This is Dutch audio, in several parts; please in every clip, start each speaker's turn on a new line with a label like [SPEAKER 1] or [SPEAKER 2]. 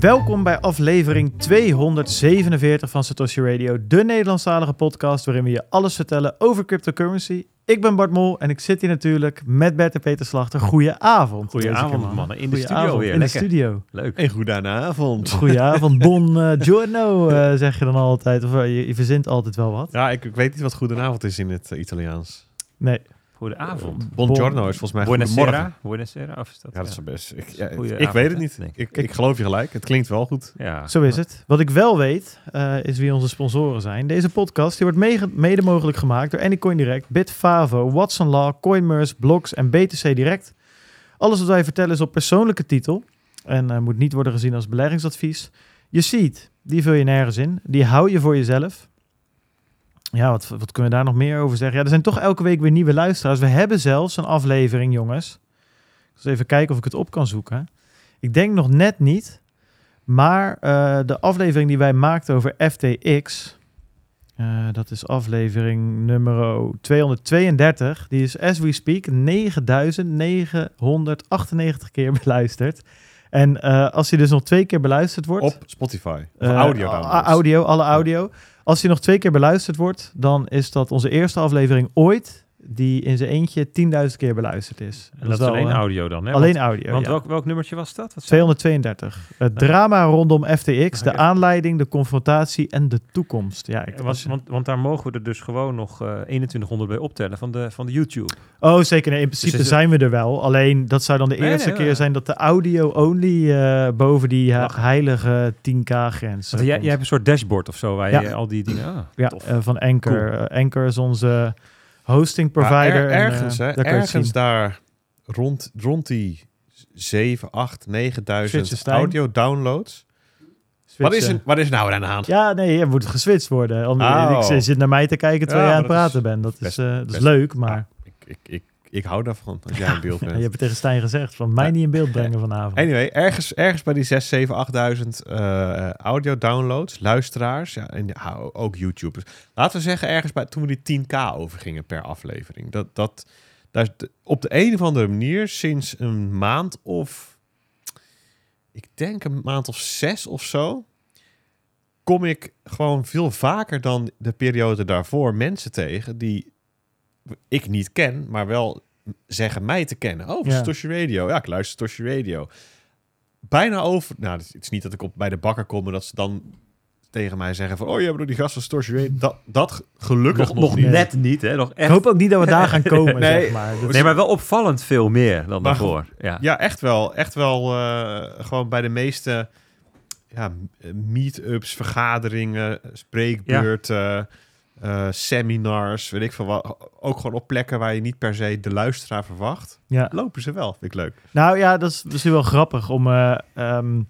[SPEAKER 1] Welkom bij aflevering 247 van Satoshi Radio, de Nederlandstalige podcast waarin we je alles vertellen over cryptocurrency. Ik ben Bart Mol en ik zit hier natuurlijk met Bert en Peter Slachter. Goedenavond.
[SPEAKER 2] Goedenavond, mannen. In de studio
[SPEAKER 1] Goedenavond,
[SPEAKER 2] weer.
[SPEAKER 1] In de
[SPEAKER 2] Lekker.
[SPEAKER 1] studio.
[SPEAKER 2] Leuk.
[SPEAKER 3] En goedenavond.
[SPEAKER 1] Goedenavond, bon eh, giorno eh, zeg je dan altijd. Of eh, je, je verzint altijd wel wat.
[SPEAKER 3] Ja, ik, ik weet niet wat goedenavond is in het Italiaans.
[SPEAKER 1] Nee,
[SPEAKER 2] Goedenavond.
[SPEAKER 3] Buongiorno is volgens mij
[SPEAKER 2] Buonasera.
[SPEAKER 3] goedemorgen.
[SPEAKER 2] Buonasera. Of is dat?
[SPEAKER 3] Ja, dat is zo best. Ik, ja, ik
[SPEAKER 2] avond,
[SPEAKER 3] weet het niet. Ik, ik geloof je gelijk. Het klinkt wel goed.
[SPEAKER 2] Ja.
[SPEAKER 1] zo is het. Wat ik wel weet, eh, is wie onze sponsoren zijn. Deze podcast die wordt mege- mede mogelijk gemaakt door Anycoin Direct, Bitfavo, Watson Law, Coinmerce, Blocks en BTC Direct. Alles wat wij vertellen is op persoonlijke titel en eh, moet niet worden gezien als beleggingsadvies. Je ziet, die vul je nergens in. Die hou je voor jezelf. Ja, wat, wat kunnen we daar nog meer over zeggen? Ja, er zijn toch elke week weer nieuwe luisteraars. We hebben zelfs een aflevering, jongens. Ik zal even kijken of ik het op kan zoeken. Ik denk nog net niet. Maar eh, de aflevering die wij maakten over FTX, eh, dat is aflevering nummer 232. Die is, as we speak, 9998 keer beluisterd. En eh, als die dus nog twee keer beluisterd wordt...
[SPEAKER 3] Op Spotify. Of
[SPEAKER 1] eh,
[SPEAKER 3] audio downloads.
[SPEAKER 1] audio, alle audio. Als die nog twee keer beluisterd wordt, dan is dat onze eerste aflevering ooit... die in zijn eentje 10.000 keer beluisterd is.
[SPEAKER 2] En dat is alleen
[SPEAKER 1] eh,
[SPEAKER 2] audio dan, hè?
[SPEAKER 1] Alleen
[SPEAKER 2] Want,
[SPEAKER 1] audio,
[SPEAKER 2] want
[SPEAKER 1] ja.
[SPEAKER 2] welk, welk nummertje was dat? Wat zei je?
[SPEAKER 1] 232. Het drama rondom FTX, de aanleiding, de confrontatie en de toekomst. Ja, ik,
[SPEAKER 2] Eh, Want, want, want daar mogen we er dus gewoon nog eh 2100 bij optellen van de, van de YouTube.
[SPEAKER 1] oh, zeker. Nee, in principe
[SPEAKER 2] het-
[SPEAKER 1] zijn we er wel. Alleen dat zou dan de
[SPEAKER 2] Nee,
[SPEAKER 1] eerste
[SPEAKER 2] nee,
[SPEAKER 1] keer
[SPEAKER 2] ja.
[SPEAKER 1] zijn dat de audio-only eh, boven die eh, heilige 10k-grens.
[SPEAKER 2] Want jij, jij hebt een soort dashboard of zo waar je al die dingen... Ah,
[SPEAKER 1] ja,
[SPEAKER 2] tof.
[SPEAKER 1] eh, van Anchor.
[SPEAKER 2] Cool.
[SPEAKER 1] Eh, Anchor is onze hosting
[SPEAKER 3] Ja,
[SPEAKER 1] provider.
[SPEAKER 3] er-
[SPEAKER 1] en,
[SPEAKER 3] ergens,
[SPEAKER 1] eh,
[SPEAKER 3] hè,
[SPEAKER 1] daar
[SPEAKER 3] ergens daar rond, rond die 7, 8, 9000
[SPEAKER 1] Switchen,
[SPEAKER 3] audio downloads. Wat is, er, wat is nou aan de hand?
[SPEAKER 1] Ja, nee, je moet geswitcht worden. Anders-
[SPEAKER 3] Oh.
[SPEAKER 1] Ik zit- naar mij te kijken terwijl
[SPEAKER 3] Ja,
[SPEAKER 1] jij aan het praten bent. Dat is,
[SPEAKER 3] best-
[SPEAKER 1] eh, dat is leuk, maar...
[SPEAKER 3] Ik, ik, ik, ik hou daarvan als jij in beeld bent.
[SPEAKER 1] je hebt het tegen Stijn gezegd, van mij niet in beeld brengen vanavond.
[SPEAKER 3] Anyway, ergens, ergens bij die 6, 7, 8000 eh audio downloads, luisteraars ja, en ook YouTubers. Laten we zeggen, ergens bij toen we die 10k overgingen per aflevering. Dat, dat, daar is de- op de een of andere manier sinds een maand of, ik denk een maand of zes of zo, kom ik gewoon veel vaker dan de periode daarvoor mensen tegen die ik niet ken, maar wel zeggen mij te kennen. Oh,
[SPEAKER 1] Ja.
[SPEAKER 3] Radio. Ja, ik luister Satoshi Radio. Bijna over... Nou, het is niet dat ik op, bij de bakker kom en dat ze dan tegen mij zeggen van... Oh, je hebt nog die gast van Satoshi Radio. Dat, dat ge- gelukkig
[SPEAKER 2] nog,
[SPEAKER 3] nog,
[SPEAKER 2] nog
[SPEAKER 3] niet.
[SPEAKER 2] net niet, hè? Nog
[SPEAKER 1] Ik
[SPEAKER 2] echt,
[SPEAKER 1] hoop ook niet dat we daar gaan komen,
[SPEAKER 3] Nee.
[SPEAKER 1] zeg maar.
[SPEAKER 2] Nee, maar wel opvallend veel meer dan
[SPEAKER 3] Maar
[SPEAKER 2] daarvoor. Ja.
[SPEAKER 3] Ja, echt wel. Echt wel eh, gewoon bij de meeste ja, meet-ups, vergaderingen, spreekbeurten, eh, seminars, weet ik veel wat. Ook gewoon op plekken waar je niet per se de luisteraar verwacht.
[SPEAKER 1] ja.
[SPEAKER 3] Lopen ze wel, vind ik leuk.
[SPEAKER 1] Nou ja, dat is misschien wel grappig om. eh, ehm,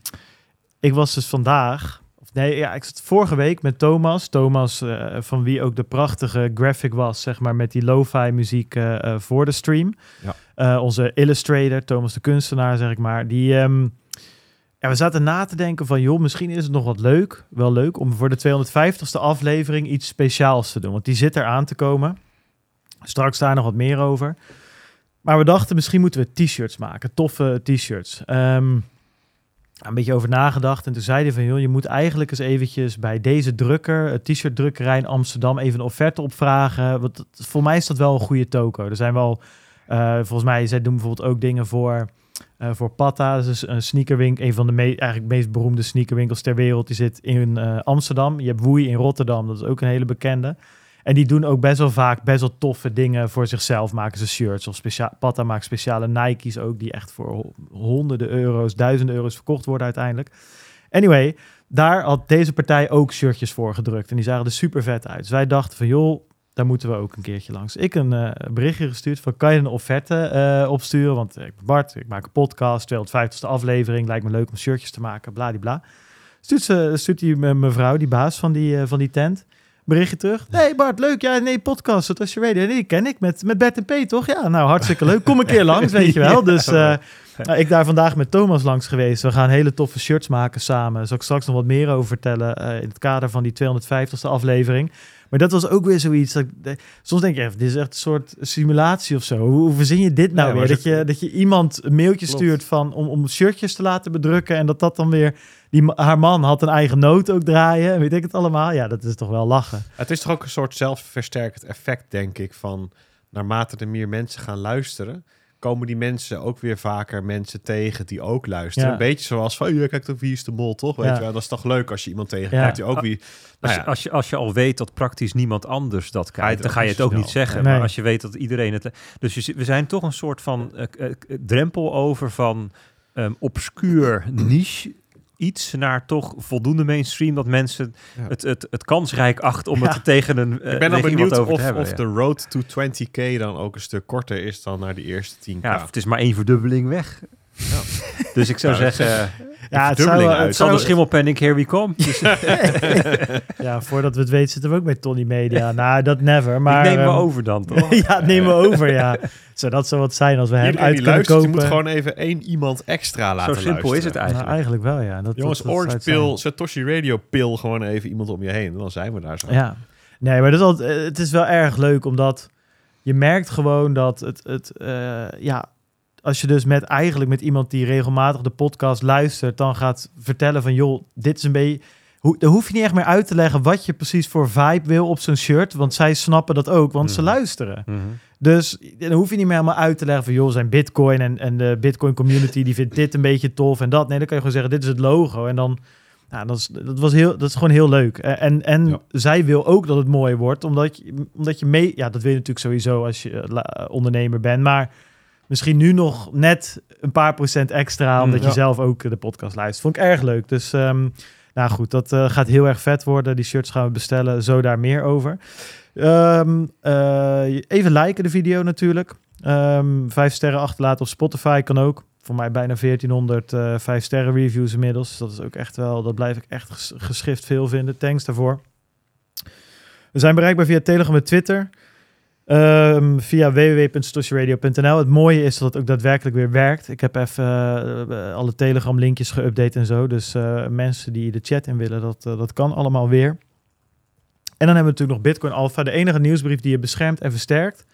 [SPEAKER 1] ik was dus vandaag. Of nee, ja, ik zat vorige week met Thomas. Thomas, eh, van wie ook de prachtige graphic was, zeg maar, met die lo-fi muziek voor de stream.
[SPEAKER 3] Ja.
[SPEAKER 1] Onze illustrator, Thomas de kunstenaar, zeg ik maar. Die. ehm, we zaten na te denken van, joh, misschien is het nog wat leuk, wel leuk, om voor de 250ste aflevering iets speciaals te doen. Want die zit er aan te komen. Straks daar nog wat meer over. Maar we dachten, misschien moeten we t-shirts maken. Toffe t-shirts. Ehm, een beetje over nagedacht. En toen zei hij van, joh, je moet eigenlijk eens eventjes bij deze drukker, het t-shirt drukkerij in Amsterdam, even een offerte opvragen. Want voor mij is dat wel een goede toko. Er zijn wel, eh, volgens mij, zij doen bijvoorbeeld ook dingen voor, eh, voor Patta. Dat is een sneakerwinkel, een van de eigenlijk meest beroemde sneakerwinkels ter wereld. Die zit in eh, Amsterdam. Je hebt Woei in Rotterdam, dat is ook een hele bekende. En die doen ook best wel vaak best wel toffe dingen voor zichzelf. Maken ze shirts of speciaal. Patta maakt speciale Nike's ook, die echt voor ho- honderden euro's, duizenden euro's verkocht worden uiteindelijk. Anyway, daar had deze partij ook shirtjes voor gedrukt. En die zagen er super vet uit. Dus wij dachten van joh, daar moeten we ook een keertje langs. Ik een eh, berichtje gestuurd van kan je een offerte eh, opsturen? Want ik ben Bart, ik maak een podcast, 250ste aflevering. Lijkt me leuk om shirtjes te maken, bladibla. Stuurt, ze, stuurt die me- mevrouw, die baas van die, eh, van die tent. Berichtje terug. Nee, Bart, leuk. Ja, nee, podcast, dat was je radio. Nee, die ken ik met, met Bert en P, toch? Ja, nou, hartstikke leuk. Kom een keer langs, weet je wel. Dus eh, nou, ik daar vandaag met Thomas langs geweest. We gaan hele toffe shirts maken samen. Zal ik straks nog wat meer over vertellen eh, in het kader van die 250ste aflevering. Maar dat was ook weer zoiets. Dat, ik- soms denk je, even, dit is echt een soort simulatie of zo. Hoe, hoe verzin je dit nou
[SPEAKER 3] Ja,
[SPEAKER 1] weer? Dat je, dat je iemand een mailtje
[SPEAKER 3] Klopt.
[SPEAKER 1] stuurt van, om, om shirtjes te laten bedrukken. En dat dat dan weer... Die, haar man had een eigen noot ook draaien. en Weet ik het allemaal? Ja, dat is toch wel lachen.
[SPEAKER 3] Het is toch ook een soort zelfversterkend effect, denk ik, van naarmate er meer mensen gaan luisteren, komen die mensen ook weer vaker mensen tegen die ook luisteren.
[SPEAKER 1] Ja.
[SPEAKER 3] Een beetje zoals van, ja, kijk toch, wie is de mol, toch? Weet
[SPEAKER 1] Ja.
[SPEAKER 3] je wel, dat is toch leuk als je iemand tegenkrijgt
[SPEAKER 1] Ja.
[SPEAKER 3] die ook wie...
[SPEAKER 2] Als,
[SPEAKER 3] Nou
[SPEAKER 2] je,
[SPEAKER 3] ja,
[SPEAKER 2] als, je, als je al weet dat praktisch niemand anders dat
[SPEAKER 3] je
[SPEAKER 2] kijkt,
[SPEAKER 3] het
[SPEAKER 2] dan ga je het ook
[SPEAKER 3] snel.
[SPEAKER 2] niet zeggen.
[SPEAKER 1] Nee.
[SPEAKER 2] Maar als je weet dat iedereen het... Dus je, we zijn toch een soort van eh, eh, drempel over van ehm obscuur niche iets naar toch voldoende mainstream dat mensen
[SPEAKER 3] Ja.
[SPEAKER 2] het, het, het kansrijk achten om het tegen een eh,
[SPEAKER 3] ik ben al
[SPEAKER 2] tegen iemand
[SPEAKER 3] benieuwd
[SPEAKER 2] over
[SPEAKER 3] of,
[SPEAKER 2] hebben.
[SPEAKER 3] of de road to 20k dan ook een stuk korter is dan naar die eerste 10k.
[SPEAKER 2] Ja, het is maar één verdubbeling weg.
[SPEAKER 3] Ja.
[SPEAKER 2] Dus ik zou
[SPEAKER 3] Nou,
[SPEAKER 2] zeggen,
[SPEAKER 1] Ja, het zou, het
[SPEAKER 3] uit.
[SPEAKER 1] zou-
[SPEAKER 2] Sander Schimmelpenning, here we come. Dus,
[SPEAKER 1] ja, voordat we het weten zitten we ook met Tony Media. nou, dat never. Maar,
[SPEAKER 2] ik neem me
[SPEAKER 1] ehm,
[SPEAKER 2] over dan, toch?
[SPEAKER 1] ja, het nemen we over, ja. Zo, dat zou wat zijn als we hem uit kunnen
[SPEAKER 3] luistert,
[SPEAKER 1] kopen.
[SPEAKER 3] die moet gewoon even één iemand extra laten
[SPEAKER 2] Zo simpel is het
[SPEAKER 3] luisteren.
[SPEAKER 2] eigenlijk.
[SPEAKER 1] Nou, eigenlijk wel, ja. Dat,
[SPEAKER 3] Jongens,
[SPEAKER 1] dat, dat
[SPEAKER 3] Orange Pill, Satoshi Radio Pill, gewoon even iemand om je heen. Dan zijn we daar zo.
[SPEAKER 1] Ja. Nee, maar dat is altijd, eh, het is wel erg leuk, omdat je merkt gewoon dat het, het eh, ja, als je dus met eigenlijk met iemand die regelmatig de podcast luistert, dan gaat vertellen van, joh, dit is een beetje... Hoe, dan hoef je niet echt meer uit te leggen wat je precies voor vibe wil op zo'n shirt, want zij snappen dat ook, want ze
[SPEAKER 2] Mhm.
[SPEAKER 1] luisteren.
[SPEAKER 2] Mhm.
[SPEAKER 1] Dus dan hoef je niet meer helemaal uit te leggen van... joh, zijn bitcoin en, en de bitcoin community... die vindt dit een beetje tof en dat. Nee, dan kan je gewoon zeggen, dit is het logo. En dan... Nou, dat, is, dat, was heel, dat is gewoon heel leuk. Eh, En, en
[SPEAKER 3] Ja.
[SPEAKER 1] zij wil ook dat het mooi wordt. Omdat je, omdat je mee... Ja, dat wil je natuurlijk sowieso als je eh, la- ondernemer bent. Maar misschien nu nog net een paar procent extra... omdat
[SPEAKER 2] Mm,
[SPEAKER 1] je zelf ook de podcast luistert. Vond ik erg leuk. Dus... ehm, nou goed, dat eh, gaat heel erg vet worden. Die shirts gaan we bestellen. Zo daar meer over. Ehm, eh, even liken de video natuurlijk. Ehm, vijf sterren achterlaten op Spotify kan ook. Voor mij bijna 1400 eh vijf sterren reviews inmiddels. Dat is ook echt wel, dat blijf ik echt ges- geschift veel vinden. Thanks daarvoor. We zijn bereikbaar via Telegram en Twitter. Ehm, via www.stosjeradio.nl. Het mooie is dat het ook daadwerkelijk weer werkt. Ik heb even eh, alle Telegram linkjes geüpdate en zo. Dus eh, mensen die de chat in willen, dat, eh, dat kan allemaal weer. En dan hebben we natuurlijk nog Bitcoin Alpha, de enige nieuwsbrief die je beschermt en versterkt.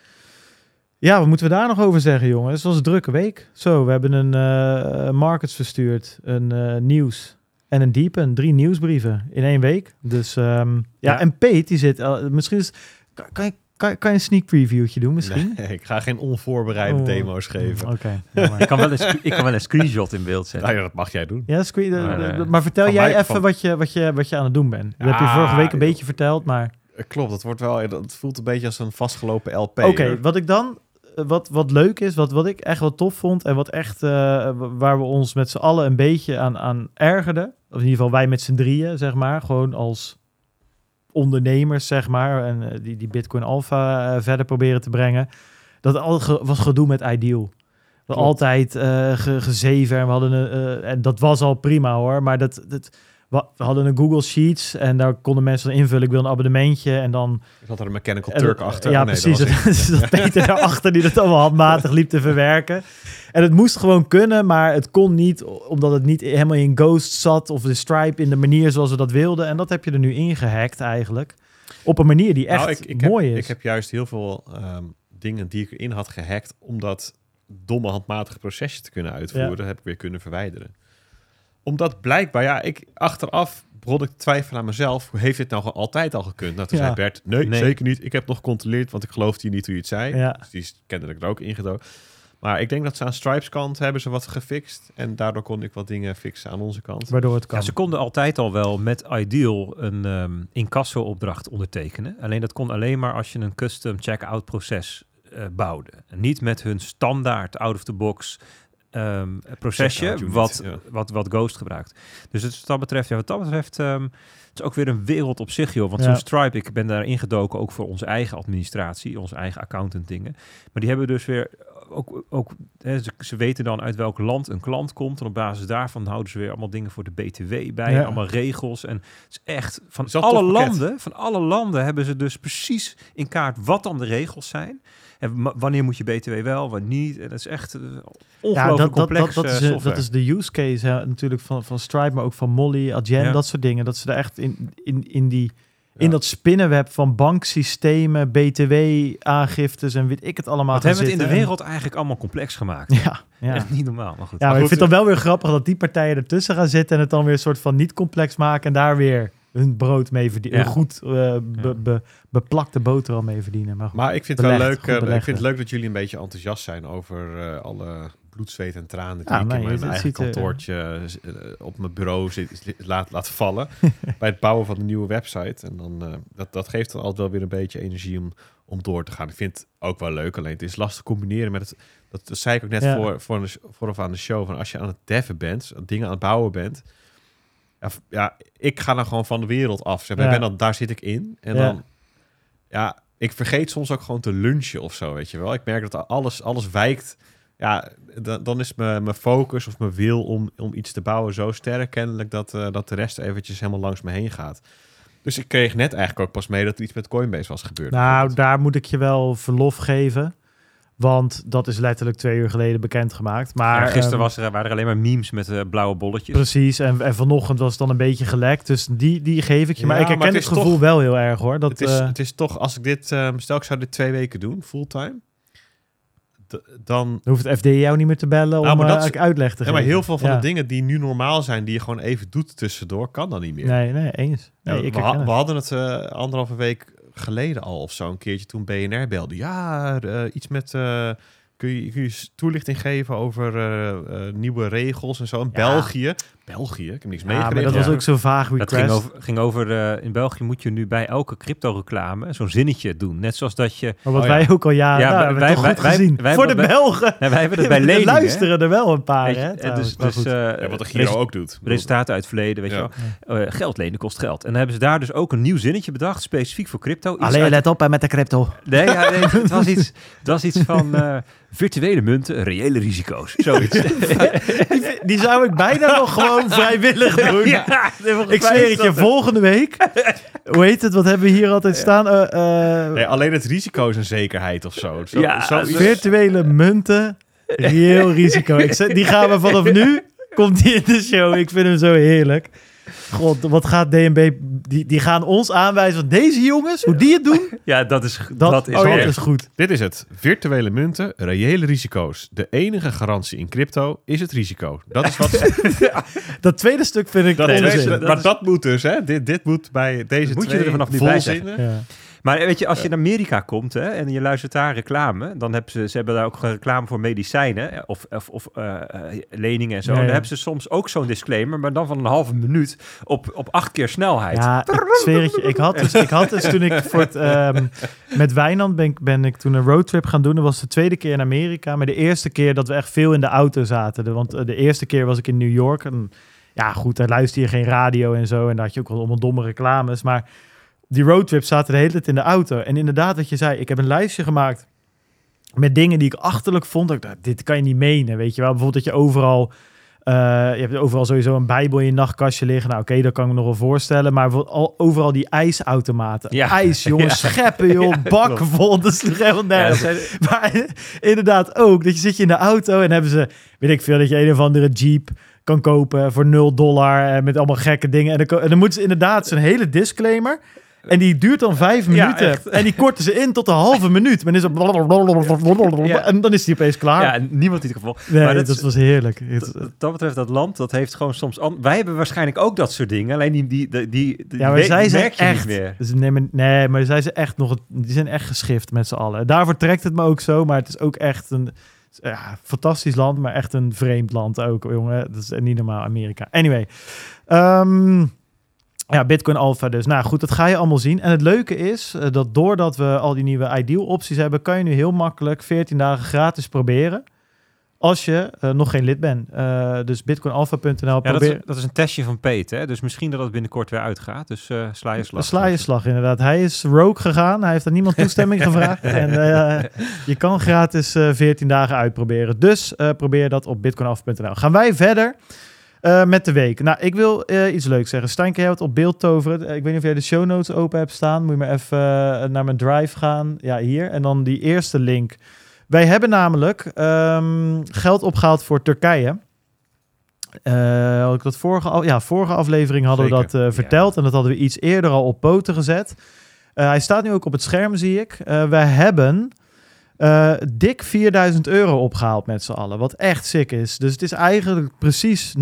[SPEAKER 1] Ja, wat moeten we daar nog over zeggen, jongens? Het was een drukke week. Zo, we hebben een eh, markets verstuurd, een eh, nieuws en een diepen. Drie nieuwsbrieven in één week. Dus ehm, ja,
[SPEAKER 3] Ja.
[SPEAKER 1] en Pete, die zit... misschien is, kan, kan, je, kan, kan je een sneak previewtje doen misschien?
[SPEAKER 3] Nee, ik ga geen onvoorbereide
[SPEAKER 1] Oh.
[SPEAKER 3] demo's geven.
[SPEAKER 1] Oké. nou maar.
[SPEAKER 2] Ik kan, wel een, ik kan wel een screenshot in beeld zetten.
[SPEAKER 3] Nou ja, dat mag jij doen.
[SPEAKER 1] Ja, screen,
[SPEAKER 2] Maar,
[SPEAKER 1] de-
[SPEAKER 2] eh,
[SPEAKER 1] de- maar vertel
[SPEAKER 3] van
[SPEAKER 1] jij
[SPEAKER 3] mij-
[SPEAKER 1] even
[SPEAKER 3] van-
[SPEAKER 1] wat, je, wat, je, wat je aan het doen bent. Dat heb je
[SPEAKER 3] Ja,
[SPEAKER 1] vorige week een beetje verteld, maar...
[SPEAKER 3] Eh, Klopt, het wordt wel, het voelt een beetje als een vastgelopen LP.
[SPEAKER 1] Oké, wat ik dan, wat, wat leuk is, wat, wat ik echt wel tof vond en wat echt, eh, wa- waar we ons met z'n allen een beetje aan, aan ergerden, of in ieder geval wij met z'n drieën, zeg maar, gewoon als ondernemers, zeg maar, en eh, die, die Bitcoin Alpha eh, verder proberen te brengen, dat al ge- was gedoe met Ideal. Altijd eh ge, gezeven en we hadden een, eh, en dat was al prima hoor, maar dat, dat, we hadden een Google Sheets en daar konden mensen dan invullen, ik wil een abonnementje en dan
[SPEAKER 3] zat er een Mechanical Turk achter.
[SPEAKER 1] Ja,
[SPEAKER 3] Oh, nee,
[SPEAKER 1] precies.
[SPEAKER 3] Dat
[SPEAKER 1] Dat,
[SPEAKER 3] was ik.
[SPEAKER 1] dat Peter daarachter die dat allemaal handmatig liep te verwerken. En het moest gewoon kunnen, maar het kon niet omdat het niet helemaal in Ghost zat of de Stripe in de manier zoals we dat wilden. En dat heb je er nu ingehackt eigenlijk. Op een manier die echt
[SPEAKER 3] Nou, ik, ik heb,
[SPEAKER 1] mooi is.
[SPEAKER 3] Ik heb juist heel veel ehm, dingen die ik erin had gehackt om dat domme handmatige procesje te kunnen uitvoeren,
[SPEAKER 1] Ja.
[SPEAKER 3] heb ik weer kunnen verwijderen. Omdat blijkbaar, ja, ik achteraf begon ik te twijfelen aan mezelf. Hoe heeft dit nou gewoon altijd al gekund? Nou, toen
[SPEAKER 1] Ja.
[SPEAKER 3] zei Bert, nee,
[SPEAKER 2] Nee.
[SPEAKER 3] zeker niet. Ik heb nog gecontroleerd, want ik geloofde hier niet hoe je het zei.
[SPEAKER 1] Ja.
[SPEAKER 3] Dus die is kennelijk er ook ingedoken. Maar ik denk dat ze aan Stripes kant hebben ze wat gefixt. En daardoor kon ik wat dingen fixen aan onze kant.
[SPEAKER 1] Waardoor het kan.
[SPEAKER 2] Ja, ze konden altijd al wel met Ideal een ehm incasso-opdracht ondertekenen. Alleen dat kon alleen maar als je een custom checkout proces eh, bouwde. En niet met hun standaard out-of-the-box ehm, procesje,
[SPEAKER 3] unit,
[SPEAKER 2] wat,
[SPEAKER 3] ja.
[SPEAKER 2] wat, wat Ghost gebruikt. Dus het, wat dat betreft, ja, wat dat betreft, ehm, het is ook weer een wereld op zich, joh. Want
[SPEAKER 1] Ja.
[SPEAKER 2] zo'n Stripe, ik ben daar ingedoken ook voor onze eigen administratie, onze eigen accountant dingen. Maar die hebben dus weer ook, ook hè, ze, ze weten dan uit welk land een klant komt. En op basis daarvan houden ze weer allemaal dingen voor de BTW bij.
[SPEAKER 1] Ja.
[SPEAKER 2] Allemaal regels. En het is echt van
[SPEAKER 3] Is
[SPEAKER 2] alle landen, van alle landen hebben ze dus precies in kaart wat dan de regels zijn. En wa- wanneer moet je BTW wel, wanneer niet. En dat is echt eh,
[SPEAKER 1] Ja,
[SPEAKER 2] ongelooflijk
[SPEAKER 1] dat, dat,
[SPEAKER 2] complex
[SPEAKER 1] dat, dat, is,
[SPEAKER 2] eh,
[SPEAKER 1] eh,
[SPEAKER 2] software.
[SPEAKER 1] dat is de use case hè, natuurlijk van, van Stripe, maar ook van Molly, Adyen,
[SPEAKER 2] Ja.
[SPEAKER 1] dat soort dingen. Dat ze er echt in, in, in, die,
[SPEAKER 3] Ja.
[SPEAKER 1] in dat spinnenweb van banksystemen, BTW-aangiftes en weet ik het allemaal gaan
[SPEAKER 2] hebben we het in de wereld eigenlijk allemaal complex gemaakt.
[SPEAKER 1] Ja, ja.
[SPEAKER 2] Echt niet normaal, maar goed.
[SPEAKER 1] Ja, maar ik
[SPEAKER 3] goed,
[SPEAKER 1] vind het dan wel weer grappig dat die partijen ertussen gaan zitten en het dan weer een soort van niet complex maken en daar weer hun brood mee verdienen.
[SPEAKER 2] Ja.
[SPEAKER 1] Een goed eh, be- be- beplakte boterham mee verdienen. Maar, goed.
[SPEAKER 3] Maar ik vind het wel leuk, eh, ik vind het leuk dat jullie een beetje enthousiast zijn over eh, alle bloed, zweet en tranen die
[SPEAKER 1] Ja,
[SPEAKER 3] ik
[SPEAKER 1] nee,
[SPEAKER 3] in mijn eigen
[SPEAKER 1] ziet
[SPEAKER 3] kantoortje op mijn bureau zit, laat, laat vallen bij het bouwen van de nieuwe website. En dan, eh, dat, dat geeft dan altijd wel weer een beetje energie om, om door te gaan. Ik vind het ook wel leuk, alleen het is lastig combineren met het, dat, dat zei ik ook net
[SPEAKER 1] Ja.
[SPEAKER 3] voor, voor de, vooraf aan de show, van als je aan het deven bent, dingen aan het bouwen bent, ja, ja, ik ga dan gewoon van de wereld af. Zeg, maar.
[SPEAKER 1] Ja.
[SPEAKER 3] ik ben dan, daar zit ik in. En dan, ja, ik vergeet soms ook gewoon te lunchen of zo, weet je wel. Ik merk dat alles, alles wijkt. Ja, dan, dan is mijn, mijn focus of mijn wil om, om iets te bouwen zo sterk kennelijk dat, eh, dat de rest eventjes helemaal langs me heen gaat. Dus ik kreeg net eigenlijk ook pas mee dat er iets met Coinbase was gebeurd.
[SPEAKER 1] Nou, daar moet ik je wel verlof geven. Want dat is letterlijk twee uur geleden bekendgemaakt. Maar
[SPEAKER 2] Ja, gisteren
[SPEAKER 1] ehm,
[SPEAKER 2] was er, waren er alleen maar memes met eh, blauwe bolletjes.
[SPEAKER 1] Precies, en, en vanochtend was het dan een beetje gelekt. Dus die, die geef ik je. Maar
[SPEAKER 3] Ja,
[SPEAKER 1] ik herken
[SPEAKER 3] maar
[SPEAKER 1] het, gevoel
[SPEAKER 3] toch-
[SPEAKER 1] wel heel erg hoor. Dat,
[SPEAKER 3] het, is,
[SPEAKER 1] eh,
[SPEAKER 3] het is toch, als ik dit, ehm, stel ik zou dit twee weken doen, fulltime, dan
[SPEAKER 1] dan hoeft het FD jou niet meer te bellen om
[SPEAKER 3] Nou, maar dat
[SPEAKER 1] eh,
[SPEAKER 3] is-
[SPEAKER 1] uitleg te
[SPEAKER 3] Ja,
[SPEAKER 1] geven.
[SPEAKER 3] maar heel veel van
[SPEAKER 1] Ja.
[SPEAKER 3] de dingen die nu normaal zijn, die je gewoon even doet tussendoor, kan dan niet meer.
[SPEAKER 1] Nee, nee, eens. Nee,
[SPEAKER 3] Ja,
[SPEAKER 1] ik
[SPEAKER 3] we, hadden het eh, anderhalve week geleden al of zo, een keertje toen BNR belde. Ja, eh, iets met. eh, kun, je, kun je toelichting geven over eh, nieuwe regels en zo in. België? België? Ik heb niks
[SPEAKER 1] Ja, maar dat was ook zo'n vaag
[SPEAKER 2] Dat
[SPEAKER 1] request.
[SPEAKER 2] ging over, ging over eh, in België moet je nu bij elke crypto-reclame zo'n zinnetje doen. Net zoals dat je...
[SPEAKER 1] Maar wat
[SPEAKER 3] Oh, ja.
[SPEAKER 1] wij ook al jaren
[SPEAKER 2] Ja,
[SPEAKER 1] nou,
[SPEAKER 2] wij-
[SPEAKER 1] hebben toch
[SPEAKER 2] wij-
[SPEAKER 1] goed
[SPEAKER 2] wij-
[SPEAKER 1] gezien.
[SPEAKER 2] wij-
[SPEAKER 1] Voor de Belgen.
[SPEAKER 2] Nee, wij hebben het bij leningen. hè.
[SPEAKER 1] luisteren er wel een paar,
[SPEAKER 2] je,
[SPEAKER 1] hè,
[SPEAKER 2] eh,
[SPEAKER 1] trouwens.
[SPEAKER 2] dus dus eh,
[SPEAKER 3] Ja, wat de Giro ook doet.
[SPEAKER 2] Resultaten uit het verleden, weet
[SPEAKER 3] Ja.
[SPEAKER 2] je wel. Eh, geld lenen kost geld. En dan hebben ze daar dus ook een nieuw zinnetje bedacht, specifiek voor crypto. Iets
[SPEAKER 1] Alleen
[SPEAKER 2] uit-
[SPEAKER 1] let op hè, met de crypto.
[SPEAKER 2] Nee, ja, nee, het, was iets, het was iets van eh, virtuele munten, reële risico's. Zoiets.
[SPEAKER 1] Die, die zou ik bijna nog gewoon vrijwillig doen.
[SPEAKER 2] ja,
[SPEAKER 1] Ik zweer het je, volgende week. Hoe heet het? Wat hebben we hier altijd staan? Eh, eh,
[SPEAKER 3] nee, alleen het risico is een zekerheid of zo. zo
[SPEAKER 2] Ja,
[SPEAKER 3] zoiets.
[SPEAKER 1] virtuele munten, reëel risico. Ik die gaan we vanaf nu, komt die in de show. Ik vind hem zo heerlijk. God, wat gaat DNB, die, die gaan ons aanwijzen van deze jongens, hoe die het doen,
[SPEAKER 2] Ja, dat is,
[SPEAKER 1] dat,
[SPEAKER 2] dat is
[SPEAKER 1] dat
[SPEAKER 2] echt.
[SPEAKER 1] is goed.
[SPEAKER 3] Dit is het. Virtuele munten, reële risico's. De enige garantie in crypto is het risico. Dat is wat.
[SPEAKER 1] Dat tweede stuk vind ik
[SPEAKER 3] dat
[SPEAKER 2] Nee, dat
[SPEAKER 1] onzin.
[SPEAKER 2] is-
[SPEAKER 3] maar dat moet dus, hè? Dit, dit moet bij deze
[SPEAKER 2] moet je
[SPEAKER 3] twee
[SPEAKER 2] er vanaf
[SPEAKER 3] volzinnen.
[SPEAKER 1] Ja.
[SPEAKER 2] Maar weet je, als je in Amerika komt hè, en je luistert daar reclame, dan hebben ze, ze hebben daar ook reclame voor medicijnen of, of, of eh, eh, leningen en zo.
[SPEAKER 1] Ja,
[SPEAKER 2] En dan hebben ze soms ook zo'n disclaimer, maar dan van een halve minuut op, op acht keer snelheid.
[SPEAKER 1] Ja, ik had dus, ik had dus toen ik voor het, ehm, met Wijnand ben, ik- ben ik toen een roadtrip gaan doen. Dat was de tweede keer in Amerika. Maar de eerste keer dat we echt veel in de auto zaten. Want eh, de eerste keer was ik in New York. En ja, goed, daar luister je geen radio en zo. En daar had je ook wel allemaal domme reclames. Maar die roadtrips zaten de hele tijd in de auto. En inderdaad, wat je zei, ik heb een lijstje gemaakt met dingen die ik achterlijk vond. Ik dacht, dit kan je niet menen, weet je wel. Bijvoorbeeld dat je overal... eh, je hebt overal sowieso een bijbel in je nachtkastje liggen. Nou, oké, dat kan ik me nog wel voorstellen. Maar al, overal die ijsautomaten.
[SPEAKER 2] Ja.
[SPEAKER 1] IJs, jongens,
[SPEAKER 2] Ja.
[SPEAKER 1] scheppen, joh,
[SPEAKER 2] Ja,
[SPEAKER 1] bakken vol. Dat is helemaal nergens.
[SPEAKER 2] dat zijn-
[SPEAKER 1] Maar inderdaad ook, dat je zit je in de auto en hebben ze, weet ik veel, dat je een of andere Jeep kan kopen voor 0 dollar en met allemaal gekke dingen. En dan, en dan moeten ze inderdaad zo'n hele disclaimer. En die duurt dan vijf minuten.
[SPEAKER 2] echt.
[SPEAKER 1] en die korten ze in tot een halve minuut. Dan is. En dan is die opeens klaar.
[SPEAKER 2] ja, en niemand die het geval.
[SPEAKER 1] nee,
[SPEAKER 2] maar
[SPEAKER 1] dat,
[SPEAKER 2] dat is-
[SPEAKER 1] was heerlijk.
[SPEAKER 2] Wat dat betreft, dat land, dat heeft gewoon soms... Wij hebben waarschijnlijk ook dat soort dingen. Alleen die, die, die,
[SPEAKER 1] ja, maar zij zijn echt.
[SPEAKER 2] meer.
[SPEAKER 1] Dus nee, maar, nee, maar zij zijn echt nog. Die zijn echt geschift met z'n allen. Daarvoor trekt het me ook zo. Maar het is ook echt een ja, fantastisch land, maar echt een vreemd land ook, jongen. Dat is niet normaal, Amerika. Anyway. Ehm, ja, Bitcoin Alpha dus. Nou goed, dat ga je allemaal zien. En het leuke is eh, dat doordat we al die nieuwe Ideal opties hebben, kan je nu heel makkelijk 14 dagen gratis proberen. als je eh, nog geen lid bent. Eh, dus bitcoinalpha.nl.
[SPEAKER 2] Ja, dat,
[SPEAKER 1] probeer...
[SPEAKER 2] is, dat is een testje van Peter, hè? dus misschien dat het binnenkort weer uitgaat. Dus sla je slag.
[SPEAKER 1] Sla je slag, inderdaad. Hij is rogue gegaan. Hij heeft aan niemand toestemming gevraagd. En je kan gratis eh 14 dagen uitproberen. Dus probeer dat op bitcoinalpha.nl. Gaan wij verder eh, met de week. Nou, ik wil eh, iets leuks zeggen. Stijn, kan jij wat op beeld toveren? Eh, Ik weet niet of jij de show notes open hebt staan. Moet je maar even naar mijn drive gaan. Ja, hier. En dan die eerste link. Wij hebben namelijk ehm, geld opgehaald voor Turkije. Had ik dat vorige, ja, vorige aflevering hadden we dat verteld. En dat hadden we iets eerder al op poten gezet. Hij staat nu ook op het scherm, zie ik. We hebben eh, dik 4000 euro opgehaald met z'n allen. Wat echt sick is. Dus het is eigenlijk precies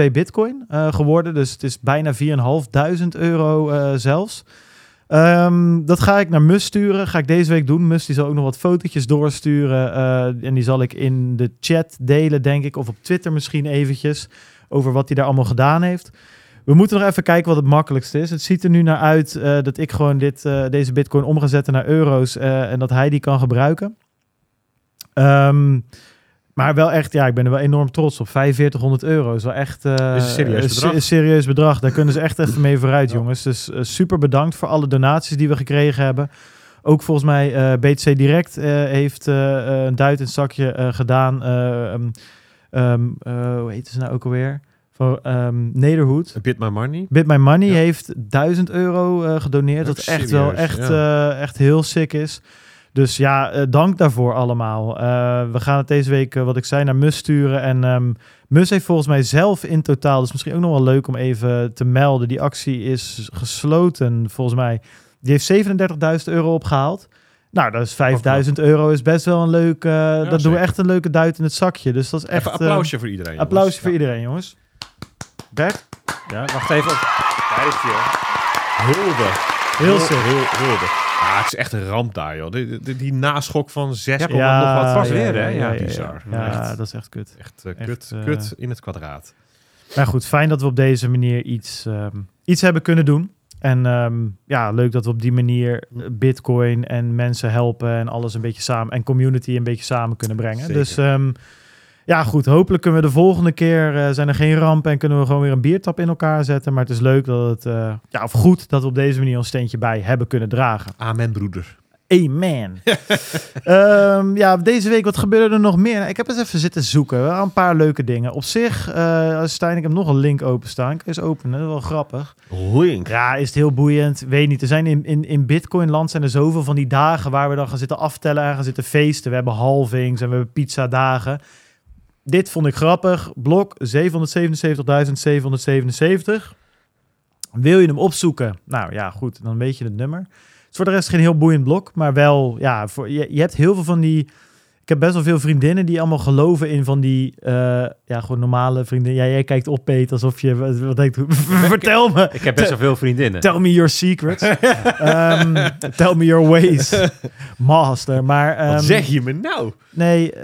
[SPEAKER 1] 0,2 bitcoin eh, geworden. Dus het is bijna 4.500 euro eh, zelfs. Ehm, dat ga ik naar Mus sturen. Ga ik deze week doen. Mus die zal ook nog wat fotootjes doorsturen. en die zal ik in de chat delen, denk ik. Of op Twitter misschien eventjes. Over wat hij daar allemaal gedaan heeft. We moeten nog even kijken wat het makkelijkste is. Het ziet er nu naar uit eh, dat ik gewoon dit, eh, deze bitcoin om ga zetten naar euro's. eh, en dat hij die kan gebruiken. Ehm, maar wel echt, ja, ik ben er wel enorm trots op. 4500 euro is wel echt
[SPEAKER 3] Is een serieus bedrag.
[SPEAKER 1] een serieus bedrag. Daar kunnen ze echt even mee vooruit,
[SPEAKER 3] Ja.
[SPEAKER 1] jongens. Dus super bedankt voor alle donaties die we gekregen hebben. Ook volgens mij BTC Direct heeft een duit in het zakje gedaan. Eh, hoe heet ze nou ook alweer? Van ehm Nederhoed.
[SPEAKER 3] Bit My Money.
[SPEAKER 1] Bit My Money
[SPEAKER 3] Ja.
[SPEAKER 1] heeft 1000 euro eh, gedoneerd.
[SPEAKER 3] Ook
[SPEAKER 1] Dat echt wel echt, eh, echt heel sick is. Dus ja, eh, dank daarvoor allemaal. We gaan het deze week, wat ik zei, naar Mus sturen. En ehm, Mus heeft volgens mij zelf in totaal, dus misschien ook nog wel leuk om even te melden. Die actie is gesloten, volgens mij. Die heeft 37.000 euro opgehaald. Nou, dat is 5000 euro. Is best wel een leuk. dat doen we
[SPEAKER 3] zeker.
[SPEAKER 1] echt een leuke duit in het zakje. Dus dat is echt.
[SPEAKER 3] Even applausje voor iedereen. jongens.
[SPEAKER 1] applausje voor
[SPEAKER 3] Ja.
[SPEAKER 1] iedereen, jongens. Bert,
[SPEAKER 2] Ja, wacht even.
[SPEAKER 3] Hulde.
[SPEAKER 1] heel sick.
[SPEAKER 3] Heel, hulde. Ja, het is echt een ramp daar, joh. Die, die, die naschok van 6,
[SPEAKER 1] Ja,
[SPEAKER 3] nog wat.
[SPEAKER 2] vast
[SPEAKER 1] ja,
[SPEAKER 2] weer, hè?
[SPEAKER 1] Ja,
[SPEAKER 2] Ja,
[SPEAKER 1] ja,
[SPEAKER 3] bizar.
[SPEAKER 1] Ja,
[SPEAKER 3] Echt.
[SPEAKER 1] dat is echt kut.
[SPEAKER 3] Echt, eh,
[SPEAKER 1] Echt,
[SPEAKER 3] kut,
[SPEAKER 1] eh,
[SPEAKER 3] kut in het kwadraat.
[SPEAKER 1] Maar goed, fijn dat we op deze manier iets, ehm, iets hebben kunnen doen. En ehm, ja, leuk dat we op die manier eh, Bitcoin en mensen helpen en alles een beetje samen en community een beetje samen kunnen brengen.
[SPEAKER 3] Zeker.
[SPEAKER 1] Dus ehm, ja, goed. Hopelijk kunnen we de volgende keer eh, zijn er geen rampen en kunnen we gewoon weer een biertap in elkaar zetten. Maar het is leuk dat het, eh, ja, of goed dat we op deze manier ons steentje bij hebben kunnen dragen.
[SPEAKER 3] Amen, broeder.
[SPEAKER 1] Amen. Ehm, ja, deze week, wat gebeurde er nog meer? Nou, ik heb eens even zitten zoeken. Wel Een paar leuke dingen. Op zich, eh Stijn, ik heb nog een link openstaan. Ik kan eens openen, dat is wel grappig.
[SPEAKER 3] Link.
[SPEAKER 1] Ja, is het heel boeiend? Weet niet. Er zijn in, in, in Bitcoin-land zijn er zoveel van die dagen waar we dan gaan zitten aftellen en gaan zitten feesten. We hebben halvings en we hebben pizza-dagen. Dit vond ik grappig. Blok 777.777. Wil je hem opzoeken? Nou ja, goed. Dan weet je het nummer. Het is voor de rest geen heel boeiend blok, maar wel, ja, voor, je, je hebt heel veel van die. Ik heb best wel veel vriendinnen die allemaal geloven in van die, eh, ja, gewoon normale vriendinnen. Ja, jij kijkt op, Peet, alsof je, wat, denkt, vertel me,
[SPEAKER 2] Ik heb best wel veel vriendinnen.
[SPEAKER 1] tell me your secrets. Ehm, tell me your ways, master. Maar
[SPEAKER 3] Wat
[SPEAKER 1] ehm,
[SPEAKER 3] zeg je me nou?
[SPEAKER 1] Nee, eh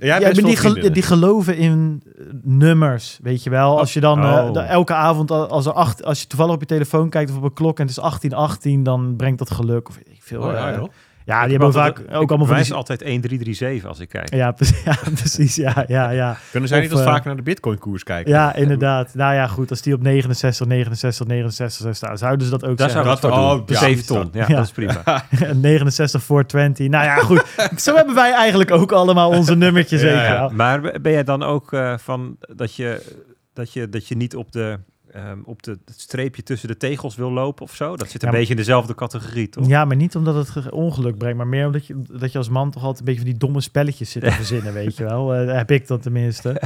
[SPEAKER 1] ja, maar
[SPEAKER 3] wel
[SPEAKER 1] die, gel- die geloven in nummers, weet je wel. Als je dan eh,
[SPEAKER 3] Oh.
[SPEAKER 1] elke avond, al- als, er acht, als je toevallig op je telefoon kijkt of op een klok en het is 1818, dan brengt dat geluk. Of ik veel.
[SPEAKER 3] Oh, ja.
[SPEAKER 1] Ja, die hebben vaak ook allemaal van die...
[SPEAKER 2] is altijd 1337 als ik kijk.
[SPEAKER 1] Ja, precies, ja, precies. Ja, ja, ja.
[SPEAKER 3] Kunnen zij
[SPEAKER 1] Of,
[SPEAKER 3] niet eens
[SPEAKER 1] eh,
[SPEAKER 3] vaker naar de Bitcoin-koers kijken?
[SPEAKER 1] Ja, inderdaad. Nou ja, goed. Als die op 69, 69, 69 zou staan, zouden ze dat ook
[SPEAKER 2] Daar zou
[SPEAKER 1] zeggen.
[SPEAKER 3] Dat-
[SPEAKER 2] doen.
[SPEAKER 3] oh,
[SPEAKER 2] De
[SPEAKER 3] ja,
[SPEAKER 2] 7
[SPEAKER 3] die staat-
[SPEAKER 2] ton. Ja,
[SPEAKER 1] Ja.
[SPEAKER 2] dat is prima.
[SPEAKER 1] 69 voor 20. Nou ja, goed. Zo hebben wij eigenlijk ook allemaal onze nummertjes.
[SPEAKER 3] Ja.
[SPEAKER 2] Maar ben jij dan ook eh, van dat je, dat, je, dat je niet op, de, ehm, op de, het streepje tussen de tegels wil lopen of zo? Dat zit een
[SPEAKER 1] Ja,
[SPEAKER 2] beetje in dezelfde categorie, toch?
[SPEAKER 1] Ja, maar niet omdat het ge- ongeluk brengt, maar meer omdat je, dat je als man toch altijd een beetje van die domme spelletjes zit te verzinnen, weet je wel. Eh, heb ik dan tenminste.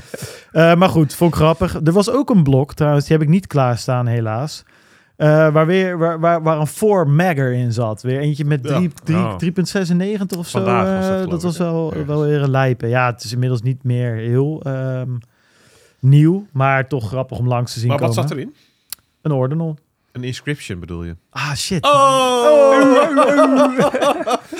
[SPEAKER 1] Eh, maar goed, vond ik grappig. Er was ook een blok, trouwens, die heb ik niet klaarstaan helaas. Eh, waar, weer, waar, waar, waar een 4 magger in zat. Weer eentje met
[SPEAKER 3] Ja.
[SPEAKER 1] drie- drie-
[SPEAKER 2] Oh.
[SPEAKER 1] 3,96 of zo.
[SPEAKER 3] Vandaag was dat,
[SPEAKER 1] dat was wel, wel weer een lijpe. Ja, het is inmiddels niet meer heel ehm, nieuw, maar toch grappig om langs te zien
[SPEAKER 3] Maar wat
[SPEAKER 1] komen.
[SPEAKER 3] zat erin?
[SPEAKER 1] Een ordinal.
[SPEAKER 3] Een inscription bedoel je?
[SPEAKER 1] Ah, shit.
[SPEAKER 3] Oh!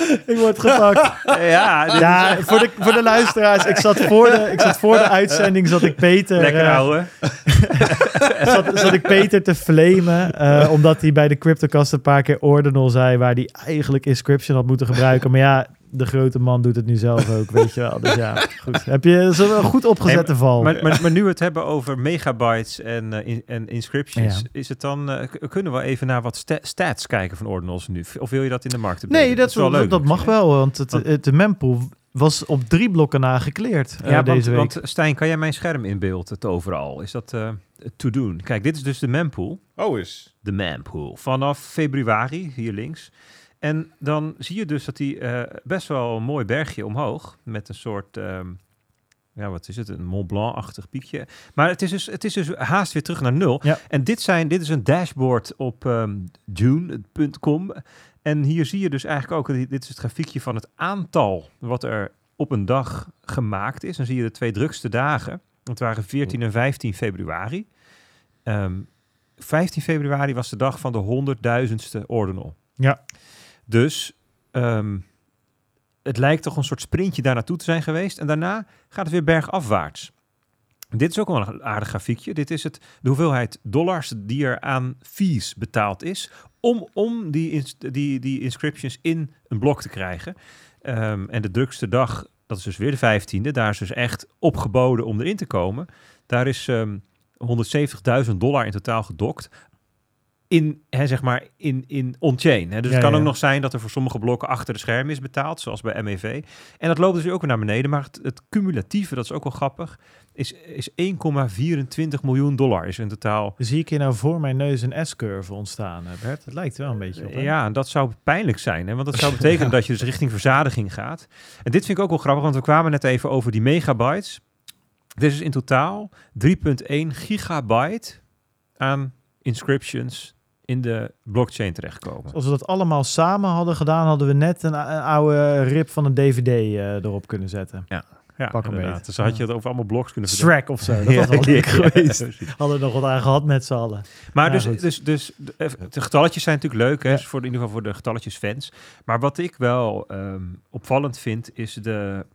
[SPEAKER 1] ik word gepakt.
[SPEAKER 2] Ja, dit
[SPEAKER 1] Ja, voor de, voor de luisteraars. Ik zat voor de, ik zat voor de uitzending, zat ik Peter...
[SPEAKER 2] lekker
[SPEAKER 1] eh,
[SPEAKER 2] ouwe.
[SPEAKER 1] zat, zat ik Peter te flamen, eh, omdat hij bij de CryptoCast een paar keer Ordinal zei, waar hij eigenlijk Inscription had moeten gebruiken. Maar ja, de grote man doet het nu zelf ook, weet je wel. Dus ja, goed. Heb je zo'n goed opgezette val.
[SPEAKER 2] Maar, maar, maar nu we het hebben over megabytes en, eh, in- en inscriptions,
[SPEAKER 1] Ja.
[SPEAKER 2] is het dan, eh, kunnen we even naar wat sta- stats kijken van Ordinals nu? Of wil je dat in de markt
[SPEAKER 1] nee, dat,
[SPEAKER 2] is wel leuk.
[SPEAKER 1] dat mag wel, want het,
[SPEAKER 2] Want-
[SPEAKER 1] de mempool was op drie blokken na gekleerd eh,
[SPEAKER 2] Ja,
[SPEAKER 1] deze
[SPEAKER 2] want,
[SPEAKER 1] week.
[SPEAKER 2] want Stijn, kan jij mijn scherm in beeld het overal? Is dat eh, to doen? Kijk, dit is dus de mempool.
[SPEAKER 3] Oh, is.
[SPEAKER 2] de mempool. Vanaf februari, hier links. En dan zie je dus dat die eh, best wel een mooi bergje omhoog. Met een soort, ehm, ja wat is het, een Mont Blanc-achtig piekje. Maar het is, dus, het is dus haast weer terug naar nul.
[SPEAKER 1] Ja.
[SPEAKER 2] En dit, zijn, dit is een dashboard op ehm June.com. En hier zie je dus eigenlijk ook, dit is het grafiekje van het aantal wat er op een dag gemaakt is. Dan zie je de twee drukste dagen. Dat waren 14 en 15 februari. Ehm 15 februari was de dag van de honderdduizendste ordinal.
[SPEAKER 1] Ja.
[SPEAKER 2] Dus ehm, het lijkt toch een soort sprintje daar naartoe te zijn geweest. En daarna gaat het weer bergafwaarts. Dit is ook wel een aardig grafiekje. Dit is het, de hoeveelheid dollars die er aan fees betaald is... om, om die, die, die inscriptions in een blok te krijgen. Ehm, en de drukste dag, dat is dus weer de 15e... daar is dus echt opgeboden om erin te komen. Daar is ehm 170.000 dollar in totaal gedokt in, hè, zeg maar, in, in on-chain. Hè. Dus
[SPEAKER 1] Ja,
[SPEAKER 2] het kan
[SPEAKER 1] ja.
[SPEAKER 2] ook nog zijn dat er voor sommige blokken achter de scherm is betaald, zoals bij MEV. En dat loopt dus ook weer naar beneden. Maar het, het cumulatieve, dat is ook wel grappig, is, is 1,24 miljoen dollar is in totaal.
[SPEAKER 1] Zie ik hier nou voor mijn neus een S-curve ontstaan, eh, Bert? Het lijkt wel een beetje op. hè?
[SPEAKER 2] Ja, en dat zou pijnlijk zijn. Hè? Want dat zou betekenen dat je dus richting verzadiging gaat. En dit vind ik ook wel grappig, want we kwamen net even over die megabytes. Dit is in totaal 3,1 gigabyte aan inscriptions in de blockchain terechtkomen.
[SPEAKER 1] Als we dat allemaal samen hadden gedaan, hadden we net een, een oude rip van een DVD eh, erop kunnen zetten.
[SPEAKER 2] Ja,
[SPEAKER 1] Pak hem
[SPEAKER 2] inderdaad.
[SPEAKER 1] beet.
[SPEAKER 2] Dus had je het over allemaal bloks kunnen vertellen.
[SPEAKER 1] Shrek of zo. Dat was wel leuk geweest. Hadden we nog wat aan gehad met z'n allen.
[SPEAKER 2] Maar
[SPEAKER 1] Ja,
[SPEAKER 2] dus,
[SPEAKER 1] goed.
[SPEAKER 2] dus, dus de, getalletjes zijn natuurlijk leuk, hè,
[SPEAKER 1] Ja.
[SPEAKER 2] dus voor, in ieder geval voor de getalletjes fans. Maar wat ik wel ehm, opvallend vind, is de,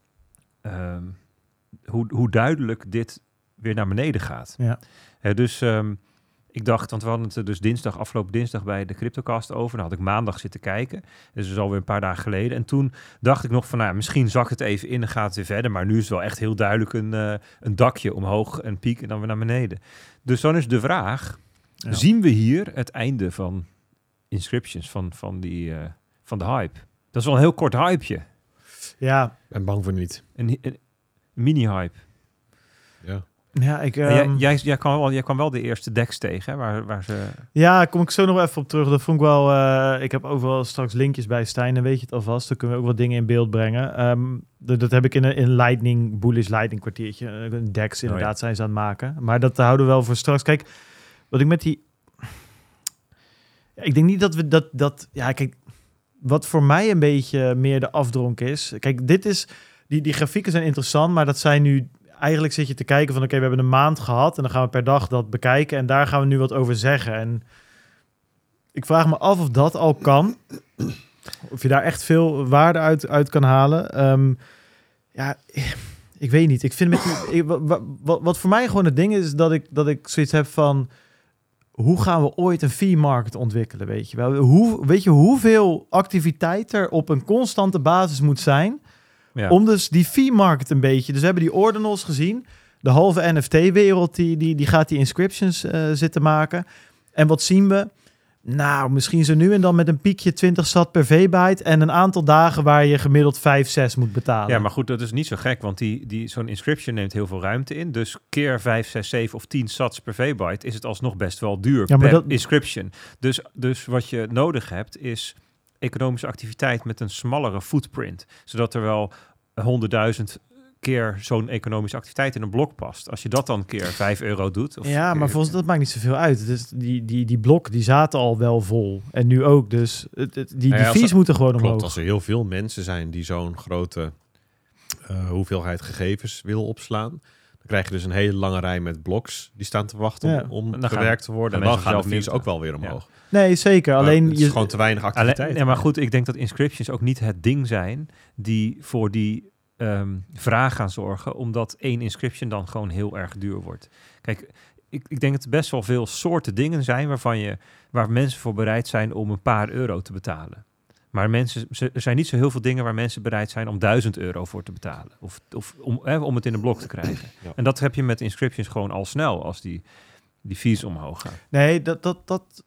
[SPEAKER 2] ehm, hoe, hoe duidelijk dit weer naar beneden gaat.
[SPEAKER 1] Ja.
[SPEAKER 2] Hè, dus ehm, ik dacht, want we hadden het er dus dinsdag, afgelopen dinsdag bij de CryptoCast over. Dan had ik maandag zitten kijken. Dus dat is alweer een paar dagen geleden. En toen dacht ik nog van, nou, ja, misschien zakt het even in en gaat het weer verder. Maar nu is het wel echt heel duidelijk een, eh, een dakje omhoog, een piek en dan weer naar beneden. Dus dan is de vraag,
[SPEAKER 1] Ja.
[SPEAKER 2] zien we hier het einde van inscriptions, van, van, die, eh, van de hype? Dat is wel een heel kort hypeje.
[SPEAKER 1] Ja,
[SPEAKER 3] ben bang voor niet.
[SPEAKER 2] Een, een mini-hype.
[SPEAKER 3] Ja.
[SPEAKER 1] Ja ik...
[SPEAKER 2] Jij,
[SPEAKER 1] ehm,
[SPEAKER 2] jij, jij, kwam wel, jij kwam wel de eerste decks tegen, hè, waar, waar ze...
[SPEAKER 1] Ja, daar kom ik zo nog even op terug. Dat vond ik wel. eh, ik heb overal straks linkjes bij Stijn. Dan weet je het alvast. Dan kunnen we ook wat dingen in beeld brengen. Ehm, dat, dat heb ik in een in Lightning, Bullish Lightning kwartiertje. eh, Een Dex inderdaad zijn ze aan het maken. Maar dat houden we wel voor straks. Kijk, wat ik met die. Ja, ik denk niet dat we dat. dat ja, kijk. Wat voor mij een beetje meer de afdronk is. Kijk, dit is. Die, die grafieken zijn interessant, maar dat zijn nu. Eigenlijk zit je te kijken van oké, we hebben een maand gehad en dan gaan we per dag dat bekijken en daar gaan we nu wat over zeggen. En ik vraag me af of dat al kan. Of je daar echt veel waarde uit, uit kan halen. Ehm, ja, ik weet niet. Ik vind met ik- wa- wa- wat, wat voor mij gewoon het ding is, dat ik, dat ik zoiets heb van... Hoe gaan we ooit een fee-market ontwikkelen, weet je wel? Hoe, weet je hoeveel activiteit er op een constante basis moet zijn...
[SPEAKER 2] Ja.
[SPEAKER 1] Om dus die fee-market een beetje... Dus we hebben die ordinals gezien. De halve NFT-wereld die, die, die gaat die inscriptions eh, zitten maken. En wat zien we? Nou, misschien zo nu en dan met een piekje 20 sat per V-byte... en een aantal dagen waar je gemiddeld 5, 6 moet betalen.
[SPEAKER 2] Ja, maar goed, dat is niet zo gek, want die, die, zo'n inscription neemt heel veel ruimte in. Dus keer 5, 6, 7 of 10 sats per V-byte is het alsnog best wel duur
[SPEAKER 1] Ja, maar
[SPEAKER 2] per
[SPEAKER 1] dat-
[SPEAKER 2] inscription. Dus, dus wat je nodig hebt is economische activiteit met een smallere footprint. Zodat er wel 100.000 keer zo'n economische activiteit in een blok past. Als je dat dan keer 5 euro doet. Of
[SPEAKER 1] ja, maar volgens dat maakt niet zoveel uit. Dus die, die, die blok die zaten al wel vol. En nu ook. Dus het, het- die, die
[SPEAKER 3] Nou ja,
[SPEAKER 1] fees moeten gewoon omhoog.
[SPEAKER 3] Als er heel veel mensen zijn die zo'n grote eh, hoeveelheid gegevens willen opslaan, dan krijg je dus een hele lange rij met bloks die staan te wachten
[SPEAKER 1] Ja.
[SPEAKER 3] om, verwerkt te worden. En dan gaan de ook wel weer omhoog.
[SPEAKER 1] Nee, zeker.
[SPEAKER 3] Maar
[SPEAKER 1] Alleen
[SPEAKER 3] het is
[SPEAKER 1] je,
[SPEAKER 3] gewoon te weinig
[SPEAKER 2] Alleen,
[SPEAKER 3] activiteit.
[SPEAKER 2] nee, maar goed, ik denk dat inscriptions ook niet het ding zijn die voor die ehm, vraag gaan zorgen, omdat één inscription dan gewoon heel erg duur wordt. Kijk, ik, ik denk dat er best wel veel soorten dingen zijn waarvan je, waar mensen voor bereid zijn om een paar euro te betalen. Maar mensen, er zijn niet zo heel veel dingen waar mensen bereid zijn om 1000 euro voor te betalen. Of, of om, hè, om het in een blok te krijgen.
[SPEAKER 3] Ja.
[SPEAKER 2] En dat heb je met inscriptions gewoon al snel als die, die fees omhoog gaan.
[SPEAKER 1] Nee, dat, dat, dat,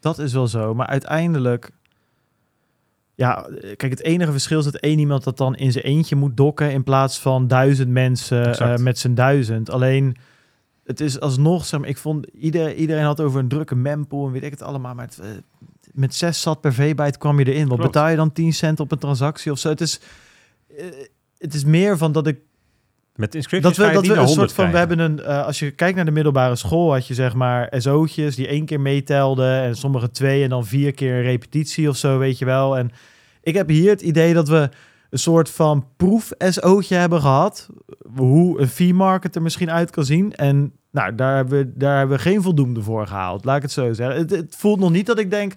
[SPEAKER 1] dat is wel zo. Maar uiteindelijk... Ja, kijk, het enige verschil is dat één iemand dat dan in zijn eentje moet dokken... in plaats van duizend mensen eh, met z'n duizend. Alleen, het is alsnog... Zeg maar, ik vond, ieder, iedereen had over een drukke mempool en weet ik het allemaal. Maar het, eh, met zes zat per V-byte kwam je erin. Wat betaal je dan 10 cent op een transactie of zo? Het is, eh, het is meer van dat ik
[SPEAKER 2] Met inscriptions
[SPEAKER 1] dat we, dat we een soort
[SPEAKER 2] 100
[SPEAKER 1] van, we hebben een, eh, als je kijkt naar de middelbare school, had je zeg maar SO'tjes die één keer meetelden en sommige twee en dan vier keer een repetitie of zo, weet je wel. En ik heb hier het idee dat we een soort van proef-SO'tje hebben gehad, hoe een fee market er misschien uit kan zien. En nou, daar hebben we, daar hebben we geen voldoende voor gehaald, laat ik het zo zeggen. Het, het voelt nog niet dat ik denk,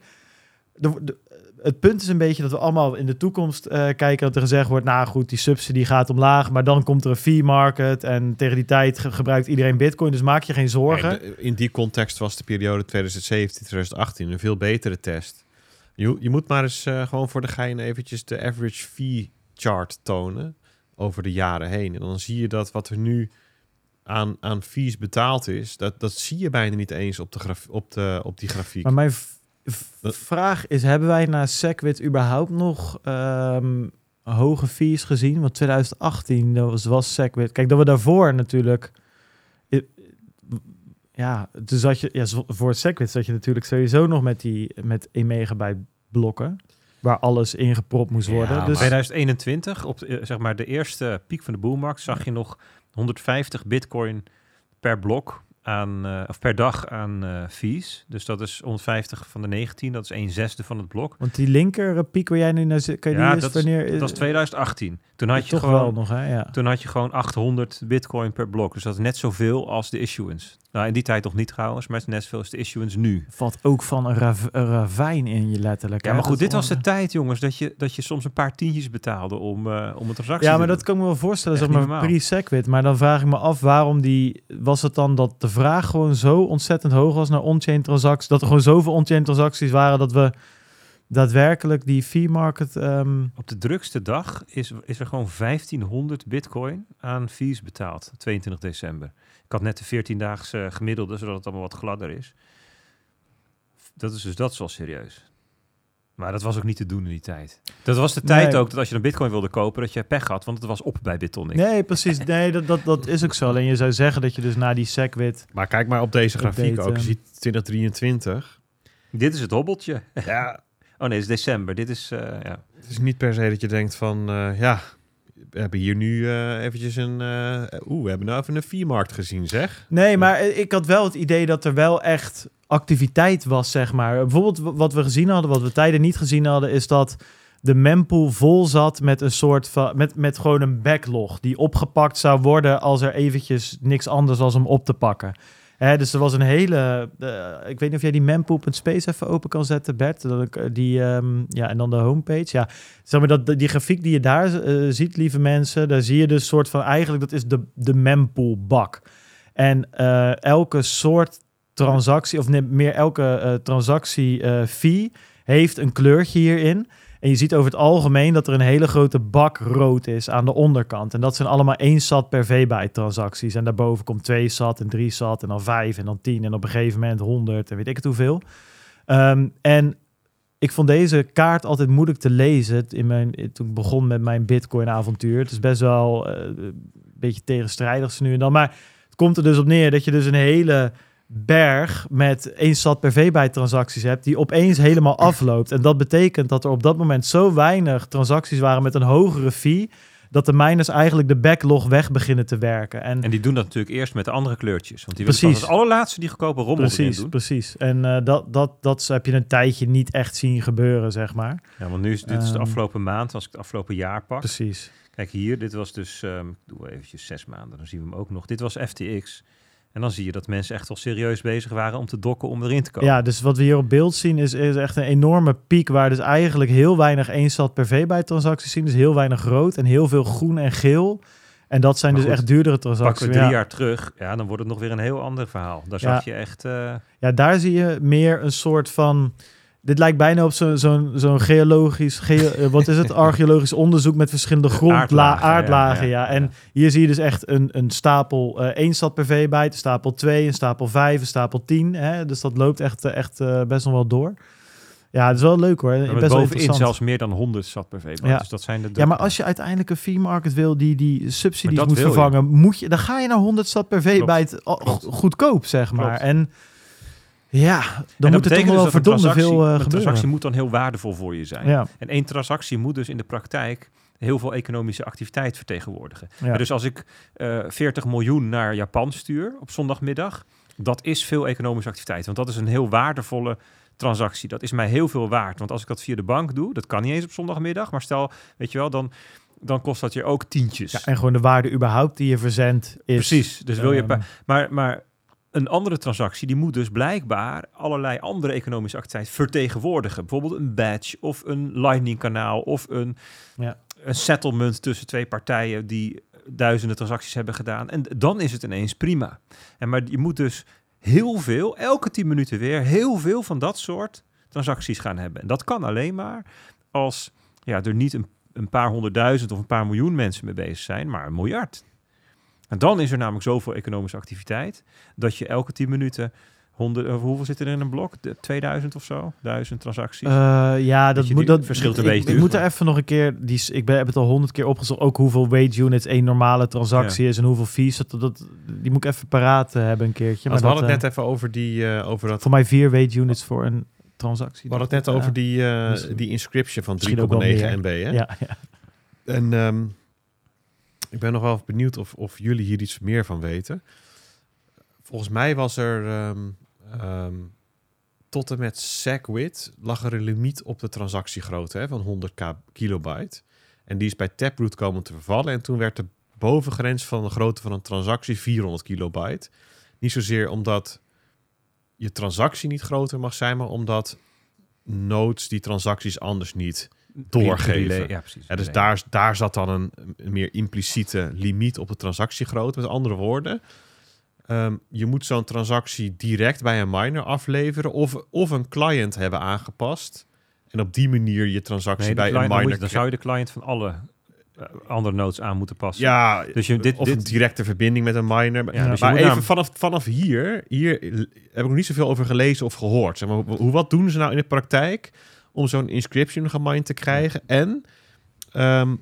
[SPEAKER 1] de, de- het punt is een beetje dat we allemaal in de toekomst eh, kijken dat er gezegd wordt, nou goed, die subsidie gaat omlaag, maar dan komt er een fee market en tegen die tijd ge- gebruikt iedereen bitcoin, dus maak je geen zorgen.
[SPEAKER 3] Nee, de- in die context was de periode 2017-2018 een veel betere test. Je, je moet maar eens eh, gewoon voor de gein eventjes de average fee chart tonen over de jaren heen. En dan zie je dat wat er nu aan, aan fees betaald is, dat, dat zie je bijna niet eens op, de graf, op, de, op die grafiek.
[SPEAKER 1] Maar mijn vraag is, hebben wij na Segwit überhaupt nog ehm, hoge fees gezien? Want 2018 dat was, was Segwit. Kijk, dat we daarvoor natuurlijk... Ja, je, ja, voor Segwit zat je natuurlijk sowieso nog met die met 1 megabyte blokken. Waar alles ingepropt moest
[SPEAKER 3] Ja,
[SPEAKER 1] worden. dus
[SPEAKER 2] 2021, op eh, zeg maar de eerste piek van de boelmarkt, zag je nog 150 bitcoin per blok aan, eh, of per dag aan eh, fees. Dus dat is 150 van de 19, dat is 1 zesde van het blok.
[SPEAKER 1] Want die linker eh, piek waar jij nu naar zit, kan je
[SPEAKER 2] Ja,
[SPEAKER 1] die
[SPEAKER 2] dat is-
[SPEAKER 1] wanneer...
[SPEAKER 2] Dat is 2018. Toen had je
[SPEAKER 1] toch
[SPEAKER 2] gewoon
[SPEAKER 1] wel nog, hè? Ja.
[SPEAKER 2] Toen had je gewoon 800 bitcoin per blok. Dus dat is net zoveel als de issuance. Nou, in die tijd nog niet trouwens, maar het is net zoveel als de issuance nu.
[SPEAKER 1] Valt ook van een, rav- een ravijn in je letterlijk.
[SPEAKER 2] Ja,
[SPEAKER 1] hè?
[SPEAKER 2] maar goed,
[SPEAKER 1] Dat
[SPEAKER 2] dit was de tijd, jongens, dat je, dat je soms een paar tientjes betaalde om, eh om een transactie
[SPEAKER 1] Ja,
[SPEAKER 2] te
[SPEAKER 1] maar dat kan ik me wel voorstellen,
[SPEAKER 2] Echt
[SPEAKER 1] zeg maar, pre-Segwit. Maar dan vraag ik me af, waarom die... Was het dan dat de vraag gewoon zo ontzettend hoog was naar on-chain transacties? Dat er gewoon zoveel on-chain transacties waren dat we daadwerkelijk die fee market... ehm,
[SPEAKER 2] Op de drukste dag is, is er gewoon 1500 bitcoin aan fees betaald. 22 december. Ik had net de 14-daagse gemiddelde, zodat het allemaal wat gladder is. Dat is dus dat wel serieus. Maar dat was ook niet te doen in die tijd. Dat was de tijd
[SPEAKER 1] Nee.
[SPEAKER 2] ook dat als je een bitcoin wilde kopen, dat je pech had, want het was op bij Bitonic.
[SPEAKER 1] Nee, precies. Nee, dat, dat, dat is ook zo. Alleen je zou zeggen dat je dus na die Segwit...
[SPEAKER 3] Maar kijk maar op deze grafiek
[SPEAKER 1] Update,
[SPEAKER 3] ook. Je
[SPEAKER 1] ehm.
[SPEAKER 3] ziet 2023.
[SPEAKER 2] Dit is het hobbeltje.
[SPEAKER 3] Ja,
[SPEAKER 2] Oh nee, het is december. Dit is, eh, ja.
[SPEAKER 3] het is niet per se dat je denkt van, eh, ja, we hebben hier nu eh, eventjes een, eh oeh, we hebben nou even een fee-markt gezien, zeg.
[SPEAKER 1] Nee, maar eh, ik had wel het idee dat er wel echt activiteit was, zeg maar. Bijvoorbeeld wat we gezien hadden, wat we tijden niet gezien hadden, is dat de mempool vol zat met een soort van, met, met gewoon een backlog die opgepakt zou worden als er eventjes niks anders was om op te pakken. Hè, dus er was een hele, eh, ik weet niet of jij die mempool.space even open kan zetten, Bert. Eh, die, ehm, ja, en dan de homepage. Ja, zeg maar dat die grafiek die je daar eh, ziet, lieve mensen, daar zie je dus soort van eigenlijk dat is de de mempool bak. En elke soort transactie, of meer elke transactie fee, heeft een kleurtje hierin. En je ziet over het algemeen dat er een hele grote bak rood is aan de onderkant. En dat zijn allemaal 1 sat per V-byte transacties. En daarboven komt 2 sat en 3 sat en dan 5 en dan 10 en op een gegeven moment 100 en weet ik het hoeveel. Ehm, en ik vond deze kaart altijd moeilijk te lezen in mijn, toen ik begon met mijn Bitcoin-avontuur. Het is best wel eh, een beetje tegenstrijdig nu en dan. Maar het komt er dus op neer dat je dus een hele berg met één sat per V-byte transacties hebt, die opeens helemaal afloopt. En dat betekent dat er op dat moment zo weinig transacties waren met een hogere fee, dat de miners eigenlijk de backlog weg beginnen te werken. En,
[SPEAKER 2] En die doen dat natuurlijk eerst met de andere kleurtjes. Want die willen
[SPEAKER 1] Precies.
[SPEAKER 2] pas als allerlaatste die goedkope rommel
[SPEAKER 1] precies,
[SPEAKER 2] doen.
[SPEAKER 1] precies. En eh, dat, dat, dat heb je een tijdje niet echt zien gebeuren, zeg maar.
[SPEAKER 2] Ja, want nu is dit is de
[SPEAKER 1] Ehm.
[SPEAKER 2] afgelopen maand, als ik het afgelopen jaar pak.
[SPEAKER 1] Precies.
[SPEAKER 2] Kijk hier, dit was dus, ik doe eventjes zes maanden, dan zien we hem ook nog. Dit was FTX. En dan zie je dat mensen echt wel serieus bezig waren om te dokken om erin te komen.
[SPEAKER 1] Ja, dus wat we hier op beeld zien is, is echt een enorme piek waar dus eigenlijk heel weinig 1 sat per V-byte transacties zien. Dus heel weinig rood en heel veel groen en geel. En dat zijn
[SPEAKER 2] Maar
[SPEAKER 1] dus
[SPEAKER 2] goed,
[SPEAKER 1] echt duurdere
[SPEAKER 2] Pakken
[SPEAKER 1] transacties.
[SPEAKER 2] we drie
[SPEAKER 1] ja.
[SPEAKER 2] jaar terug, ja, dan wordt het nog weer een heel ander verhaal. Daar
[SPEAKER 1] Ja.
[SPEAKER 2] zag je echt... eh,
[SPEAKER 1] ja, daar zie je meer een soort van... dit lijkt bijna op zo'n geologisch, geo, eh, wat is het, archeologisch onderzoek met verschillende grondla
[SPEAKER 2] Aardlagen,
[SPEAKER 1] aardlagen.
[SPEAKER 2] ja,
[SPEAKER 1] Ja,
[SPEAKER 2] ja,
[SPEAKER 1] En
[SPEAKER 2] ja.
[SPEAKER 1] hier zie je dus echt een, een stapel eh 1 stad per veebijt, een stapel 2, een stapel 5, een stapel 10. Hè? Dus dat loopt echt, eh, echt best nog wel door. Ja, het is wel leuk hoor.
[SPEAKER 2] Maar
[SPEAKER 1] best
[SPEAKER 2] bovenin zelfs meer dan 100 sat per veeband.
[SPEAKER 1] Ja.
[SPEAKER 2] Dus dat zijn de
[SPEAKER 1] Ja, maar als je uiteindelijk een fee market wil die die subsidies
[SPEAKER 2] dat
[SPEAKER 1] moet
[SPEAKER 2] je.
[SPEAKER 1] vervangen, moet je, dan ga je naar 100 stad per veebijt
[SPEAKER 2] Klopt.
[SPEAKER 1] goedkoop, zeg maar.
[SPEAKER 2] Klopt.
[SPEAKER 1] En ja, dan moet er toch wel
[SPEAKER 2] dus
[SPEAKER 1] veel eh
[SPEAKER 2] Een transactie moet dan heel waardevol voor je zijn.
[SPEAKER 1] Ja,
[SPEAKER 2] En één transactie moet dus in de praktijk heel veel economische activiteit vertegenwoordigen.
[SPEAKER 1] ja.
[SPEAKER 2] Dus als ik eh 40 miljoen naar Japan stuur op zondagmiddag, dat is veel economische activiteit. Want dat is een heel waardevolle transactie. Dat is mij heel veel waard. Want als ik dat via de bank doe, dat kan niet eens op zondagmiddag, maar stel, weet je wel, dan, dan kost dat je ook tientjes.
[SPEAKER 1] Ja, en gewoon de waarde überhaupt die je verzendt is...
[SPEAKER 2] Precies. Dus wil je.
[SPEAKER 1] ehm,
[SPEAKER 2] Maar, maar een andere transactie, die moet dus blijkbaar allerlei andere economische activiteit vertegenwoordigen. Bijvoorbeeld een badge of een lightning kanaal of een,
[SPEAKER 1] Ja.
[SPEAKER 2] een settlement tussen twee partijen die duizenden transacties hebben gedaan. En dan is het ineens prima. En maar je moet dus heel veel, elke 10 minuten weer, heel veel van dat soort transacties gaan hebben. En dat kan alleen maar als ja, er niet een, een paar honderdduizend of een paar miljoen mensen mee bezig zijn, maar een miljard. En dan is er namelijk zoveel economische activiteit dat je elke 10 minuten honderd, of hoeveel zit er in een blok? De 2000 of zo? 1000 transacties.
[SPEAKER 1] Eh, ja, dat
[SPEAKER 2] je,
[SPEAKER 1] moet dat
[SPEAKER 2] verschilt een
[SPEAKER 1] ik,
[SPEAKER 2] beetje
[SPEAKER 1] Ik moet er even nog een keer die ik ben, heb het al honderd keer opgezocht. Ook hoeveel wage units één normale transactie is en hoeveel fees. Dat, dat, die moet ik even paraat eh, hebben een keertje. Maar
[SPEAKER 3] we
[SPEAKER 1] dat,
[SPEAKER 3] hadden het
[SPEAKER 1] eh,
[SPEAKER 3] net even over die, eh, over dat.
[SPEAKER 1] voor mij vier wage units voor een transactie.
[SPEAKER 3] We hadden het net
[SPEAKER 1] Ja.
[SPEAKER 3] over die, eh, die inscription van 3,9
[SPEAKER 1] Misschien ook wel meer.
[SPEAKER 3] MB. Hè?
[SPEAKER 1] Ja, ja.
[SPEAKER 3] En ehm, ik ben nog wel benieuwd of, of jullie hier iets meer van weten. Volgens mij was er ehm, ehm, tot en met SegWit lag er een limiet op de transactiegrootte van 100 k kilobyte. En die is bij Taproot komen te vervallen. En toen werd de bovengrens van de grootte van een transactie 400 kilobyte. Niet zozeer omdat je transactie niet groter mag zijn, maar omdat nodes die transacties anders niet doorgeven.
[SPEAKER 2] Relay, Ja, precies.
[SPEAKER 3] ja, dus
[SPEAKER 2] Relay.
[SPEAKER 3] daar, daar zat dan een, een meer impliciete limiet op de transactiegrootte. Met andere woorden, ehm, je moet zo'n transactie direct bij een miner afleveren of, of een client hebben aangepast. En op die manier je transactie
[SPEAKER 2] Nee,
[SPEAKER 3] bij
[SPEAKER 2] client-
[SPEAKER 3] een
[SPEAKER 2] dan,
[SPEAKER 3] miner...
[SPEAKER 2] je- dan zou je de client van alle eh, andere nodes aan moeten passen.
[SPEAKER 3] ja,
[SPEAKER 2] Dus je, dit,
[SPEAKER 3] of
[SPEAKER 2] dit,
[SPEAKER 3] een directe verbinding met een miner. Maar,
[SPEAKER 2] Ja, dus
[SPEAKER 3] maar even vanaf, vanaf hier, hier heb ik nog niet zoveel over gelezen of gehoord. Zeg maar, hoe, wat doen ze nou in de praktijk om zo'n inscription gemined te krijgen? En ehm,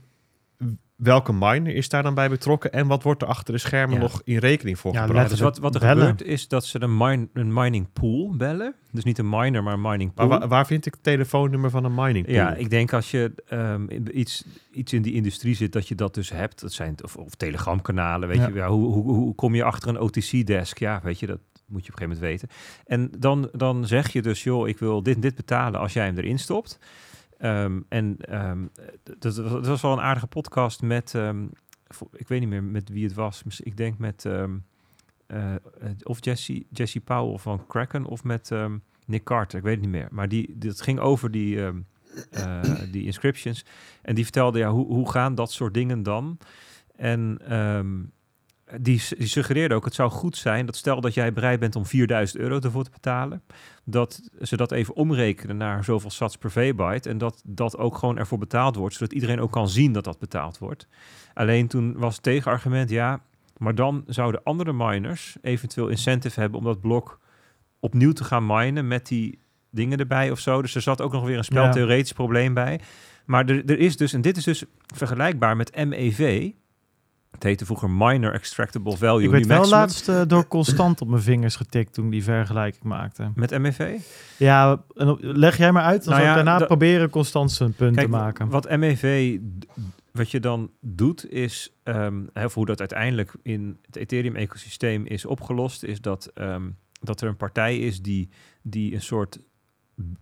[SPEAKER 3] welke miner is daar dan bij betrokken? En wat wordt er achter de schermen
[SPEAKER 2] Ja.
[SPEAKER 3] nog in rekening voor
[SPEAKER 1] Ja,
[SPEAKER 3] gebracht?
[SPEAKER 2] dus wat, wat er
[SPEAKER 1] Bellen.
[SPEAKER 2] gebeurt is dat ze een, mine, een mining pool bellen. Dus niet een miner, maar een mining pool.
[SPEAKER 3] wa- waar vind ik het telefoonnummer van een mining pool?
[SPEAKER 2] Ja, ik denk als je ehm, iets, iets in die industrie zit, dat je dat dus hebt. Dat zijn of, of telegramkanalen, weet
[SPEAKER 1] Ja.
[SPEAKER 2] je. Ja, hoe, hoe, hoe kom je achter een OTC-desk? Ja, weet je, dat moet je op een gegeven moment weten. En dan, dan zeg je dus, joh, ik wil dit dit betalen als jij hem erin stopt. Ehm, en ehm, dat, was- wel een aardige podcast met, ehm, ik weet niet meer met wie het was. Ik denk met eh, eh, of Jesse, Jesse Powell van Kraken of met Nick Carter, ik weet het niet meer. Maar die, dat ging over die, eh, die inscriptions. En die vertelde, ja, hoe, hoe gaan dat soort dingen dan? En die, die suggereerde ook, het zou goed zijn dat stel dat jij bereid bent om 4000 euro ervoor te betalen, dat ze dat even omrekenen naar zoveel sats per V-byte en dat dat ook gewoon ervoor betaald wordt, zodat iedereen ook kan zien dat dat betaald wordt. Alleen toen was het tegenargument, ja, maar dan zouden andere miners eventueel incentive hebben om dat blok opnieuw te gaan minen met die dingen erbij of zo. Dus er zat ook nog weer een speltheoretisch probleem bij. Maar er, er is dus, en dit is dus vergelijkbaar met MEV. Het heette vroeger Miner Extractable Value.
[SPEAKER 1] Ik
[SPEAKER 2] nu
[SPEAKER 1] werd wel
[SPEAKER 2] maximum.
[SPEAKER 1] laatst eh, door constant op mijn vingers getikt toen ik die vergelijking maakte.
[SPEAKER 2] Met MEV?
[SPEAKER 1] Ja, leg jij maar uit. Dan
[SPEAKER 2] Nou
[SPEAKER 1] zal ik
[SPEAKER 2] ja,
[SPEAKER 1] daarna proberen constant zijn punt
[SPEAKER 2] Kijk,
[SPEAKER 1] te maken.
[SPEAKER 2] wat MEV, wat je dan doet, is, ehm, of hoe dat uiteindelijk in het Ethereum-ecosysteem is opgelost, is dat, ehm, dat er een partij is die, die een soort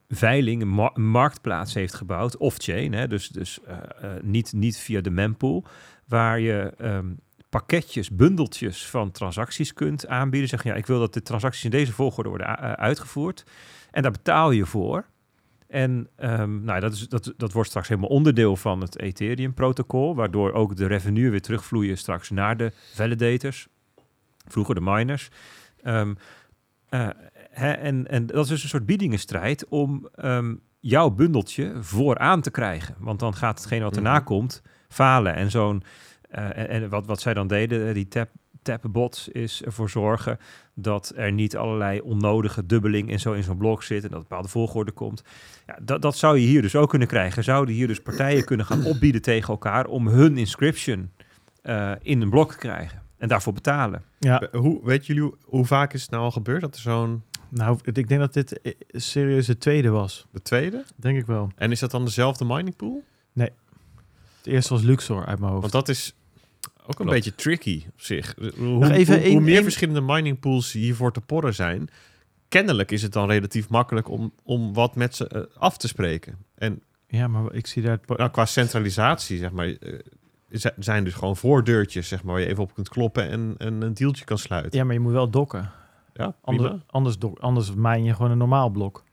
[SPEAKER 2] veiling, een, ma- een marktplaats heeft gebouwd, off-chain, hè, dus, dus eh, eh, niet, niet via de mempool, waar je ehm, pakketjes, bundeltjes van transacties kunt aanbieden. Zeg ja, ik wil dat de transacties in deze volgorde worden eh, uitgevoerd. En daar betaal je voor. En ehm, nou, dat, is, dat, dat wordt straks helemaal onderdeel van het Ethereum-protocol, waardoor ook de revenue weer terugvloeien straks naar de validators, vroeger de miners. Ehm, eh, Hè, en, en dat is dus een soort biedingenstrijd om jouw bundeltje vooraan te krijgen. Want dan gaat hetgeen wat erna
[SPEAKER 3] Mhm.
[SPEAKER 2] komt falen. En zo'n eh, en, en wat, wat zij dan deden, eh, die tap, tapbots, is ervoor zorgen dat er niet allerlei onnodige dubbeling en zo in zo'n blok zit en dat een bepaalde volgorde komt. Ja, dat, dat zou je hier dus ook kunnen krijgen. Zouden hier dus partijen kunnen gaan opbieden tegen elkaar om hun inscription eh, in een blok te krijgen en daarvoor betalen.
[SPEAKER 1] Ja,
[SPEAKER 3] Hoe, weet jullie hoe, vaak is het nou al gebeurd dat er zo'n...
[SPEAKER 1] nou, ik denk dat dit serieus de tweede was.
[SPEAKER 3] De tweede?
[SPEAKER 1] Denk ik wel.
[SPEAKER 3] En is dat dan dezelfde mining pool?
[SPEAKER 1] Het eerste was Luxor uit mijn hoofd.
[SPEAKER 3] Want dat is ook een beetje tricky op zich. Hoe,
[SPEAKER 1] Nog even
[SPEAKER 3] hoe, hoe meer verschillende mining pools hiervoor te porren zijn, kennelijk is het dan relatief makkelijk om, om wat met ze eh, af te spreken. En
[SPEAKER 1] Ja, maar ik zie daar...
[SPEAKER 3] nou, qua centralisatie, zeg maar, zi- zijn dus gewoon voordeurtjes, zeg maar, waar je even op kunt kloppen en, en een dealtje kan sluiten.
[SPEAKER 1] Ja, maar je moet wel dokken.
[SPEAKER 3] Ja,
[SPEAKER 1] Anders, anders, do- anders mijn je gewoon een normaal blok.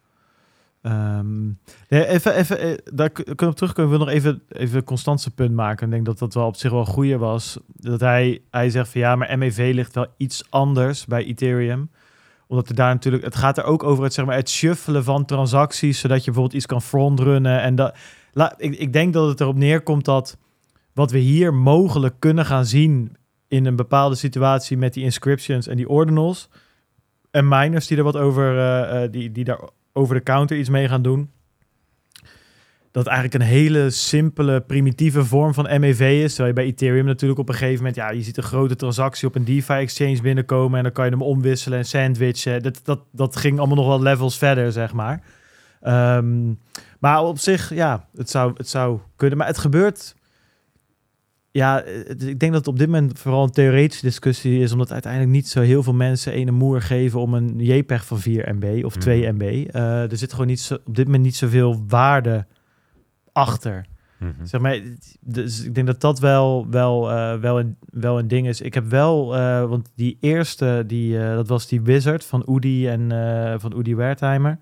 [SPEAKER 1] Ehm, even, even, eh, daar kunnen we op terugkomen. Wil nog even, even Constantse punt maken. Ik denk dat dat wel op zich wel een goede was. Dat hij, hij zegt van ja, maar MEV ligt wel iets anders bij Ethereum. Omdat er daar natuurlijk, het gaat er ook over het, zeg maar, het shuffelen van transacties, zodat je bijvoorbeeld iets kan frontrunnen. En dat, ik, ik denk dat het erop neerkomt dat wat we hier mogelijk kunnen gaan zien in een bepaalde situatie met die inscriptions en die ordinals en miners die er wat over, eh, eh, die, die daar over de counter iets mee gaan doen. Dat eigenlijk een hele simpele, primitieve vorm van MEV is. Terwijl je bij Ethereum natuurlijk op een gegeven moment, ja, je ziet een grote transactie op een DeFi-exchange binnenkomen en dan kan je hem omwisselen en sandwichen. Dat, dat, dat ging allemaal nog wel levels verder, zeg maar. Ehm, maar op zich, ja, het zou, het zou kunnen. Maar het gebeurt. Ja, het- ik denk dat het op dit moment vooral een theoretische discussie is, omdat uiteindelijk niet zo heel veel mensen ene moer geven om een JPEG van 4 MB of 2
[SPEAKER 2] Mhm.
[SPEAKER 1] MB. Eh, er zit gewoon niet zo, op dit moment niet zoveel waarde achter.
[SPEAKER 2] Mhm.
[SPEAKER 1] Zeg maar, dus ik denk dat dat wel, wel, eh, wel, een, wel een ding is. Ik heb wel, eh, want die eerste, die, eh, dat was die Wizard van Udi en eh, van Udi Wertheimer.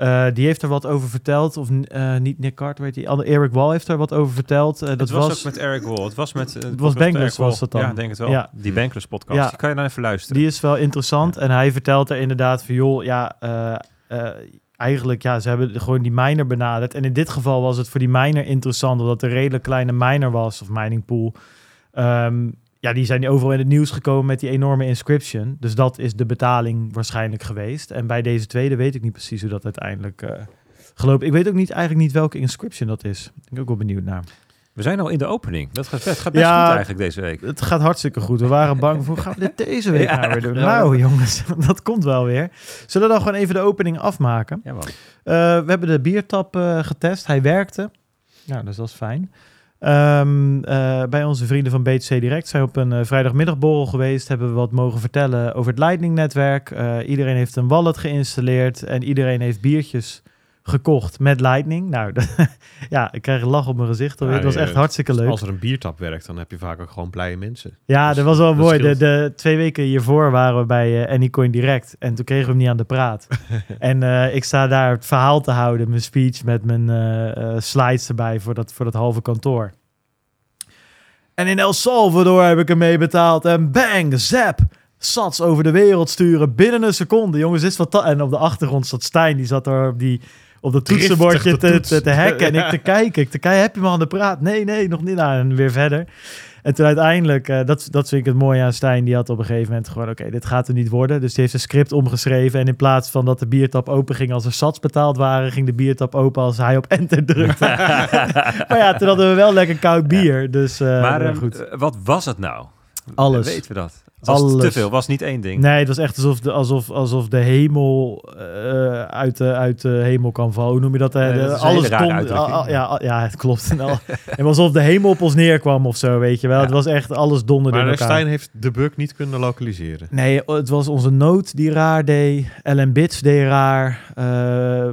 [SPEAKER 1] Eh, die heeft er wat over verteld, of eh, niet Nick Carter, weet andere Eric Wall heeft er wat over verteld. Eh, dat
[SPEAKER 2] het was, ook met Eric Wall. Het was met...
[SPEAKER 1] was
[SPEAKER 2] Uh, podcast
[SPEAKER 1] Bankless was dat dan.
[SPEAKER 2] Ja, denk het wel.
[SPEAKER 1] Ja.
[SPEAKER 2] Die Bankless podcast.
[SPEAKER 1] Ja.
[SPEAKER 2] Die kan je dan even luisteren.
[SPEAKER 1] Die is wel interessant. En hij vertelt er inderdaad van, joh, ja, eigenlijk, ja, ze hebben gewoon die miner benaderd. En in dit geval was het voor die miner interessant, omdat het een redelijk kleine miner was, of mining pool. Ehm, ja, die zijn overal in het nieuws gekomen met die enorme inscription. Dus dat is de betaling waarschijnlijk geweest. En bij deze tweede weet ik niet precies hoe dat uiteindelijk uh, gelopen. Ik weet ook niet, eigenlijk niet welke inscription dat is. Ik ben ook wel benieuwd naar.
[SPEAKER 2] We zijn al in de opening. Dat gaat best, gaat best
[SPEAKER 1] Ja,
[SPEAKER 2] goed eigenlijk deze week.
[SPEAKER 1] Het gaat hartstikke goed. We waren bang voor, gaan we dit deze week
[SPEAKER 2] Ja.
[SPEAKER 1] nou weer doen? Nou jongens, dat komt wel weer. Zullen we dan gewoon even de opening afmaken?
[SPEAKER 2] Ja.
[SPEAKER 1] Uh, we hebben de biertap uh, getest. Hij werkte. Nou, dus dat is fijn. Um, uh, bij onze vrienden van BTC Direct zijn we op een uh, vrijdagmiddagborrel geweest. Hebben we wat mogen vertellen over het Lightning-netwerk. Uh, iedereen heeft een wallet geïnstalleerd en iedereen heeft biertjes gekocht met Lightning. Nou, ja, ik krijg een lach op mijn gezicht. alweer.
[SPEAKER 3] Ja,
[SPEAKER 1] het was echt hartstikke leuk.
[SPEAKER 3] Als er een biertap werkt, dan heb je vaak ook gewoon blije mensen.
[SPEAKER 1] Ja,
[SPEAKER 3] Dus
[SPEAKER 1] dat was wel
[SPEAKER 3] dat
[SPEAKER 1] mooi. De, de twee weken hiervoor waren we bij uh, Anycoin Direct. En toen kregen we hem niet aan de praat. en uh, ik sta daar het verhaal te houden, mijn speech met mijn uh, slides erbij voor dat, voor dat halve kantoor. En in El Salvador heb ik hem mee betaald. En bang, zap, sats over de wereld sturen binnen een seconde. Jongens, is wat En op de achtergrond zat Stijn, die zat er op die op dat toetsenbordje te, te, te hacken. En ik te kijken. Ik te kijken, heb je me aan de praat? Nee, nee, nog niet. Nou, en weer verder. En toen uiteindelijk, uh, dat, dat vind ik het mooie aan Stijn, die had op een gegeven moment gewoon, oké, okay, dit gaat er niet worden. Dus die heeft een script omgeschreven en in plaats van dat de biertap open ging als er sats betaald waren, ging de biertap open als hij op enter drukte. maar ja, toen hadden we wel lekker koud bier, dus uh,
[SPEAKER 2] maar um,
[SPEAKER 1] goed.
[SPEAKER 2] wat was het nou?
[SPEAKER 1] Alles.
[SPEAKER 2] Weten we dat? Het was
[SPEAKER 1] Alles.
[SPEAKER 2] te veel, was niet één ding.
[SPEAKER 1] Nee, het was echt alsof de, alsof, alsof de hemel uh, uit, de, uit de hemel kan vallen. Hoe noem je dat?
[SPEAKER 2] Nee,
[SPEAKER 1] de,
[SPEAKER 2] dat is
[SPEAKER 1] alles
[SPEAKER 2] kon.
[SPEAKER 1] ja, ja, ja, het klopt. het was alsof de hemel op ons neerkwam of zo, weet je wel. Ja. Het was echt alles donderde
[SPEAKER 3] maar
[SPEAKER 1] in elkaar.
[SPEAKER 3] Stijn heeft de bug niet kunnen lokaliseren.
[SPEAKER 1] Nee, het was onze nood die raar deed. LM Bits deed raar. Uh,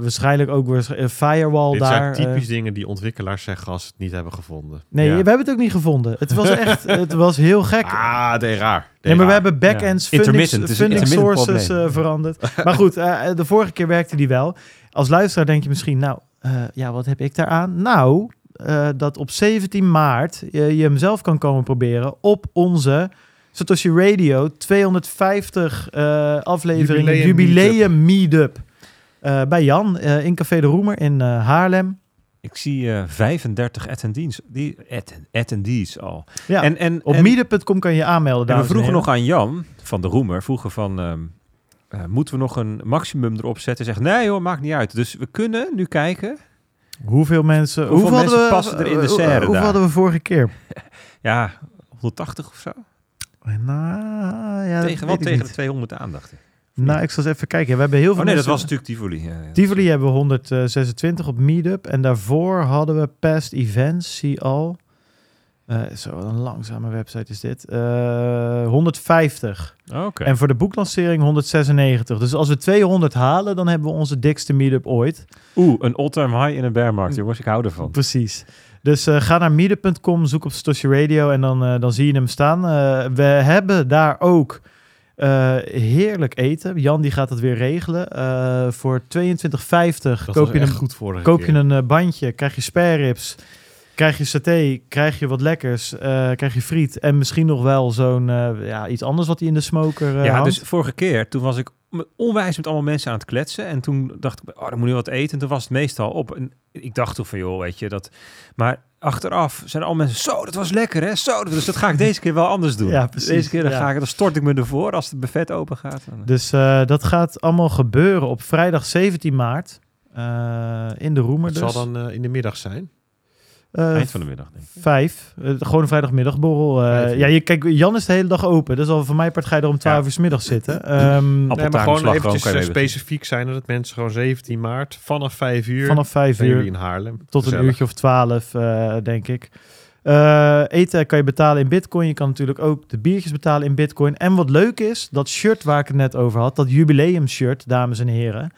[SPEAKER 1] waarschijnlijk ook weer Firewall
[SPEAKER 3] Dit
[SPEAKER 1] daar.
[SPEAKER 3] zijn typisch uh, dingen die ontwikkelaars zeggen als ze het niet hebben gevonden.
[SPEAKER 1] Nee, ja. we hebben het ook niet gevonden. Het was echt, het was heel gek.
[SPEAKER 3] Ah, deed raar.
[SPEAKER 1] Nee, maar we hebben backends
[SPEAKER 2] ja.
[SPEAKER 1] funding, funding sources uh, veranderd. maar goed, uh, de vorige keer werkte die wel. Als luisteraar denk je misschien, nou, uh, ja, wat heb ik daaraan? Nou, dat op 17 maart je, je hem zelf kan komen proberen op onze Satoshi Radio, 250 eh afleveringen,
[SPEAKER 3] Jubileum
[SPEAKER 1] jubileum meetup. Eh, bij Jan eh, in Café de Roemer in eh, Haarlem.
[SPEAKER 2] Ik zie eh 35 attendees, die, atten- attendees al.
[SPEAKER 1] Ja,
[SPEAKER 2] En, en,
[SPEAKER 1] op meetup.com kan je je aanmelden.
[SPEAKER 2] en we
[SPEAKER 1] en
[SPEAKER 2] vroegen nog aan Jan van de Roemer, vroegen van, ehm, eh, moeten we nog een maximum erop zetten? Zegt, nee hoor, maakt niet uit. Dus we kunnen nu kijken.
[SPEAKER 1] Hoeveel mensen,
[SPEAKER 2] Hoeveel mensen
[SPEAKER 1] we,
[SPEAKER 2] passen er in de
[SPEAKER 1] eh,
[SPEAKER 2] serre
[SPEAKER 1] Hoeveel
[SPEAKER 2] daar?
[SPEAKER 1] hadden we vorige keer?
[SPEAKER 2] Ja, 180 of zo.
[SPEAKER 1] Nou, ja,
[SPEAKER 2] tegen wat tegen de 200 aan, dacht ik.
[SPEAKER 1] Nou, ik zal eens even kijken. We hebben heel veel
[SPEAKER 2] Oh nee, dat was natuurlijk Tivoli. Ja, ja.
[SPEAKER 1] Tivoli hebben we 126 op Meetup. En daarvoor hadden we Past Events, zie al. Eh, zo, een langzame website is dit. Eh, 150.
[SPEAKER 2] Oké.
[SPEAKER 1] En voor de boeklancering 196. Dus als we 200 halen, dan hebben we onze dikste Meetup ooit.
[SPEAKER 2] Oeh, een all-time high in een bearmarkt, jongens. Ik hou ervan.
[SPEAKER 1] Precies. Dus eh, ga naar meetup.com, zoek op Satoshi Radio en dan, eh, dan zie je hem staan. Eh, we hebben daar ook eh, heerlijk eten. Jan die gaat het weer regelen. Eh, voor 22,50
[SPEAKER 3] Dat
[SPEAKER 1] koop je een
[SPEAKER 3] goed vorige
[SPEAKER 1] Koop
[SPEAKER 3] keer.
[SPEAKER 1] je een eh, bandje, krijg je spare ribs, krijg je saté, krijg je wat lekkers, eh, krijg je friet en misschien nog wel zo'n eh, ja, iets anders wat hij in de smoker eh
[SPEAKER 2] ja,
[SPEAKER 1] hangt.
[SPEAKER 2] dus vorige keer, toen was ik onwijs met allemaal mensen aan het kletsen. En toen dacht ik, oh, dan moet je wat eten. En toen was het meestal op. En ik dacht toen van, joh, weet je, dat... Maar achteraf zijn al mensen, zo, dat was lekker, hè? Zo, dus dat ga ik deze keer wel anders doen.
[SPEAKER 1] Ja, precies,
[SPEAKER 2] Deze keer dan,
[SPEAKER 1] ja.
[SPEAKER 2] ga ik, dan stort ik me ervoor als het buffet open gaat. Dan-
[SPEAKER 1] Dus eh, dat gaat allemaal gebeuren op vrijdag 17 maart eh, in de Roemer
[SPEAKER 3] Het
[SPEAKER 1] dus.
[SPEAKER 3] zal dan eh, in de middag zijn.
[SPEAKER 1] Eh,
[SPEAKER 2] Eind van de middag, denk ik.
[SPEAKER 1] Vijf. Eh, gewoon een vrijdagmiddagborrel. eh
[SPEAKER 3] Vijf
[SPEAKER 1] ja, je, kijk, Jan is de hele dag open. Dus al van mijn part ga je er om 12
[SPEAKER 2] Ja.
[SPEAKER 1] uur 's middags zitten. Ehm,
[SPEAKER 2] Appeltaart
[SPEAKER 3] Nee, maar
[SPEAKER 2] en
[SPEAKER 3] gewoon eventjes specifiek zijn dat het mensen gewoon 17 maart vanaf 5 uur
[SPEAKER 1] vanaf 5
[SPEAKER 3] zijn jullie
[SPEAKER 1] uur
[SPEAKER 3] in Haarlem.
[SPEAKER 1] tot een uurtje of 12, eh, denk ik. Eh, eten kan je betalen in bitcoin. Je kan natuurlijk ook de biertjes betalen in bitcoin. En wat leuk is, dat shirt waar ik het net over had, dat jubileum shirt, dames en heren.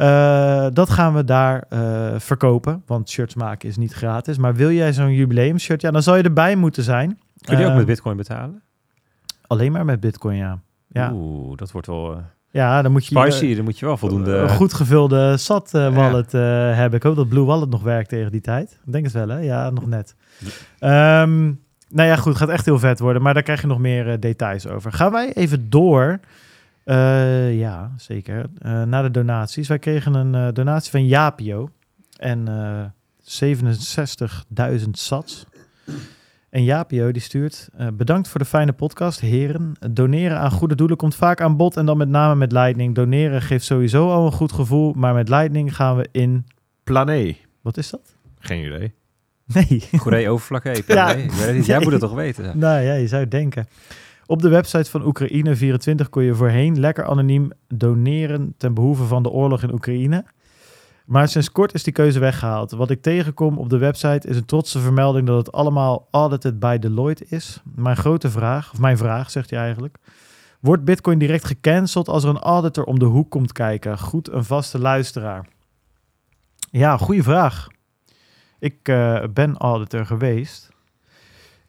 [SPEAKER 1] Eh, dat gaan we daar eh, verkopen. Want shirts maken is niet gratis. Maar wil jij zo'n jubileum shirt, ja, dan zal je erbij moeten zijn.
[SPEAKER 2] Kun je ook
[SPEAKER 1] Eh,
[SPEAKER 2] met bitcoin betalen?
[SPEAKER 1] Alleen maar met bitcoin, ja. Ja,
[SPEAKER 2] Oeh, dat wordt wel... eh,
[SPEAKER 1] ja dan moet je...
[SPEAKER 2] spicy, dan moet je wel voldoende...
[SPEAKER 1] Een goed gevulde SAT eh,
[SPEAKER 2] Ja.
[SPEAKER 1] wallet eh, hebben. Ik hoop dat Blue Wallet nog werkt tegen die tijd. Ik denk het wel, hè? Ja, nog net. Ehm, nou ja, goed. Het gaat echt heel vet worden. Maar daar krijg je nog meer eh, details over. Gaan wij even door. Eh, ja, zeker. Eh, naar de donaties. Wij kregen een eh, donatie van Japio. En eh 67.000 sats. En Japio die stuurt... eh, bedankt voor de fijne podcast, heren. Doneren aan goede doelen komt vaak aan bod. En dan met name met Lightning. Doneren geeft sowieso al een goed gevoel. Maar met Lightning gaan we in...
[SPEAKER 3] Plané.
[SPEAKER 1] Wat is dat?
[SPEAKER 3] Geen idee.
[SPEAKER 1] Nee.
[SPEAKER 2] Goeree overvlakke. Ik,
[SPEAKER 1] Ja.
[SPEAKER 2] nee, ik weet het niet. Jij moet het toch weten?
[SPEAKER 1] Nou ja, je zou denken. Op de website van Oekraïne 24 kon je voorheen lekker anoniem doneren ten behoeve van de oorlog in Oekraïne. Maar sinds kort is die keuze weggehaald. Wat ik tegenkom op de website is een trotse vermelding dat het allemaal audited by Deloitte is. Mijn grote vraag, of mijn vraag zegt hij eigenlijk. Wordt Bitcoin direct gecanceld als er een auditor om de hoek komt kijken? Goed, een vaste luisteraar. Ja, goede vraag. Ik eh, ben auditor geweest.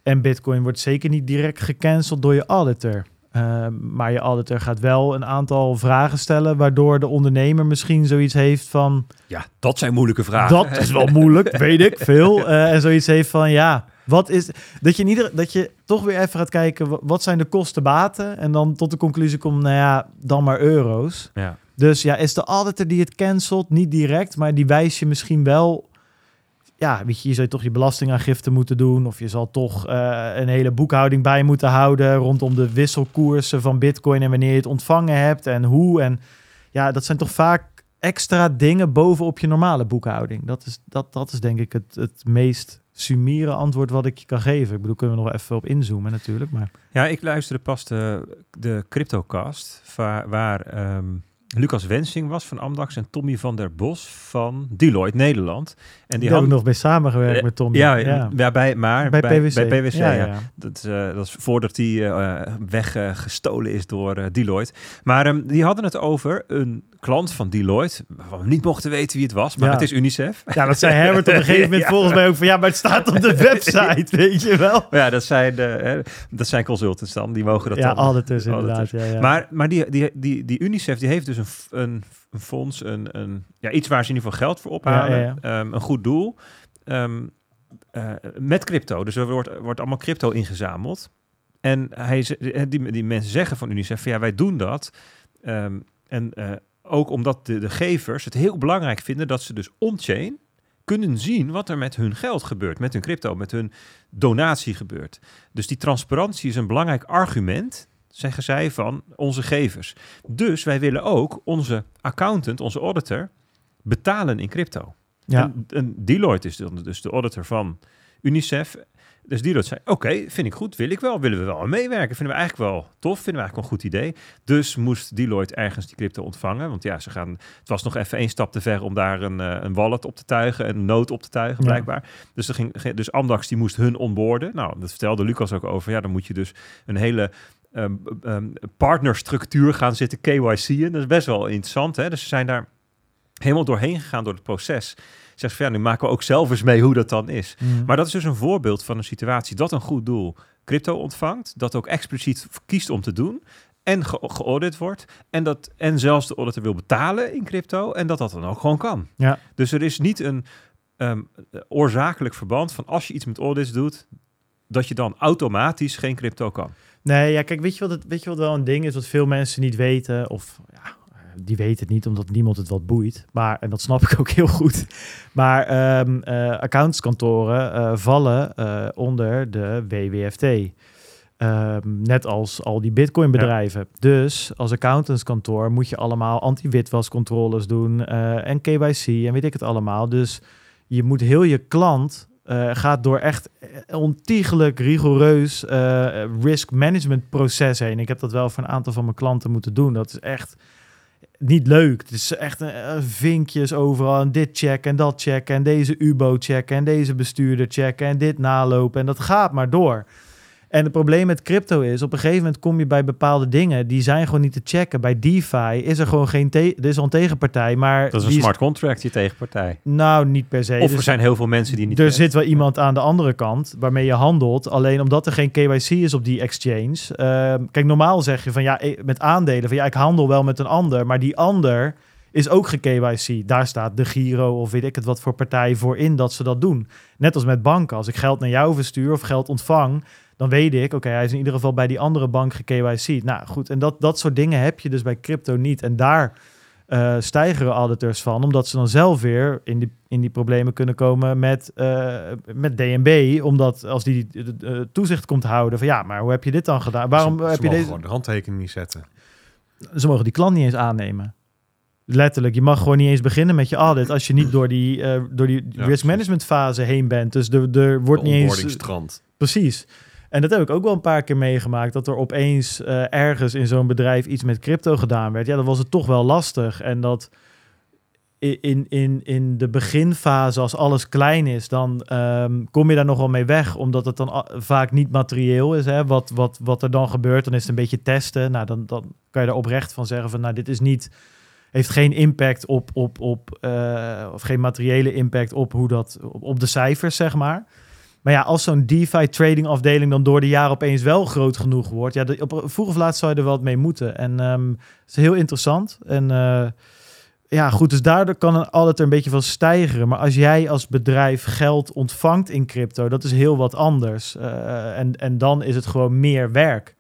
[SPEAKER 1] En Bitcoin wordt zeker niet direct gecanceld door je auditor. Uh, maar je auditor gaat wel een aantal vragen stellen, waardoor de ondernemer misschien zoiets heeft van.
[SPEAKER 2] Ja, dat zijn moeilijke vragen.
[SPEAKER 1] Dat is wel moeilijk, weet ik veel. Uh, en zoiets heeft van ja, wat is. Dat je, in ieder, dat je toch weer even gaat kijken, wat zijn de kosten-baten? En dan tot de conclusie komt, nou ja, dan maar euro's.
[SPEAKER 2] Ja.
[SPEAKER 1] Dus ja, is de auditor die het cancelt, niet direct, maar die wijst je misschien wel ja, weet je, je zou toch je belastingaangifte moeten doen. Of je zal toch uh, een hele boekhouding bij moeten houden rondom de wisselkoersen van Bitcoin en wanneer je het ontvangen hebt en hoe. En ja, dat zijn toch vaak extra dingen bovenop je normale boekhouding. Dat is, dat, dat is denk ik het, het meest sumiere antwoord wat ik je kan geven. Ik bedoel, kunnen we nog even op inzoomen natuurlijk. Maar...
[SPEAKER 2] Ja, ik luisterde pas de, de CryptoCast, waar, um, Lucas Wensing was van Amdax en Tommy van der Bos van Deloitte Nederland. En die
[SPEAKER 1] hebben nog mee samengewerkt uh, met Tommy.
[SPEAKER 2] Ja, ja. ja bij, maar
[SPEAKER 1] bij,
[SPEAKER 2] bij
[SPEAKER 1] PwC.
[SPEAKER 2] Bij PwC ja. Dat, uh, dat is voordat die uh, weggestolen is door Deloitte. Maar um, die hadden het over een klant van Deloitte, waarvan we niet mochten weten wie het was, maar het is UNICEF.
[SPEAKER 1] Ja, dat zei Herbert op een gegeven moment volgens mij ook van, ja, maar het staat op de website, weet je wel.
[SPEAKER 2] Ja, dat zijn, de, dat zijn consultants dan, die mogen dat
[SPEAKER 1] ja,
[SPEAKER 2] dan.
[SPEAKER 1] auditors inderdaad. Ja, ja.
[SPEAKER 2] Maar, maar die, die, die, die UNICEF, die heeft dus een, een, een fonds, een, een, ja, iets waar ze in ieder geval geld voor ophalen,
[SPEAKER 1] Ja,
[SPEAKER 2] um, een goed doel, um, uh, met crypto. Dus er wordt, wordt allemaal crypto ingezameld. En hij, eh, die, die mensen zeggen van UNICEF, van, ja, wij doen dat. Ehm, en eh, ook omdat de, de gevers het heel belangrijk vinden dat ze dus on-chain kunnen zien wat er met hun geld gebeurt, met hun crypto, met hun donatie gebeurt. Dus die transparantie is een belangrijk argument, zeggen zij, van onze gevers. Dus wij willen ook onze accountant, onze auditor, betalen in crypto.
[SPEAKER 1] Ja.
[SPEAKER 2] En, en Deloitte is dus de auditor van UNICEF. Dus Deloitte zei, oké, vind ik goed, wil ik wel, willen we wel aan meewerken. Vinden we eigenlijk wel tof, vinden we eigenlijk wel een goed idee. Dus moest Deloitte ergens die crypto ontvangen. Want ja, ze gaan, het was nog even één stap te ver om daar een, eh, een wallet op te tuigen, een nood op te tuigen,
[SPEAKER 1] Ja.
[SPEAKER 2] blijkbaar. Dus, er ging, dus Amdax die moest hun onboorden. Nou, dat vertelde Lucas ook over. Ja, dan moet je dus een hele ehm, partnerstructuur gaan zitten KYC'en. Dat is best wel interessant, hè? Dus ze zijn daar helemaal doorheen gegaan door het proces. Zegt van ja, nu maken we ook zelf eens mee hoe dat dan is.
[SPEAKER 1] Mm.
[SPEAKER 2] Maar dat is dus een voorbeeld van een situatie dat een goed doel crypto ontvangt, dat ook expliciet kiest om te doen en ge geaudit wordt en dat en zelfs de auditor wil betalen in crypto en dat dat dan ook gewoon kan.
[SPEAKER 1] Ja.
[SPEAKER 2] Dus er is niet een ehm, oorzakelijk verband van als je iets met audits doet, dat je dan automatisch geen crypto kan.
[SPEAKER 1] Nee, ja, kijk, weet je, wat het, weet je wat wel een ding is wat veel mensen niet weten? Of ja, die weten het niet omdat niemand het wat boeit. Maar, en dat snap ik ook heel goed. Maar eh, accountskantoren eh, vallen eh, onder de WWFT. Ehm, net als al die bitcoin bedrijven. Dus als accountantskantoor moet je allemaal anti-witwascontroles doen eh, en KYC en weet ik het allemaal. Dus je moet heel je klant eh, gaat door echt eh, ontiegelijk rigoureus eh, risk management proces heen. Ik heb dat wel voor een aantal van mijn klanten moeten doen. Dat is echt niet leuk. Het is echt vinkjes overal en dit checken en dat checken en deze UBO checken en deze bestuurder checken en dit nalopen en dat gaat maar door. En het probleem met crypto is, op een gegeven moment kom je bij bepaalde dingen, die zijn gewoon niet te checken. Bij DeFi is er gewoon geen, te- er is al een tegenpartij, maar
[SPEAKER 2] Dat is
[SPEAKER 1] die
[SPEAKER 2] een smart contract, je tegenpartij.
[SPEAKER 1] nou, niet per se.
[SPEAKER 2] Of
[SPEAKER 1] Dus-
[SPEAKER 2] er zijn heel veel mensen die niet
[SPEAKER 1] er zit wel iemand aan de andere kant waarmee je handelt. Alleen omdat er geen KYC is op die exchange. ehm, kijk, normaal zeg je van ja, met aandelen van ja, ik handel wel met een ander. Maar die ander is ook ge-KYC. Daar staat de Giro of weet ik het wat voor partij voor in dat ze dat doen. Net als met banken. Als ik geld naar jou verstuur of geld ontvang, dan weet ik, oké, hij is in ieder geval bij die andere bank ge-KYC. Nou goed, en dat, dat soort dingen heb je dus bij crypto niet. En daar eh stijgeren auditors van, omdat ze dan zelf weer in die, in die problemen kunnen komen met, eh, met DNB. Omdat als die eh, toezicht komt houden van ja, maar hoe heb je dit dan gedaan? Waarom
[SPEAKER 3] ze, ze
[SPEAKER 1] heb je deze...
[SPEAKER 3] gewoon de handtekening niet zetten.
[SPEAKER 1] Ze mogen die klant niet eens aannemen. Letterlijk, je mag gewoon niet eens beginnen met je audit als je niet door die, door die risk management fase heen bent. Dus er, er wordt
[SPEAKER 3] de
[SPEAKER 1] niet eens... Precies. En dat heb ik ook wel een paar keer meegemaakt. Dat er opeens eh, ergens in zo'n bedrijf iets met crypto gedaan werd. Ja, dan was het toch wel lastig. En dat in, in, in de beginfase, als alles klein is, dan ehm, kom je daar nog wel mee weg. Omdat het dan vaak niet materieel is. Hè? Wat, wat, wat er dan gebeurt, dan is het een beetje testen. Nou, dan, dan kan je er oprecht van zeggen van, nou, dit is niet... Heeft geen impact op, op, op eh, of geen materiële impact op hoe dat, op de cijfers, zeg maar. Maar ja, als zo'n DeFi trading afdeling dan door de jaren opeens wel groot genoeg wordt, ja, op, vroeg of laat zou je er wel mee moeten. En ehm, het is heel interessant. En eh, ja, goed, dus daardoor kan een auditor een beetje van stijgeren. Maar als jij als bedrijf geld ontvangt in crypto, dat is heel wat anders. Eh, en, en dan is het gewoon meer werk.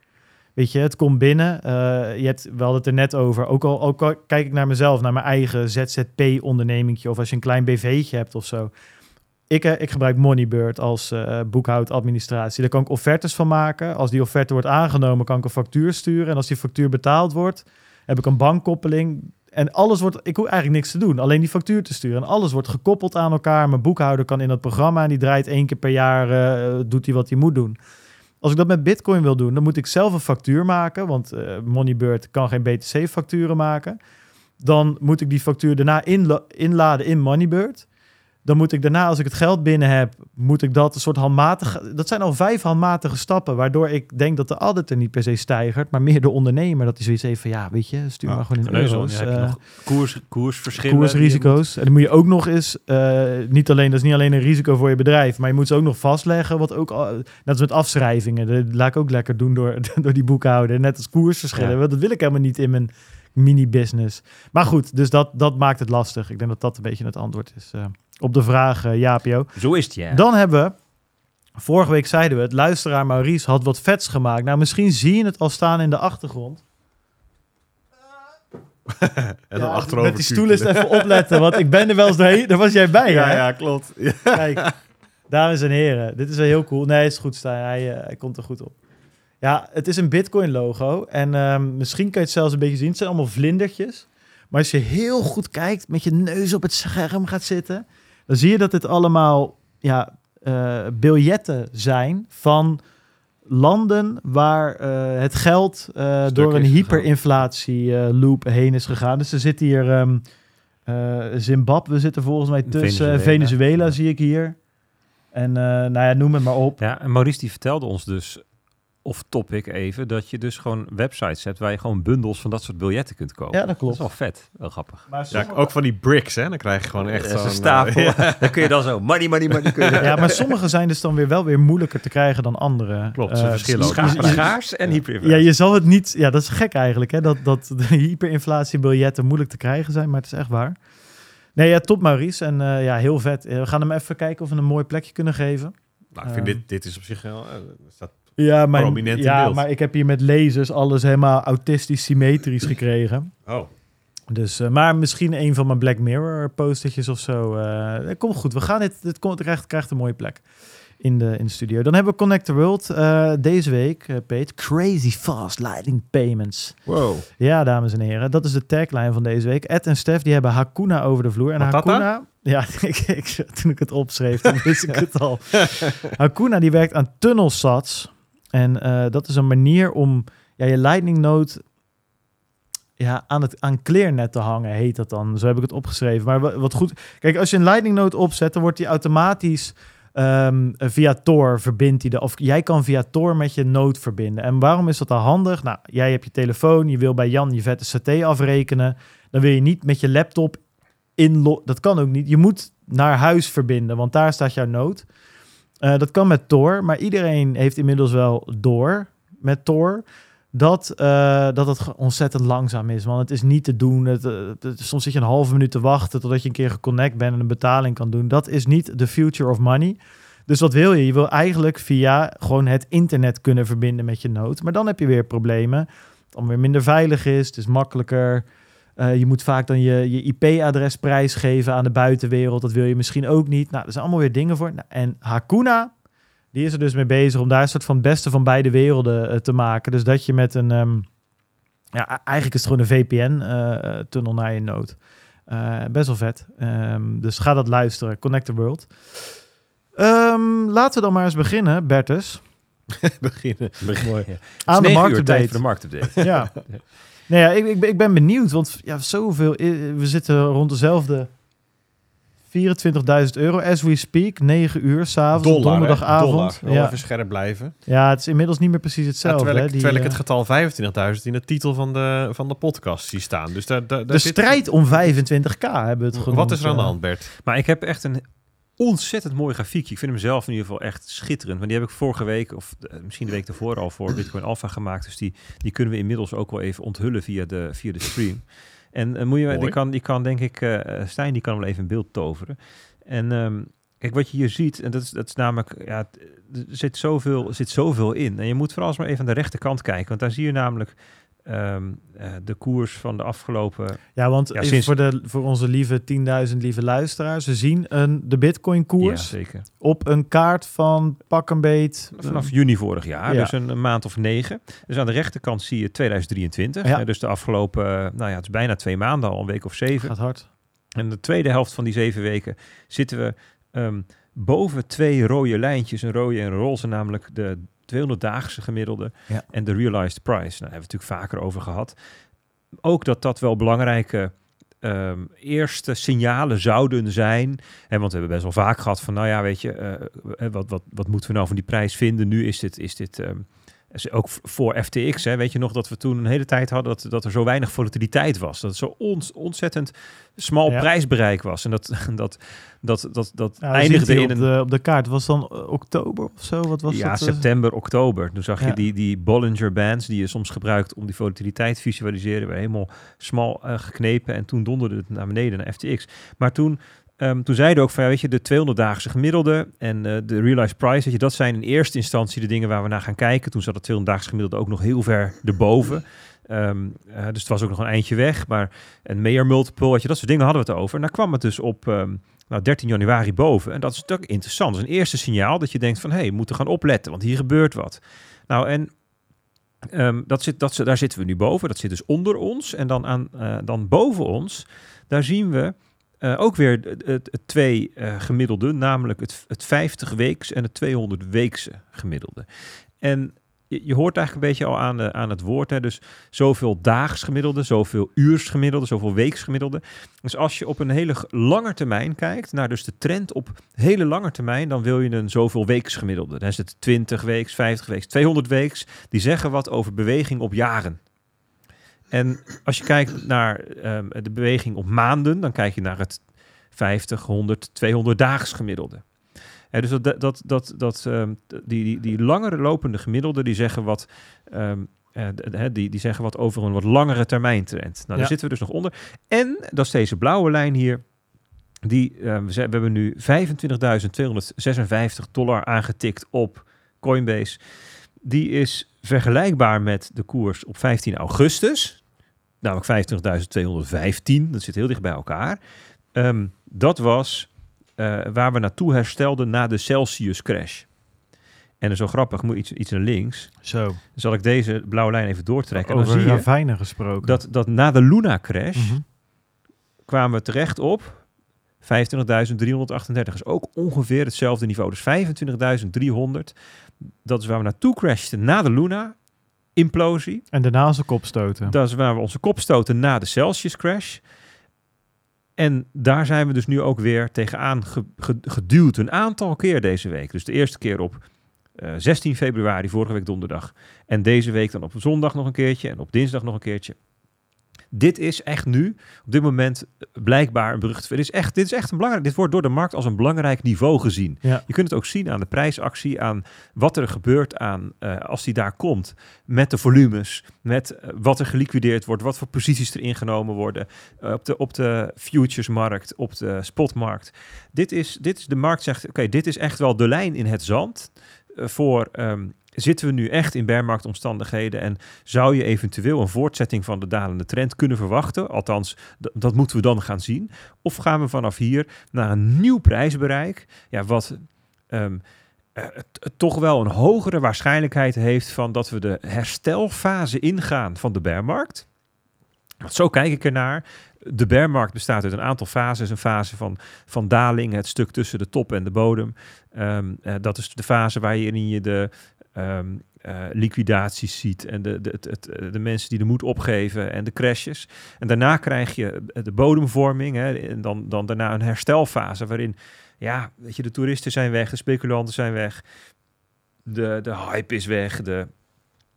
[SPEAKER 1] Weet je, het komt binnen. eh, je hebt, we hadden het er net over. Ook al, ook kijk ik naar mezelf, naar mijn eigen ZZP-ondernemingje. Of als je een klein BV'tje hebt of zo. Ik, eh, ik gebruik Moneybird als eh boekhoudadministratie. Daar kan ik offertes van maken. Als die offerte wordt aangenomen, kan ik een factuur sturen. En als die factuur betaald wordt, heb ik een bankkoppeling. En alles wordt, ik hoef eigenlijk niks te doen, alleen die factuur te sturen. En alles wordt gekoppeld aan elkaar. Mijn boekhouder kan in dat programma en die draait één keer per jaar, eh, doet hij wat hij moet doen. Als ik dat met Bitcoin wil doen, dan moet ik zelf een factuur maken, want eh, Moneybird kan geen BTC-facturen maken. Dan moet ik die factuur daarna inla- inladen in Moneybird. Dan moet ik daarna, als ik het geld binnen heb, moet ik dat een soort handmatige... Dat zijn al vijf handmatige stappen, waardoor ik denk dat de auditor niet per se stijgert, maar meer de ondernemer. Dat hij zoiets van, ja, weet je, stuur maar gewoon in euro's.
[SPEAKER 2] nog koers, koersverschillen.
[SPEAKER 1] koersrisico's. En dan moet je ook nog eens, eh, niet alleen, dat is niet alleen een risico voor je bedrijf, maar je moet ze ook nog vastleggen, wat ook, al- net als met afschrijvingen, dat laat ik ook lekker doen door, door die boekhouder, net als koersverschillen.
[SPEAKER 2] Ja.
[SPEAKER 1] Dat wil ik helemaal niet in mijn mini-business. Maar goed, dus dat, dat maakt het lastig. Ik denk dat dat een beetje het antwoord is eh, op de vraag, eh Jaapio.
[SPEAKER 2] Zo is het, ja.
[SPEAKER 1] Dan hebben we Vorige week zeiden we het, luisteraar Maurice had wat vets gemaakt. Nou, misschien zie je het al staan in de achtergrond.
[SPEAKER 3] En dan
[SPEAKER 1] Ja,
[SPEAKER 3] achterover.
[SPEAKER 1] Met die stoel is even opletten, want ik ben er wel eens doorheen. Daar was jij bij,
[SPEAKER 3] Ja,
[SPEAKER 1] hè?
[SPEAKER 3] ja, klopt. Ja.
[SPEAKER 1] Kijk, dames en heren, dit is wel heel cool. Nee, is goed, Stijn. Hij, eh, hij komt er goed op. Ja, het is een Bitcoin-logo. En ehm, misschien kan je het zelfs een beetje zien. Het zijn allemaal vlindertjes. Maar als je heel goed kijkt, met je neus op het scherm gaat zitten... dan zie je dat dit allemaal ja, eh, biljetten zijn van landen waar eh, het geld eh, door een
[SPEAKER 3] is gegaan.
[SPEAKER 1] hyperinflatie-loop heen is gegaan. Dus er zit hier... ehm, eh, Zimbabwe zit er volgens mij tussen.
[SPEAKER 2] Venezuela.
[SPEAKER 1] Venezuela, zie ik hier. En nou ja, noem het maar op.
[SPEAKER 2] Ja, en Maurice die vertelde ons dus, of topic even, dat je dus gewoon websites hebt waar je gewoon bundels van dat soort biljetten kunt kopen.
[SPEAKER 1] Ja, dat klopt.
[SPEAKER 2] Dat is wel vet, wel grappig.
[SPEAKER 1] Maar
[SPEAKER 3] Ja,
[SPEAKER 1] sommige,
[SPEAKER 3] ook van die bricks, hè? Dan krijg je gewoon echt
[SPEAKER 2] Dat is
[SPEAKER 3] zo'n...
[SPEAKER 2] een stapel.
[SPEAKER 3] eh, ja.
[SPEAKER 2] Dan kun je dan zo, money, money, money. Kun je
[SPEAKER 1] ja, maar sommige zijn dus dan weer wel weer moeilijker te krijgen dan andere.
[SPEAKER 3] Klopt, ze
[SPEAKER 1] Eh,
[SPEAKER 3] verschillen ook.
[SPEAKER 2] Schaars, en
[SPEAKER 1] Ja,
[SPEAKER 2] hyperinflatie.
[SPEAKER 1] je zal het niet... Ja, dat is gek eigenlijk, hè? Dat, dat de hyperinflatiebiljetten moeilijk te krijgen zijn, maar het is echt waar. Nee, ja, top Maurice. En eh, ja, heel vet. Eh, We gaan hem even kijken of we een mooi plekje kunnen geven.
[SPEAKER 3] Nou, ik vind dit, dit is op zich wel... eh, staat
[SPEAKER 1] Ja,
[SPEAKER 3] Prominent
[SPEAKER 1] ja
[SPEAKER 3] beeld.
[SPEAKER 1] maar ik heb hier met lasers alles helemaal autistisch symmetrisch gekregen.
[SPEAKER 3] Oh,
[SPEAKER 1] Dus, eh, maar misschien een van mijn Black Mirror postertjes of zo. eh komt goed. We gaan dit. Dit komt, het krijgt, krijgt een mooie plek in de, in de studio. Dan hebben we Connect the World eh, deze week, Peet. Crazy fast lightning payments.
[SPEAKER 3] wow.
[SPEAKER 1] Ja, dames en heren. Dat is de tagline van deze week. Ed en Stef die hebben Hakuna over de vloer. En? Hakuna... Ja, ik, ik, toen ik het opschreef, toen wist ik het al. Hakuna die werkt aan tunnelsats. En eh, dat is een manier om ja, je lightning node ja, aan het aan clearnet te hangen, heet dat dan. Zo heb ik het opgeschreven. Maar wa- wat goed. Kijk, als je een lightning node opzet, dan wordt die automatisch ehm, via Tor verbindt de. Of jij kan via Tor met je node verbinden. En waarom is dat dan handig? Nou, jij hebt je telefoon, je wil bij Jan je vette CT afrekenen. Dan wil je niet met je laptop in. Dat kan ook niet. Je moet naar huis verbinden, want daar staat jouw node. Eh, dat kan met Tor, maar iedereen heeft inmiddels wel door met Tor dat, eh, dat het ontzettend langzaam is. Want het is niet te doen. Eh, het- soms zit je een halve minuut te wachten totdat je een keer geconnect bent en een betaling kan doen. Dat is niet the future of money. Dus wat wil je? Je wil eigenlijk via gewoon het internet kunnen verbinden met je node. Maar dan heb je weer problemen. Het dan weer minder veilig is. Het is makkelijker. Eh, je moet vaak dan je, je IP-adres prijsgeven aan de buitenwereld. Dat wil je misschien ook niet. Nou, er zijn allemaal weer dingen voor. Nou, en Hakuna, die is er dus mee bezig om daar een soort van het beste van beide werelden eh, te maken. Dus dat je met een... ehm, ja, e- eigenlijk is het gewoon een VPN-tunnel naar je. Eh, best wel vet. Ehm, dus ga dat luisteren. Connect the World. Ehm, laten we dan maar eens beginnen, Bertus.
[SPEAKER 3] Beginnen.
[SPEAKER 2] Mooi.
[SPEAKER 1] Aan de marktupdate.
[SPEAKER 2] voor de marktupdate.
[SPEAKER 1] Ja. Nee, ja, ik, ik, ben- ik ben benieuwd, want ja, zoveel. i- We zitten rond dezelfde 24.000 euro as we speak. 9 uur s'avonds, donderdagavond.
[SPEAKER 3] Dollar.
[SPEAKER 1] Ja.
[SPEAKER 3] even scherp blijven.
[SPEAKER 1] ja, het is inmiddels niet meer precies
[SPEAKER 3] Ja,
[SPEAKER 1] hetzelfde.
[SPEAKER 3] terwijl ik,
[SPEAKER 1] hè, die,
[SPEAKER 3] terwijl ik
[SPEAKER 1] eh,
[SPEAKER 3] het getal 25.000 in de titel van de, van de podcast zie staan. Dus daar, daar, daar
[SPEAKER 1] de
[SPEAKER 3] zit-
[SPEAKER 1] strijd om 25k hebben we het genoemd.
[SPEAKER 3] Wat is er aan de
[SPEAKER 1] ja.
[SPEAKER 3] hand, Bert?
[SPEAKER 2] Maar ik heb echt een ontzettend mooi grafiekje. Ik vind hem zelf in ieder geval echt schitterend. Maar die heb ik vorige week, of eh, misschien de week ervoor al voor Bitcoin Alpha gemaakt. Dus die, die kunnen we inmiddels ook wel even onthullen via de, via de stream. En eh, moet je, die, kan, die kan denk ik, eh, Stijn die kan hem wel even in beeld toveren. En ehm, kijk, wat je hier ziet, en dat is, dat is namelijk, ja, er zit zoveel, zit zoveel in. En je moet vooral eens maar even aan de rechterkant kijken. Want daar zie je namelijk ehm, eh, de koers van de afgelopen
[SPEAKER 1] Ja, want
[SPEAKER 2] Ja,
[SPEAKER 1] even
[SPEAKER 2] sinds-
[SPEAKER 1] voor, de, voor onze lieve 10.000 lieve luisteraars. We zien een, de Bitcoin-koers
[SPEAKER 2] Ja,
[SPEAKER 1] op een kaart van pak een beet.
[SPEAKER 2] Vanaf juni vorig jaar,
[SPEAKER 1] Ja.
[SPEAKER 2] dus een, een maand of negen. Dus aan de rechterkant zie je 2023.
[SPEAKER 1] Ja.
[SPEAKER 2] hè, dus de afgelopen, eh, nou ja, het is bijna twee maanden al, een week of zeven.
[SPEAKER 1] gaat hard.
[SPEAKER 2] En de tweede helft van die zeven weken zitten we ehm, boven twee rode lijntjes. Een rode en een roze, namelijk de 200-daagse gemiddelde
[SPEAKER 1] Ja.
[SPEAKER 2] en de realized price. Nou, daar hebben we het natuurlijk vaker over gehad. Ook dat dat wel belangrijke ehm, eerste signalen zouden zijn. Hè, want we hebben best wel vaak gehad van, nou ja, weet je, eh, eh, wat, wat, wat moeten we nou van die prijs vinden? Nu is dit, is dit ehm, ook voor FTX, hè, weet je nog dat we toen een hele tijd hadden dat, dat er zo weinig volatiliteit was. Dat het zo ontzettend smal
[SPEAKER 1] Ja.
[SPEAKER 2] prijsbereik was. En dat, dat, dat, dat, dat
[SPEAKER 1] Ja,
[SPEAKER 2] eindigde in
[SPEAKER 1] op de, op de kaart. Was dan eh, oktober of zo? Wat was
[SPEAKER 2] ja,
[SPEAKER 1] dat? eh?
[SPEAKER 2] september, oktober. Toen zag je die, die Bollinger Bands die je soms gebruikt om die volatiliteit te visualiseren, weer helemaal smal eh, geknepen. En toen donderde het naar beneden naar FTX. Maar toen Ehm, toen zeiden ook van, ja, weet je, de 200-daagse gemiddelde en eh, de realized price, weet je, dat zijn in eerste instantie de dingen waar we naar gaan kijken. Toen zat het 200-daagse gemiddelde ook nog heel ver erboven. Eh, dus het was ook nog een eindje weg. Maar een meer multiple, je, dat soort dingen hadden we het over. En daar kwam het dus op ehm, nou, 13 januari boven. En dat is natuurlijk interessant. Dat is een eerste signaal dat je denkt van, hé, hey, we moeten gaan opletten, want hier gebeurt wat. Nou, en dat zit, dat, daar zitten we nu boven. Dat zit dus onder ons. En dan, aan, uh, dan boven ons, daar zien we uh, ook weer het, het, twee uh, gemiddelde, namelijk het, het 50 weeks en het 200 weekse gemiddelde. En je, je, hoort eigenlijk een beetje al aan, de, aan het woord. Hè? Dus zoveel daags gemiddelde, zoveel uurs gemiddelde, zoveel weeks gemiddelde. Dus als je op een hele lange termijn kijkt, naar dus de trend op hele lange termijn, dan wil je een zoveel weeks gemiddelde. Dan is het 20 weeks, 50 weeks, 200 weeks. Die zeggen wat over beweging op jaren. En als je kijkt naar um, de beweging op maanden, dan kijk je naar het 50, 100, 200 daags gemiddelde. Dus dat, dat, dat, dat, um, die, die, die langere lopende gemiddelden, die zeggen wat. Um, uh, die, die zeggen wat over een wat langere termijn trend. Nou, daar ja. zitten we dus nog onder. En dat is deze blauwe lijn hier. Die, uh, we, we hebben nu 25.256 dollar aangetikt op Coinbase. Die is vergelijkbaar met de koers op 15 augustus. Namelijk 25.215. Dat zit heel dicht bij elkaar. Um, dat was uh, waar we naartoe herstelden na de Celsius crash. En zo grappig, moet iets, iets naar links.
[SPEAKER 1] Zo.
[SPEAKER 2] Zal ik deze blauwe lijn even doortrekken.
[SPEAKER 1] Over
[SPEAKER 2] dan zie
[SPEAKER 1] ravijnen gesproken.
[SPEAKER 2] Dat, dat na de Luna crash mm -hmm. kwamen we terecht op 25.338. is ook ongeveer hetzelfde niveau. Dus 25.300. Dat is waar we naartoe crashten na de Luna implosie.
[SPEAKER 1] En daarna onze kop stoten.
[SPEAKER 2] Dat is waar we onze kop stoten na de Celsius crash. En daar zijn we dus nu ook weer tegenaan ge, ge, geduwd een aantal keer deze week. Dus de eerste keer op uh, 16 februari, vorige week donderdag. En deze week dan op zondag nog een keertje en op dinsdag nog een keertje. Dit is echt nu, op dit moment, blijkbaar een berucht. Dit is echt, dit is echt een belangrijk. Dit wordt door de markt als een belangrijk niveau gezien.
[SPEAKER 1] Ja.
[SPEAKER 2] Je kunt het ook zien aan de prijsactie, aan wat er gebeurt aan uh, als die daar komt, met de volumes, met uh, wat er geliquideerd wordt, wat voor posities er ingenomen worden uh, op de op de futuresmarkt, op de spotmarkt. Dit is, dit is de markt zegt, oké, okay, dit is echt wel de lijn in het zand voor. Um, zitten we nu echt in bearmarktomstandigheden en zou je eventueel een voortzetting van de dalende trend kunnen verwachten? Althans, dat moeten we dan gaan zien. Of gaan we vanaf hier naar een nieuw prijsbereik, ja, wat um, uh, toch wel een hogere waarschijnlijkheid heeft van dat we de herstelfase ingaan van de bearmarkt? Want zo kijk ik ernaar. De bearmarkt bestaat uit een aantal fases. Een fase van, van daling, het stuk tussen de top en de bodem. Um, uh, dat is de fase waarin je de um, liquidaties ziet en de, de, het, de mensen die de moed opgeven en de crashes. En daarna krijg je de bodemvorming hè, en dan, dan daarna een herstelfase waarin, ja, weet je, de toeristen zijn weg, de speculanten zijn weg, de, de hype is weg, de,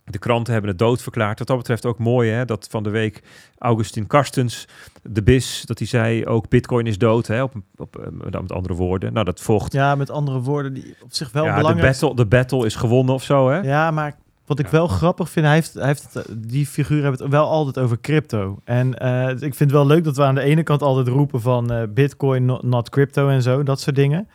[SPEAKER 2] de kranten hebben het dood verklaard. Wat dat betreft ook mooi, hè, dat van de week Augustin Karstens, de BIS, dat hij zei ook Bitcoin is dood, hè, op, op, op, met andere woorden. Nou, dat vocht.
[SPEAKER 1] Ja, met andere woorden, die op zich wel
[SPEAKER 2] ja,
[SPEAKER 1] belangrijk.
[SPEAKER 2] De battle, de battle is gewonnen of zo, hè?
[SPEAKER 1] Ja, maar wat ik ja. wel grappig vind, hij heeft, hij heeft het, die figuur hebben het wel altijd over crypto. En uh, ik vind het wel leuk dat we aan de ene kant altijd roepen van uh, Bitcoin, not, not crypto en zo, dat soort dingen.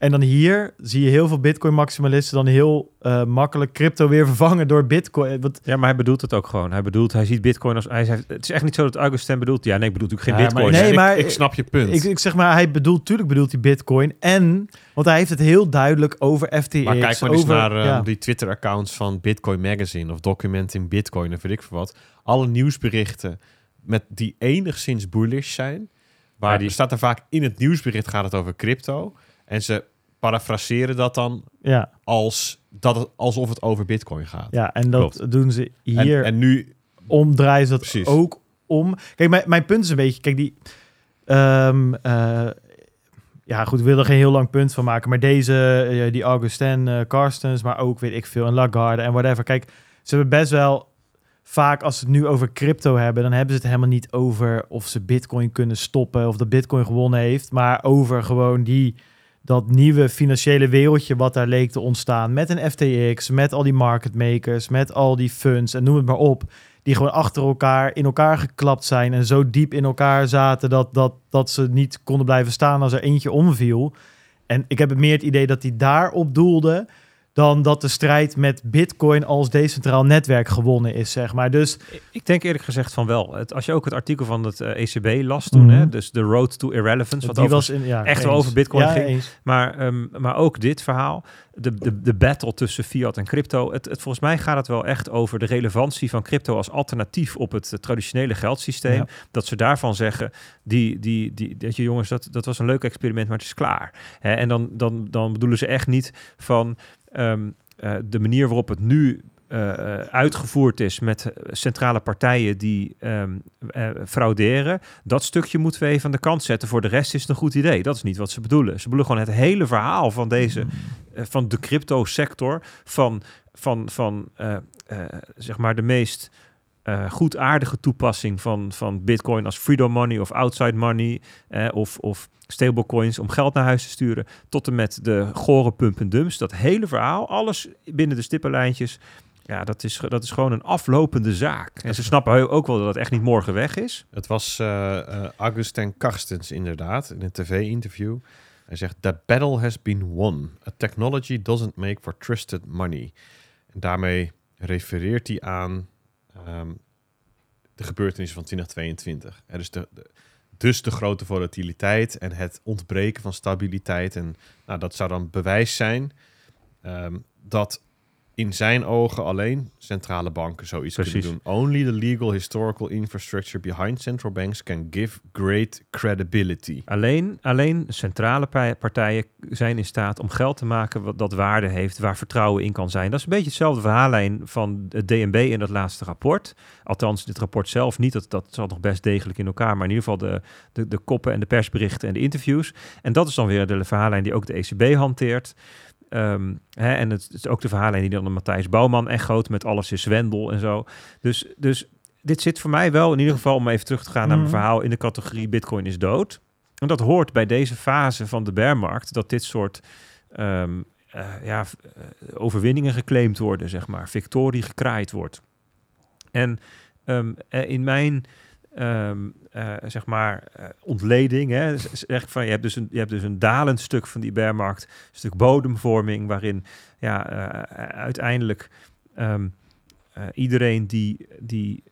[SPEAKER 1] En dan hier zie je heel veel Bitcoin-maximalisten dan heel uh, makkelijk crypto weer vervangen door Bitcoin. Wat...
[SPEAKER 2] Ja, maar hij bedoelt het ook gewoon. Hij bedoelt, hij ziet Bitcoin als. Hij zegt, het is echt niet zo dat Augustin bedoelt. Ja, nee, ik bedoel natuurlijk geen
[SPEAKER 1] ja,
[SPEAKER 2] Bitcoin.
[SPEAKER 1] Maar, nee, maar
[SPEAKER 3] ik, ik, snap je punt.
[SPEAKER 1] Ik, ik, zeg maar, hij bedoelt, tuurlijk bedoelt hij Bitcoin. En, want hij heeft het heel duidelijk over FTX.
[SPEAKER 3] Maar kijk maar
[SPEAKER 1] over,
[SPEAKER 3] eens naar uh, ja. die Twitter-accounts van Bitcoin Magazine of Documenting Bitcoin of weet ik veel wat. Alle nieuwsberichten met die enigszins bullish zijn. Waar ja, die... staat er vaak in het nieuwsbericht gaat het over crypto. En ze parafraseren dat dan
[SPEAKER 1] ja.
[SPEAKER 3] als dat het, alsof het over Bitcoin gaat.
[SPEAKER 1] Ja, en dat
[SPEAKER 3] Klopt.
[SPEAKER 1] doen ze hier.
[SPEAKER 3] En, en nu
[SPEAKER 1] omdraaien ze dat Precies. ook om. Kijk, mijn, mijn punt is een beetje, kijk, die. Um, uh, ja, goed, ik wil er geen heel lang punt van maken. Maar deze, uh, die Augustin uh, Carstens, maar ook weet ik veel, en Lagarde en whatever. Kijk, ze hebben best wel vaak als ze het nu over crypto hebben, dan hebben ze het helemaal niet over of ze Bitcoin kunnen stoppen of dat Bitcoin gewonnen heeft, maar over gewoon die dat nieuwe financiële wereldje wat daar leek te ontstaan met een FTX, met al die market makers, met al die funds en noem het maar op, die gewoon achter elkaar in elkaar geklapt zijn en zo diep in elkaar zaten dat, dat, dat ze niet konden blijven staan als er eentje omviel. En ik heb meer het idee dat hij daarop doelde dan dat de strijd met Bitcoin als decentraal netwerk gewonnen is, zeg maar. Dus
[SPEAKER 2] Ik denk eerlijk gezegd van wel. Het, als je ook het artikel van het eh, ECB las toen,
[SPEAKER 1] Mhm.
[SPEAKER 2] hè, dus de Road to Irrelevance, wat
[SPEAKER 1] die was in, ja,
[SPEAKER 2] echt wel over Bitcoin
[SPEAKER 1] ja,
[SPEAKER 2] ging.
[SPEAKER 1] Eens.
[SPEAKER 2] Maar, ehm, maar ook dit verhaal, de, de, de battle tussen fiat en crypto. Het, het, volgens mij gaat het wel echt over de relevantie van crypto als alternatief op het eh, traditionele geldsysteem.
[SPEAKER 1] Ja.
[SPEAKER 2] Dat ze daarvan zeggen, die, die, die, dat je jongens, dat, dat was een leuk experiment, maar het is klaar. Hè, en dan, dan, dan bedoelen ze echt niet van eh, de manier waarop het nu eh, eh, uitgevoerd is met centrale partijen die eh, frauderen. Dat stukje moeten we even aan de kant zetten. Voor de rest is het een goed idee. Dat is niet wat ze bedoelen. Ze bedoelen gewoon het hele verhaal van deze, eh, van de crypto sector, van, van, van zeg maar de meest eh goedaardige toepassing van, van Bitcoin als freedom money of outside money eh, of, of stablecoins om geld naar huis te sturen, tot en met de gore pump en dumps. Dat hele verhaal, alles binnen de stippenlijntjes. Ja, dat is, dat is gewoon een aflopende zaak. En ze snappen ook wel dat het echt niet morgen weg is.
[SPEAKER 3] Het was eh, Augustin Karstens inderdaad, in een tv-interview. Hij zegt, that battle has been won. A technology doesn't make for trusted money. En daarmee refereert hij aan ehm, de gebeurtenissen van 2022. Er is de, de- dus de grote volatiliteit en het ontbreken van stabiliteit. En nou, dat zou dan bewijs zijn ehm, dat in zijn ogen alleen centrale banken zoiets
[SPEAKER 2] Precies.
[SPEAKER 3] kunnen doen. Only the legal historical infrastructure behind central banks can give great credibility.
[SPEAKER 2] Alleen, alleen centrale pa- partijen zijn in staat om geld te maken wat dat waarde heeft, waar vertrouwen in kan zijn. Dat is een beetje hetzelfde verhaallijn van het DNB in dat laatste rapport. Althans, dit rapport zelf niet, dat, dat zat nog best degelijk in elkaar, maar in ieder geval de, de, de koppen en de persberichten en de interviews. En dat is dan weer de verhaallijn die ook de ECB hanteert. Ehm, hè, en het is ook de verhaallijn die dan de Matthijs Bouwman echoot met alles is zwendel en zo. Dus, dus dit zit voor mij wel in ieder geval, om even terug te gaan naar mijn
[SPEAKER 1] Mhm.
[SPEAKER 2] verhaal, in de categorie Bitcoin is dood. En dat hoort bij deze fase van de bearmarkt, dat dit soort ehm, eh, ja, eh, overwinningen geclaimd worden, zeg maar. Victorie gekraaid wordt. En ehm, eh, in mijn, ehm, eh, zeg maar, eh, ontleding, hè, ik van, je hebt, dus een, je hebt dus een dalend stuk van die bearmarkt, een stuk bodemvorming, waarin ja, eh, uiteindelijk ehm, eh, iedereen die, die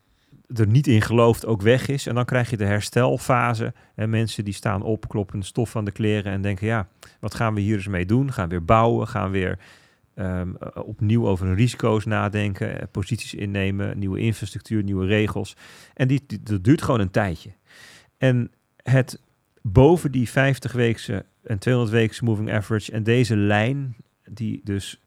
[SPEAKER 2] er niet in gelooft ook weg is. En dan krijg je de herstelfase. En mensen die staan op, kloppen stof van de kleren en denken, ja, wat gaan we hier eens mee doen? Gaan weer bouwen, gaan weer ehm, eh, opnieuw over risico's nadenken, eh, posities innemen, nieuwe infrastructuur, nieuwe regels. En die, die- dat duurt gewoon een tijdje. En het boven die 50-weekse en 200-weekse moving average en deze lijn, die dus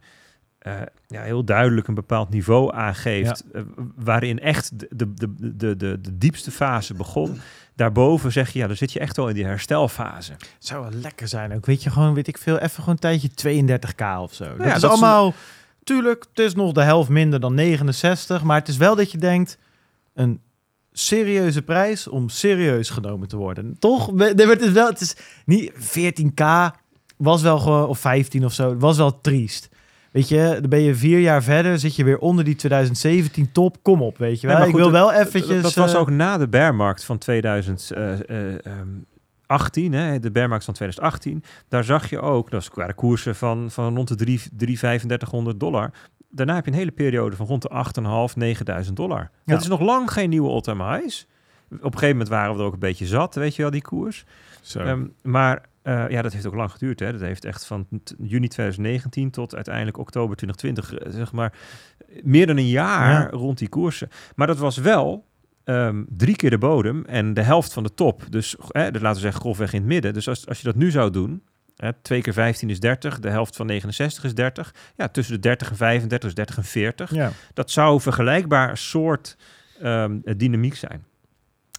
[SPEAKER 2] eh, ja, heel duidelijk een bepaald niveau aangeeft, eh, waarin echt de, de, de, de, de, diepste fase begon. Daarboven zeg je, ja, dan zit je echt wel in die herstelfase.
[SPEAKER 1] Het zou wel lekker zijn ook. Weet je, gewoon, weet ik veel, even gewoon een tijdje 32k of zo. dat
[SPEAKER 2] Nou ja,
[SPEAKER 1] is
[SPEAKER 2] dat is
[SPEAKER 1] allemaal, tuurlijk, het is nog de helft minder dan 69, maar het is wel dat je denkt, een serieuze prijs om serieus genomen te worden. Toch? Het is wel, het is niet 14k was wel gewoon, of 15 of zo, het was wel triest. Weet je, dan ben je vier jaar verder, zit je weer onder die 2017 top. Kom op, weet je wel.
[SPEAKER 2] Ja,
[SPEAKER 1] ik wil wel eventjes...
[SPEAKER 2] Dat was
[SPEAKER 1] eh,
[SPEAKER 2] ook na de bearmarkt van 2018, hè, de bearmarkt van 2018. Daar zag je ook, dat waren koersen van, van rond de 3, 3 3500 dollar. Daarna heb je een hele periode van rond de 8.500, 9000 dollar.
[SPEAKER 1] Ja.
[SPEAKER 2] Dat is nog lang geen nieuwe all-time highs. Op een gegeven moment waren we er ook een beetje zat, weet je wel, die koers.
[SPEAKER 3] Zo.
[SPEAKER 2] Ehm, maar eh, ja, dat heeft ook lang geduurd. Hè. Dat heeft echt van juni 2019 tot uiteindelijk oktober 2020, eh, zeg maar, meer dan een jaar
[SPEAKER 1] Ja.
[SPEAKER 2] rond die koersen. Maar dat was wel ehm, drie keer de bodem en de helft van de top. Dus eh, dat laten we zeggen grofweg in het midden. Dus als, als je dat nu zou doen, hè, 2 keer 15 is 30, de helft van 69 is 30. Ja, tussen de 30 en 35 is 30 en 40
[SPEAKER 1] ja.
[SPEAKER 2] dat zou vergelijkbaar soort eh, dynamiek zijn.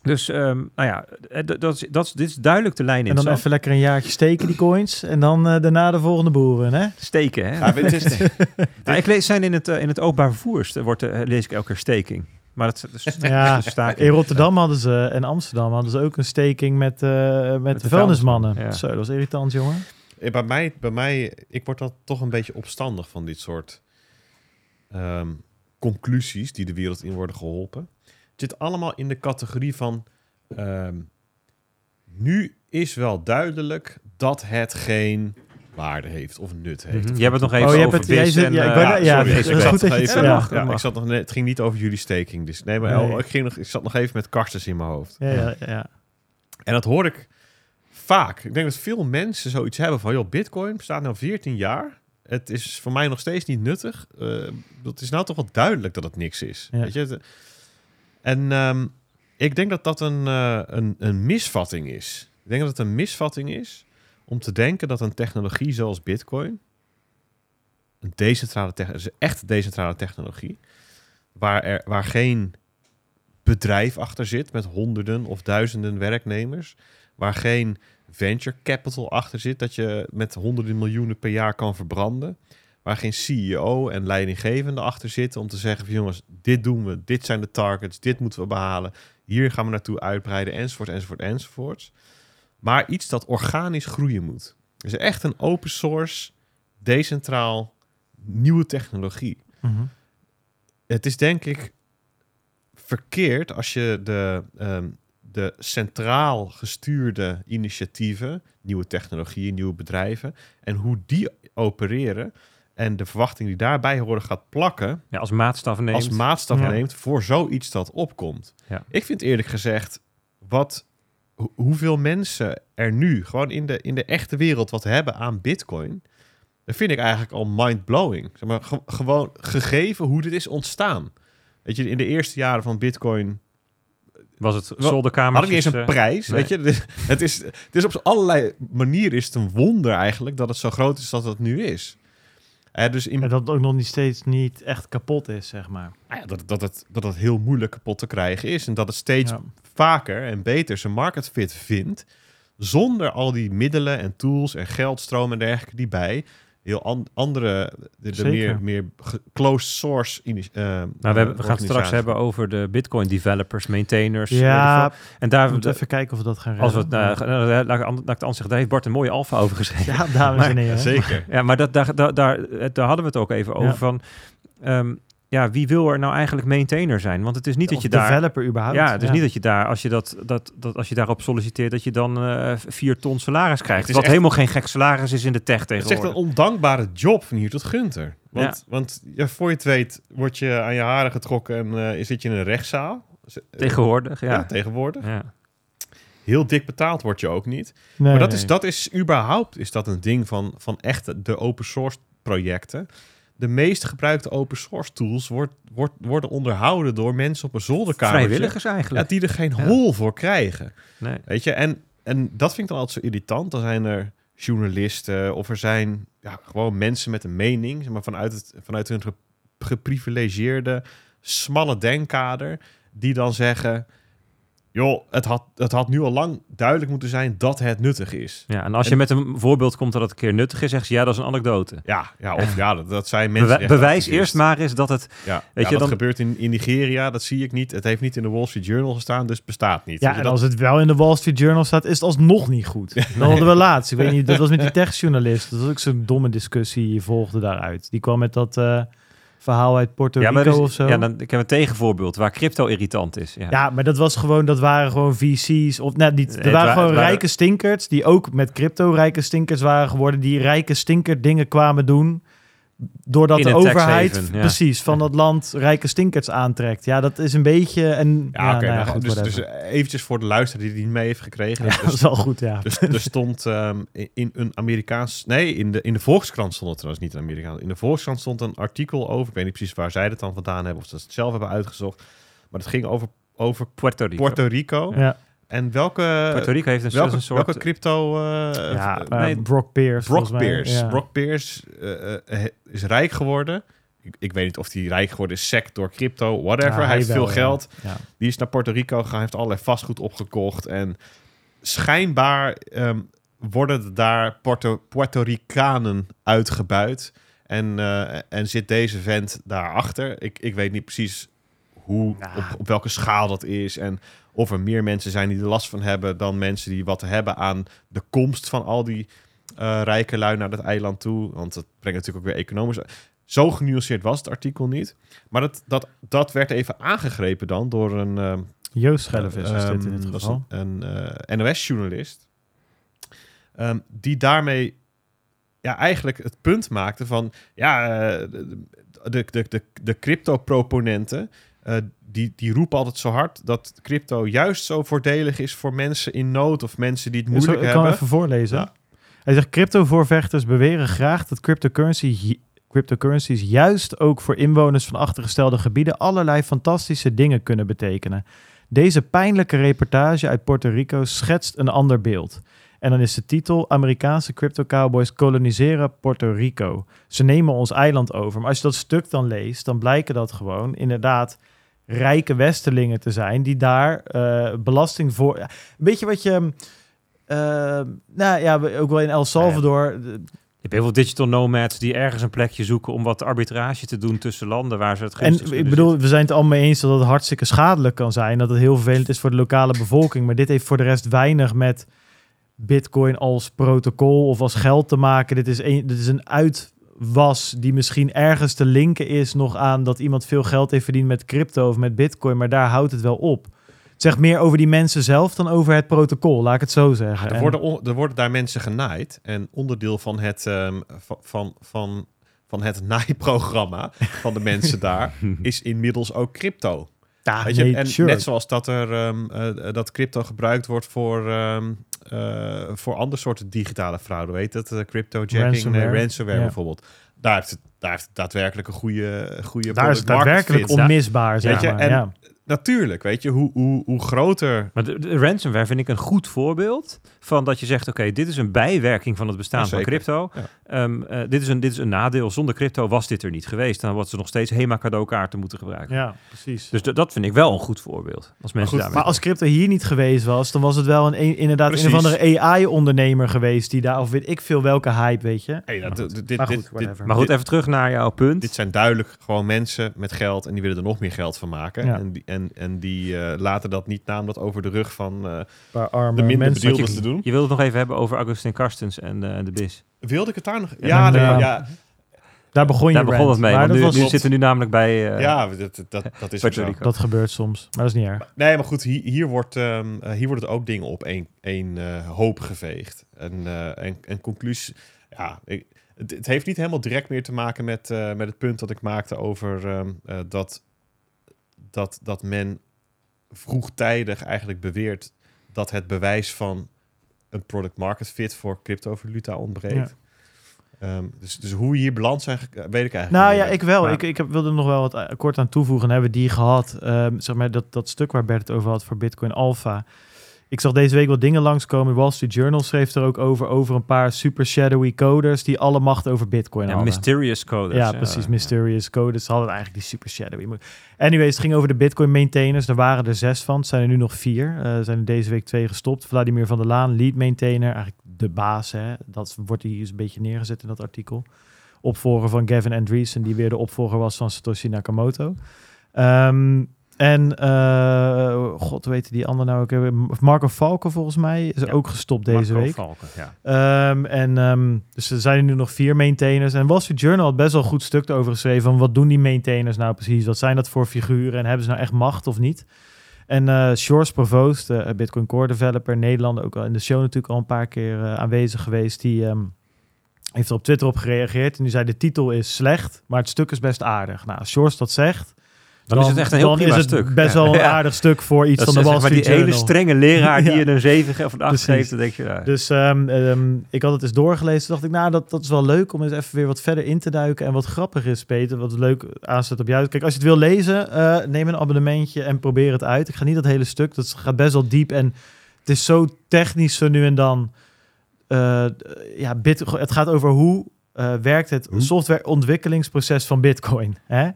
[SPEAKER 2] Dus, ehm, nou ja, eh, dat is, dat is, dit is duidelijk de lijn in
[SPEAKER 1] En dan even lekker een jaartje steken, die coins. En dan eh, daarna de volgende boeren, hè?
[SPEAKER 2] steken. Hè?
[SPEAKER 3] Ja, het is,
[SPEAKER 2] Nou, ik lees zijn in het, eh, in het openbaar vervoer, wordt, lees ik elke keer staking. Maar dat is
[SPEAKER 1] Ja. In Rotterdam hadden ze en Amsterdam hadden ze ook een staking met, eh, met,
[SPEAKER 2] de
[SPEAKER 1] de vuilnismannen.
[SPEAKER 2] ja.
[SPEAKER 1] Zo, dat was irritant, jongen.
[SPEAKER 3] Bij, mij, bij mij, ik word dan toch een beetje opstandig van dit soort ehm, conclusies die de wereld in worden geholpen. Zit allemaal in de categorie van... ehm, nu is wel duidelijk dat het geen waarde heeft of nut heeft.
[SPEAKER 2] Mhm.
[SPEAKER 3] Of
[SPEAKER 2] Jij hebt het nog even
[SPEAKER 1] Oh, je hebt
[SPEAKER 2] over
[SPEAKER 1] het- jij
[SPEAKER 2] WIS
[SPEAKER 1] zit-
[SPEAKER 2] en,
[SPEAKER 1] ja, ik wou
[SPEAKER 3] ja,
[SPEAKER 1] net- ja,
[SPEAKER 3] sorry,
[SPEAKER 1] dat
[SPEAKER 3] ik
[SPEAKER 1] is
[SPEAKER 3] zat
[SPEAKER 1] goed
[SPEAKER 3] nog
[SPEAKER 1] dat je
[SPEAKER 3] even-
[SPEAKER 1] het
[SPEAKER 3] ja, ja, ik zat nog net, het ging niet over jullie staking. Dus nee, maar
[SPEAKER 1] Nee.
[SPEAKER 3] oh, ik, ging nog, ik zat nog even met karstens in mijn hoofd.
[SPEAKER 1] Ja, ja, ja.
[SPEAKER 3] En dat hoor ik vaak. Ik denk dat veel mensen zoiets hebben van... joh, bitcoin bestaat nu 14 jaar. Het is voor mij nog steeds niet nuttig. Eh het is nou toch wel duidelijk dat het niks is.
[SPEAKER 1] Ja.
[SPEAKER 3] Weet je? Het- En ehm, ik denk dat dat een, eh, een, een misvatting is. Ik denk dat het een misvatting is... om te denken dat een technologie zoals bitcoin... een decentrale technologie, echt decentrale technologie... Waar, er, waar geen bedrijf achter zit met honderden of duizenden werknemers, waar geen venture capital achter zit dat je met honderden miljoenen per jaar kan verbranden, waar geen CEO en leidinggevende achter zitten om te zeggen van jongens, dit doen we, dit zijn de targets, dit moeten we behalen, hier gaan we naartoe uitbreiden, enzovoort, enzovoort, enzovoort. Maar iets dat organisch groeien moet. Dus echt een open source, decentraal, nieuwe technologie
[SPEAKER 1] Mhm.
[SPEAKER 3] het is denk ik verkeerd als je de, ehm, de centraal gestuurde initiatieven, nieuwe technologieën, nieuwe bedrijven en hoe die opereren en de verwachting die daarbij horen gaat plakken
[SPEAKER 2] Ja, als maatstaf neemt.
[SPEAKER 3] als maatstaf
[SPEAKER 1] Ja.
[SPEAKER 3] neemt voor zoiets dat opkomt.
[SPEAKER 2] Ja.
[SPEAKER 3] Ik vind eerlijk gezegd wat ho- hoeveel mensen er nu gewoon in de, in de echte wereld wat hebben aan bitcoin, dat vind ik eigenlijk al mind-blowing. Zeg maar, ge- gewoon gegeven hoe dit is ontstaan. Weet je, in de eerste jaren van bitcoin
[SPEAKER 2] was het zolderkamer.
[SPEAKER 3] had ik niet eens een prijs,
[SPEAKER 2] nee.
[SPEAKER 3] weet je. Het is, het is, het is op allerlei manieren is het een wonder eigenlijk dat het zo groot is dat het nu is. Eh, dus in,
[SPEAKER 1] En dat het ook nog niet steeds niet echt kapot is, zeg maar.
[SPEAKER 3] nou ja, dat, dat, het, dat het heel moeilijk kapot te krijgen is. En dat het steeds
[SPEAKER 1] Ja.
[SPEAKER 3] vaker en beter zijn market fit vindt. Zonder al die middelen en tools en geldstromen en dergelijke die bij heel an- andere, de, meer, meer closed source eh,
[SPEAKER 2] Nou, we, hebben, we gaan het straks hebben over de Bitcoin developers, maintainers.
[SPEAKER 1] Ja,
[SPEAKER 2] en daar,
[SPEAKER 1] we moeten even kijken of we dat gaan
[SPEAKER 2] als we het, nou, nou, laat ik laat ik het anders zeggen, daar heeft Bart een mooie alfa over geschreven.
[SPEAKER 1] ja, dames en heren.
[SPEAKER 3] Ja, zeker.
[SPEAKER 2] Ja, maar dat, daar, daar, daar, eh, daar hadden we het ook even over
[SPEAKER 1] Ja.
[SPEAKER 2] van... ehm, ja, wie wil er nou eigenlijk maintainer zijn? Want het is niet dat je daar...
[SPEAKER 1] developer überhaupt.
[SPEAKER 2] Ja, het is niet dat je daar, als je, dat, dat, dat, als je daarop solliciteert, dat je dan eh vier ton salaris krijgt.
[SPEAKER 3] is
[SPEAKER 2] Wat
[SPEAKER 3] echt-
[SPEAKER 2] helemaal geen gek salaris is in de tech
[SPEAKER 3] Het is echt
[SPEAKER 2] tegenwoordig.
[SPEAKER 3] een ondankbare job van hier tot Gunter. Want,
[SPEAKER 2] Ja.
[SPEAKER 3] want ja, voor je het weet word je aan je haren getrokken en eh, zit je in een rechtszaal. Eh,
[SPEAKER 2] Tegenwoordig,
[SPEAKER 3] ja.
[SPEAKER 2] ja.
[SPEAKER 3] tegenwoordig.
[SPEAKER 2] ja.
[SPEAKER 3] Heel dik betaald word je ook niet.
[SPEAKER 1] Nee,
[SPEAKER 3] maar dat,
[SPEAKER 1] nee.
[SPEAKER 3] is, dat is überhaupt is dat een ding van, van echt de open source projecten. De meest gebruikte open source tools wordt, wordt, worden onderhouden door mensen op een zolderkamer.
[SPEAKER 2] Vrijwilligers
[SPEAKER 3] Ja,
[SPEAKER 2] eigenlijk.
[SPEAKER 3] die er geen
[SPEAKER 2] Ja.
[SPEAKER 3] hol voor krijgen.
[SPEAKER 2] Nee.
[SPEAKER 3] Weet je, en, en dat vind ik dan altijd zo irritant. Dan zijn er journalisten of er zijn ja, gewoon mensen met een mening, zeg maar vanuit, het, vanuit hun ge- geprivilegeerde, smalle denkkader, die dan zeggen: joh, het had, het had nu al lang duidelijk moeten zijn dat het nuttig is.
[SPEAKER 2] Ja, en als je met een voorbeeld komt dat het een keer nuttig is, zeggen ze ja, dat is een anekdote.
[SPEAKER 3] Ja, ja of ja, dat, dat zijn mensen.
[SPEAKER 2] Bewe- bewijs eerst maar eens dat het...
[SPEAKER 3] Ja,
[SPEAKER 2] Weet
[SPEAKER 3] ja,
[SPEAKER 2] je,
[SPEAKER 3] dat
[SPEAKER 2] dan-
[SPEAKER 3] gebeurt in, in Nigeria, dat zie ik niet. Het heeft niet in de Wall Street Journal gestaan, dus het bestaat niet.
[SPEAKER 1] Ja, en
[SPEAKER 3] dat-
[SPEAKER 1] als het wel in de Wall Street Journal staat, is het alsnog niet goed. Dat hadden we laatst. Ik weet niet, dat was met die techjournalist. Dat was ook zo'n domme discussie, die volgde daaruit. Die kwam met dat eh, verhaal uit Puerto
[SPEAKER 2] Ja,
[SPEAKER 1] Rico
[SPEAKER 2] is-
[SPEAKER 1] of zo.
[SPEAKER 2] ja, dan, ik heb een tegenvoorbeeld waar crypto irritant is. Ja.
[SPEAKER 1] Ja, maar dat was gewoon, dat waren gewoon VC's. Of net niet.
[SPEAKER 2] Nee,
[SPEAKER 1] Er waren
[SPEAKER 2] wa-
[SPEAKER 1] gewoon
[SPEAKER 2] waren-
[SPEAKER 1] rijke stinkers die ook met crypto rijke stinkers waren geworden. Die rijke stinker dingen kwamen doen. Doordat
[SPEAKER 2] In
[SPEAKER 1] de
[SPEAKER 2] een
[SPEAKER 1] overheid
[SPEAKER 2] haven, ja.
[SPEAKER 1] precies van dat land rijke stinkers aantrekt. Ja, dat is een beetje. En, ja,
[SPEAKER 3] Ja, oké.
[SPEAKER 1] nou ja,
[SPEAKER 3] nou,
[SPEAKER 1] goed,
[SPEAKER 3] dus, dus eventjes voor de luisteraar die die niet mee heeft gekregen.
[SPEAKER 1] ja,
[SPEAKER 3] Dus-
[SPEAKER 1] dat is wel goed, ja.
[SPEAKER 3] Dus er stond ehm, in- in een Amerikaans... Nee, in de, in de Volkskrant stond het trouwens, niet in Amerikaans. In de Volkskrant stond een artikel over... Ik weet niet precies waar zij het dan vandaan hebben... of ze het zelf hebben uitgezocht. Maar het ging over, over
[SPEAKER 2] Puerto Rico.
[SPEAKER 3] Puerto Rico.
[SPEAKER 1] ja,
[SPEAKER 3] En welke,
[SPEAKER 2] Puerto Rico heeft een,
[SPEAKER 3] welke,
[SPEAKER 2] een soort...
[SPEAKER 3] welke crypto... eh,
[SPEAKER 1] ja
[SPEAKER 2] nee,
[SPEAKER 1] Brock Pierce.
[SPEAKER 3] Brock Pierce.
[SPEAKER 1] ja.
[SPEAKER 3] Brock Pierce is rijk geworden. Ik, ik weet niet of hij rijk geworden is sec door crypto, whatever.
[SPEAKER 1] Ja,
[SPEAKER 3] hij heeft
[SPEAKER 1] wel,
[SPEAKER 3] veel
[SPEAKER 1] ja.
[SPEAKER 3] geld.
[SPEAKER 1] Ja.
[SPEAKER 3] Die is naar Puerto Rico gegaan, heeft allerlei vastgoed opgekocht. En schijnbaar ehm, worden daar Puerto, Puerto Ricanen uitgebuit. En, eh, en zit deze vent daarachter. Ik, ik weet niet precies hoe,
[SPEAKER 1] Ja.
[SPEAKER 3] op, op welke schaal dat is. En of er meer mensen zijn die er last van hebben dan mensen die wat hebben aan de komst van al die eh, rijke lui naar dat eiland toe. Want dat brengt natuurlijk ook weer economisch. zo genuanceerd was het artikel niet. Maar dat, dat, dat werd even aangegrepen dan door een...
[SPEAKER 1] Joost Schellevis is dit in dit
[SPEAKER 3] was
[SPEAKER 1] geval.
[SPEAKER 3] Een, een eh, NOS-journalist. ehm, die daarmee ja, eigenlijk het punt maakte van... Ja, eh, de, de, de, de crypto-proponenten... eh, die, die roepen altijd zo hard dat crypto juist zo voordelig is voor mensen in nood of mensen die het moeilijk
[SPEAKER 1] ik kan
[SPEAKER 3] hebben.
[SPEAKER 1] even voorlezen.
[SPEAKER 3] Ja.
[SPEAKER 1] Hij zegt, crypto-voorvechters beweren graag dat cryptocurrency, cryptocurrencies juist ook voor inwoners van achtergestelde gebieden allerlei fantastische dingen kunnen betekenen. Deze pijnlijke reportage uit Puerto Rico schetst een ander beeld. En dan is de titel Amerikaanse crypto cowboys koloniseren Puerto Rico. Ze nemen ons eiland over. Maar als je dat stuk dan leest, dan blijken dat gewoon inderdaad rijke westerlingen te zijn die daar eh, belasting voor. Ja, Weet je wat je. eh, nou ja, ook wel in El Salvador. de-
[SPEAKER 2] Je hebt heel veel digital nomads die ergens een plekje zoeken om wat arbitrage te doen tussen landen waar ze het
[SPEAKER 1] En ik bedoel, we zijn het allemaal mee eens dat het hartstikke schadelijk kan zijn. Dat het heel vervelend is voor de lokale bevolking. Maar dit heeft voor de rest weinig met Bitcoin als protocol of als geld te maken. Dit is een, dit is een uitwas die misschien ergens te linken is nog aan dat iemand veel geld heeft verdiend met crypto of met Bitcoin. Maar daar houdt het wel op. Het zegt meer over die mensen zelf dan over het protocol, laat ik het zo zeggen.
[SPEAKER 3] er,
[SPEAKER 1] En-
[SPEAKER 3] worden, on- er worden daar mensen genaaid. En onderdeel van het, va- van, van, van het naaiprogramma van de mensen daar is inmiddels ook crypto.
[SPEAKER 1] Ja,
[SPEAKER 3] Weet je,
[SPEAKER 1] nee,
[SPEAKER 3] en
[SPEAKER 1] sure.
[SPEAKER 3] net zoals dat er ehm, eh, dat crypto gebruikt wordt voor, ehm, eh, voor andere soorten digitale fraude. Weet het? crypto jacking,
[SPEAKER 1] Ransomware.
[SPEAKER 3] ransomware,
[SPEAKER 1] Ja.
[SPEAKER 3] bijvoorbeeld. Daar heeft het, daar heeft het daadwerkelijk een goede, goede
[SPEAKER 1] daar is het daadwerkelijk
[SPEAKER 3] fit.
[SPEAKER 1] onmisbaar, zeg maar.
[SPEAKER 3] en-
[SPEAKER 1] ja.
[SPEAKER 3] Natuurlijk, weet je, hoe, hoe, hoe groter
[SPEAKER 2] Maar de, de ransomware vind ik een goed voorbeeld van dat je zegt, oké, dit is een bijwerking van het bestaan
[SPEAKER 3] Ja,
[SPEAKER 2] van crypto.
[SPEAKER 3] Ja.
[SPEAKER 2] Ehm, eh, dit, is een, dit is een nadeel. Zonder crypto was dit er niet geweest. Dan hadden ze nog steeds HEMA cadeaukaarten moeten gebruiken.
[SPEAKER 1] ja, precies.
[SPEAKER 2] Dus dat vind ik wel een goed voorbeeld. Als mensen
[SPEAKER 3] goed,
[SPEAKER 2] daarmee...
[SPEAKER 1] Maar als crypto hier niet geweest was, dan was het wel een, een- inderdaad een of andere AI-ondernemer geweest die daar, of weet ik veel welke hype, weet je.
[SPEAKER 3] Hey, dat,
[SPEAKER 2] Maar goed.
[SPEAKER 3] dit, dit,
[SPEAKER 1] Maar goed,
[SPEAKER 3] dit,
[SPEAKER 1] whatever.
[SPEAKER 2] Maar goed,
[SPEAKER 3] dit-
[SPEAKER 2] even terug naar jouw punt.
[SPEAKER 3] dit zijn duidelijk gewoon mensen met geld en die willen er nog meer geld van maken.
[SPEAKER 1] Ja.
[SPEAKER 3] En die, en, en die eh, laten dat niet na om dat over de rug van eh,
[SPEAKER 1] arme
[SPEAKER 3] de minder
[SPEAKER 1] mensen.
[SPEAKER 3] bedeelden
[SPEAKER 2] je-
[SPEAKER 3] te doen.
[SPEAKER 2] Je wilde het nog even hebben over Augustin Karstens en eh, de BIS.
[SPEAKER 3] Wilde ik het daar nog?
[SPEAKER 2] Ja,
[SPEAKER 3] Ja,
[SPEAKER 1] dan,
[SPEAKER 3] nee, ja,
[SPEAKER 1] Daar begon je
[SPEAKER 2] Daar begon het mee.
[SPEAKER 1] maar
[SPEAKER 2] Want
[SPEAKER 1] dat,
[SPEAKER 2] nu,
[SPEAKER 1] was,
[SPEAKER 2] nu zitten we nu namelijk bij... eh,
[SPEAKER 3] ja dat, dat, dat, is
[SPEAKER 1] dat gebeurt soms, maar dat is niet erg.
[SPEAKER 3] Nee, maar goed, hier, hier, wordt, ehm, eh, hier worden ook dingen op één, één eh, hoop geveegd. En, eh, en, en conclusie, ja, ik, het, het heeft niet helemaal direct meer te maken met, eh, met het punt dat ik maakte over ehm, eh, dat, dat, dat men vroegtijdig eigenlijk beweert dat het bewijs van een product market fit voor cryptovaluta ontbreekt.
[SPEAKER 1] Ja.
[SPEAKER 3] Ehm, dus, dus hoe we hier beland zijn, ge- weet ik eigenlijk
[SPEAKER 1] Nou
[SPEAKER 3] niet
[SPEAKER 1] ja, ik wel.
[SPEAKER 3] Maar-
[SPEAKER 1] Ik, ik heb, wilde er nog wel wat eh, kort aan toevoegen. Hebben we die gehad. Ehm, zeg maar dat, dat stuk waar Bert het over had voor Bitcoin Alpha. Ik zag deze week wat dingen langskomen. Wall Street Journal schreef er ook over. Over een paar super shadowy coders die alle macht over Bitcoin
[SPEAKER 2] Ja,
[SPEAKER 1] hadden.
[SPEAKER 2] mysterious coders.
[SPEAKER 1] Ja, precies. Mysterious coders. Ze hadden eigenlijk die super shadowy. Anyways, het ging over de Bitcoin maintainers. Er waren er zes van. Het zijn er nu nog vier. Er zijn er deze week twee gestopt. Vladimir van der Laan, lead maintainer. Eigenlijk de baas. Hè. Dat wordt hier eens een beetje neergezet in dat artikel. Opvolger van Gavin Andreessen, die weer de opvolger was van Satoshi Nakamoto. Ehm, en, eh, god, weet die ander nou ook? Marco Falken volgens mij is
[SPEAKER 2] Ja.
[SPEAKER 1] ook gestopt deze
[SPEAKER 2] Marco
[SPEAKER 1] week.
[SPEAKER 2] Valken, ja.
[SPEAKER 1] Ehm, en ehm, dus er zijn er nu nog vier maintainers. En Wall Street Journal had best wel een goed stuk over geschreven. Van wat doen die maintainers nou precies? Wat zijn dat voor figuren? En hebben ze nou echt macht of niet? En eh Shores Provost, eh, Bitcoin Core developer, Nederland, ook al in de show natuurlijk al een paar keer aanwezig geweest. Die ehm, heeft er op Twitter op gereageerd. En die zei: De titel is slecht, maar het stuk is best aardig. Nou, als Shores dat zegt.
[SPEAKER 2] Dan, is het echt een heel prima stuk.
[SPEAKER 1] best wel een
[SPEAKER 2] Ja.
[SPEAKER 1] aardig stuk voor iets
[SPEAKER 2] Dat
[SPEAKER 1] van de Wall Street
[SPEAKER 2] die hele
[SPEAKER 1] Journal.
[SPEAKER 2] strenge leraar die
[SPEAKER 1] Ja.
[SPEAKER 2] je een 7 ge- of een 8
[SPEAKER 1] Precies.
[SPEAKER 2] geeft. Dan denk je, ja.
[SPEAKER 1] Dus ehm, ehm, ik had het eens doorgelezen. dacht ik, nou, dat, dat is wel leuk om eens even weer wat verder in te duiken. En wat grappig is, Peter, wat leuk aanzet op jou. Kijk, als je het wil lezen, eh, neem een abonnementje en probeer het uit. Ik ga niet dat hele stuk, dat gaat best wel diep. En het is zo technisch zo nu en dan. Eh, ja, bit, het gaat over hoe eh, werkt het softwareontwikkelingsproces van Bitcoin. Hè?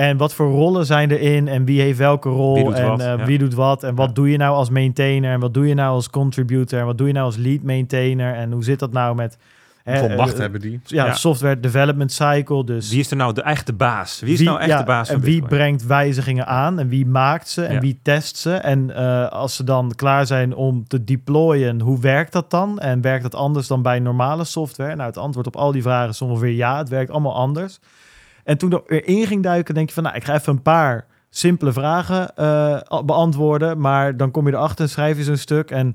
[SPEAKER 1] En wat voor rollen zijn erin en wie heeft welke rol
[SPEAKER 2] Wie
[SPEAKER 1] en
[SPEAKER 2] wat,
[SPEAKER 1] eh,
[SPEAKER 2] ja.
[SPEAKER 1] wie doet wat en wat
[SPEAKER 2] Ja.
[SPEAKER 1] doe je nou als maintainer en wat doe je nou als contributor en wat doe je nou als lead maintainer en hoe zit dat nou met
[SPEAKER 3] Hoeveel macht
[SPEAKER 1] eh,
[SPEAKER 3] hebben die?
[SPEAKER 1] ja,
[SPEAKER 2] Ja.
[SPEAKER 1] software development cycle dus
[SPEAKER 2] Wie is er nou de echte baas? Wie is nou echt
[SPEAKER 1] ja,
[SPEAKER 2] de baas van
[SPEAKER 1] en wie
[SPEAKER 2] Bitcoin?
[SPEAKER 1] brengt wijzigingen aan en wie maakt ze en
[SPEAKER 2] Ja.
[SPEAKER 1] wie test ze en eh, als ze dan klaar zijn om te deployen hoe werkt dat dan en werkt dat anders dan bij normale software nou het antwoord op al die vragen is ongeveer ja het werkt allemaal anders En toen ik erin ging duiken, denk je van, nou, ik ga even een paar simpele vragen uh, beantwoorden. Maar dan kom je erachter en schrijf je zo'n stuk. En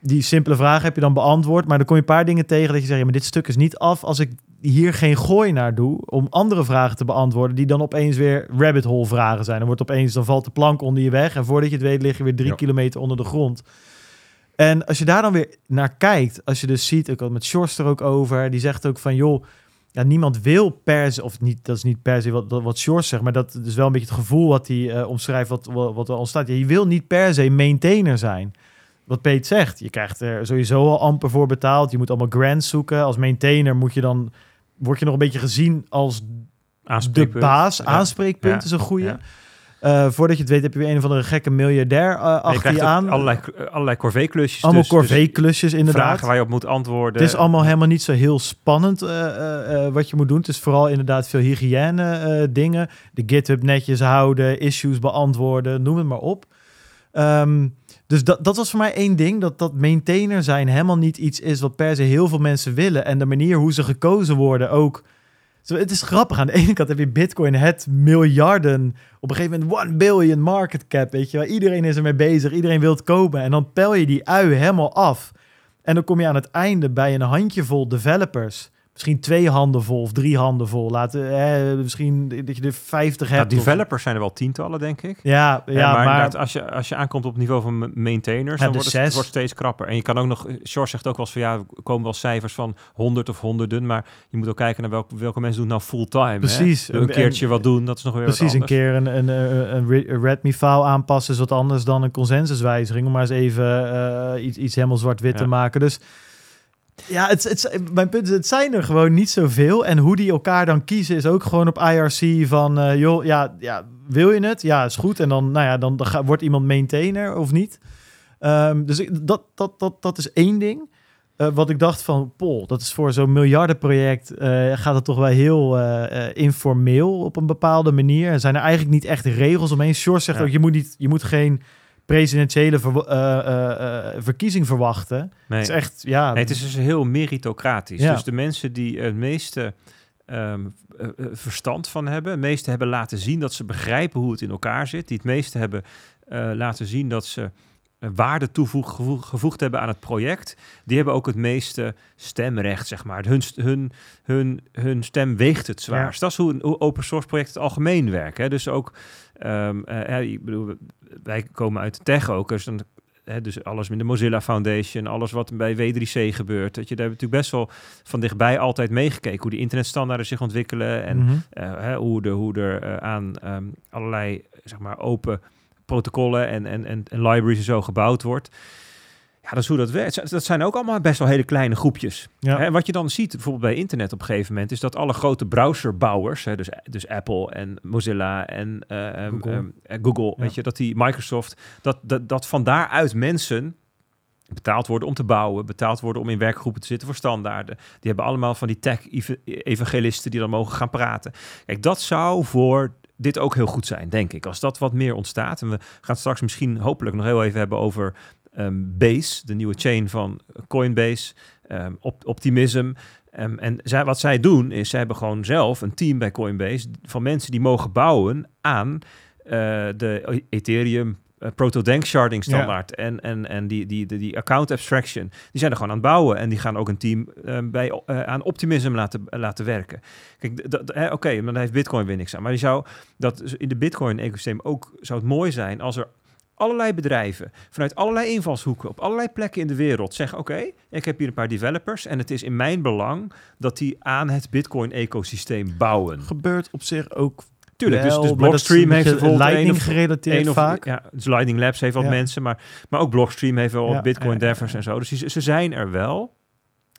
[SPEAKER 1] die simpele vragen heb je dan beantwoord. Maar dan kom je een paar dingen tegen dat je zegt, ja, maar dit stuk is niet af als ik hier geen gooi naar doe om andere vragen te beantwoorden die dan opeens weer rabbit hole vragen zijn. Dan wordt opeens, dan valt de plank onder je weg en voordat je het weet lig je weer drie kilometer onder de grond. En als je daar dan weer naar kijkt, als je dus ziet, ik had met Shorts er ook over, die zegt ook van joh, ja, niemand wil per se, of niet, dat is niet per se wat, wat Shorts zegt, maar dat is wel een beetje het gevoel wat hij uh, omschrijft, wat, wat, wat er ontstaat. Ja, je wil niet per se maintainer zijn wat Peet zegt, je krijgt er sowieso al amper voor betaald. Je moet allemaal grants zoeken. Als maintainer moet je dan, word je nog een beetje gezien als de baas. Aanspreekpunt is een goede. Uh, voordat je het weet heb je weer een of andere gekke miljardair uh, achter je, aan.
[SPEAKER 2] Allerlei, allerlei corvée-klusjes.
[SPEAKER 1] Allemaal dus, corvée-klusjes, dus inderdaad.
[SPEAKER 2] Vragen waar je op moet antwoorden.
[SPEAKER 1] Het is allemaal helemaal niet zo heel spannend uh, wat je moet doen. Het is vooral inderdaad veel hygiëne dingen. De GitHub netjes houden, issues beantwoorden, noem het maar op. Um, dus dat, dat was voor mij één ding. Dat, dat maintainer zijn helemaal niet iets is wat per se heel veel mensen willen. En de manier hoe ze gekozen worden ook. Zo, het is grappig. Aan de ene kant heb je Bitcoin, het miljarden. Op een gegeven moment 1 billion market cap. Weet je wel. Iedereen is ermee bezig. Iedereen wil het kopen. En dan pel je die ui helemaal af. En dan kom je aan het einde bij een handjevol developers misschien twee handen vol of drie handen vol. Laten, hè, misschien dat je er 50 hebt.
[SPEAKER 2] developers zijn er wel tientallen, denk ik.
[SPEAKER 1] Ja, ja,
[SPEAKER 2] maar, maar als, je, als je aankomt op het niveau van maintainers, dan wordt het, wordt steeds krapper. En je kan ook nog, George zegt ook wel eens van ja, er komen wel cijfers van 100 of honderden, maar je moet ook kijken naar welke, welke mensen doen nou fulltime.
[SPEAKER 1] Precies.
[SPEAKER 2] Hè? Een keertje wat doen, dat is nog weer
[SPEAKER 1] Precies, een keer een, een, een, een Redmi-file aanpassen is wat anders dan een consensuswijziging, om maar eens even uh, iets, iets helemaal zwart-wit te maken. Dus ja, het, het, mijn punt is, het zijn er gewoon niet zoveel. En hoe die elkaar dan kiezen is ook gewoon op IRC van... Uh, joh, ja, ja, wil je het? Ja, is goed. En dan, nou ja, dan, dan wordt iemand maintainer of niet. Um, dus ik, dat, dat, dat, dat is één ding. Uh, wat ik dacht van, pol, dat is voor zo'n miljardenproject... Uh, gaat het toch wel heel informeel op een bepaalde manier. En zijn er eigenlijk niet echt regels omheen. Short zegt ook, je moet, niet, je moet geen presidentiële ver, uh, uh, verkiezing verwachten. Nee. Het is echt, ja...
[SPEAKER 2] Nee, het is dus heel meritocratisch. Ja. Dus de mensen die het meeste um, verstand van hebben, het meeste hebben laten zien dat ze begrijpen hoe het in elkaar zit, die het meeste hebben laten zien dat ze waarde toegevoegd hebben aan het project, die hebben ook het meeste stemrecht, zeg maar. Hun, hun, hun, hun stem weegt het zwaarst. Dat is hoe een open source project het algemeen werkt. Hè. Dus ook, um, uh, ik bedoel, wij komen uit de tech ook, dus dan Hè, dus alles met de Mozilla Foundation, alles wat bij W3C gebeurt. Dat je daar natuurlijk best wel van dichtbij altijd meegekeken hoe die internetstandaarden zich ontwikkelen en mm hoe, de, hoe er uh, aan um, allerlei zeg maar open protocollen en, en, en, en libraries en zo gebouwd wordt. Ja, dat is hoe dat werkt. Dat zijn ook allemaal best wel hele kleine groepjes. Ja. En wat je dan ziet, bijvoorbeeld bij internet op een gegeven moment, is dat alle grote browserbouwers, hè, dus, dus Apple en Mozilla en uh, Google, um, Google weet je, dat die Microsoft, dat, dat, dat van daaruit mensen betaald worden om te bouwen, betaald worden om in werkgroepen te zitten voor standaarden. Die hebben allemaal van die tech-evangelisten die dan mogen gaan praten. Kijk, dat zou voor dit ook heel goed zijn, denk ik. Als dat wat meer ontstaat. En we gaan straks misschien hopelijk nog heel even hebben over um, Base, de nieuwe chain van Coinbase, um, op, Optimism. Um, en zij, wat zij doen is, zij hebben gewoon zelf een team bij Coinbase van mensen die mogen bouwen aan uh, de Ethereum uh, proto-dank sharding standaard en, en, en die, die, die, die, account abstraction, die zijn er gewoon aan het bouwen en die gaan ook een team uh, bij, uh, aan Optimism laten, laten werken. Kijk, oké, okay, dan heeft Bitcoin weer niks aan, maar die zou dat in de Bitcoin-ecosysteem ook zou het mooi zijn als er allerlei bedrijven vanuit allerlei invalshoeken op allerlei plekken in de wereld zeggen: Oké, ik heb hier een paar developers en het is in mijn belang dat die aan het Bitcoin-ecosysteem bouwen.
[SPEAKER 1] Gebeurt op zich ook.
[SPEAKER 2] Tuurlijk, dus, dus Blockstream heeft bijvoorbeeld
[SPEAKER 1] Lightning gerelateerd of, vaak.
[SPEAKER 2] Ja, dus Lightning Labs heeft wat mensen, maar, maar ook Blockstream heeft wel ja, Bitcoin Devers en zo. Dus ze zijn er wel.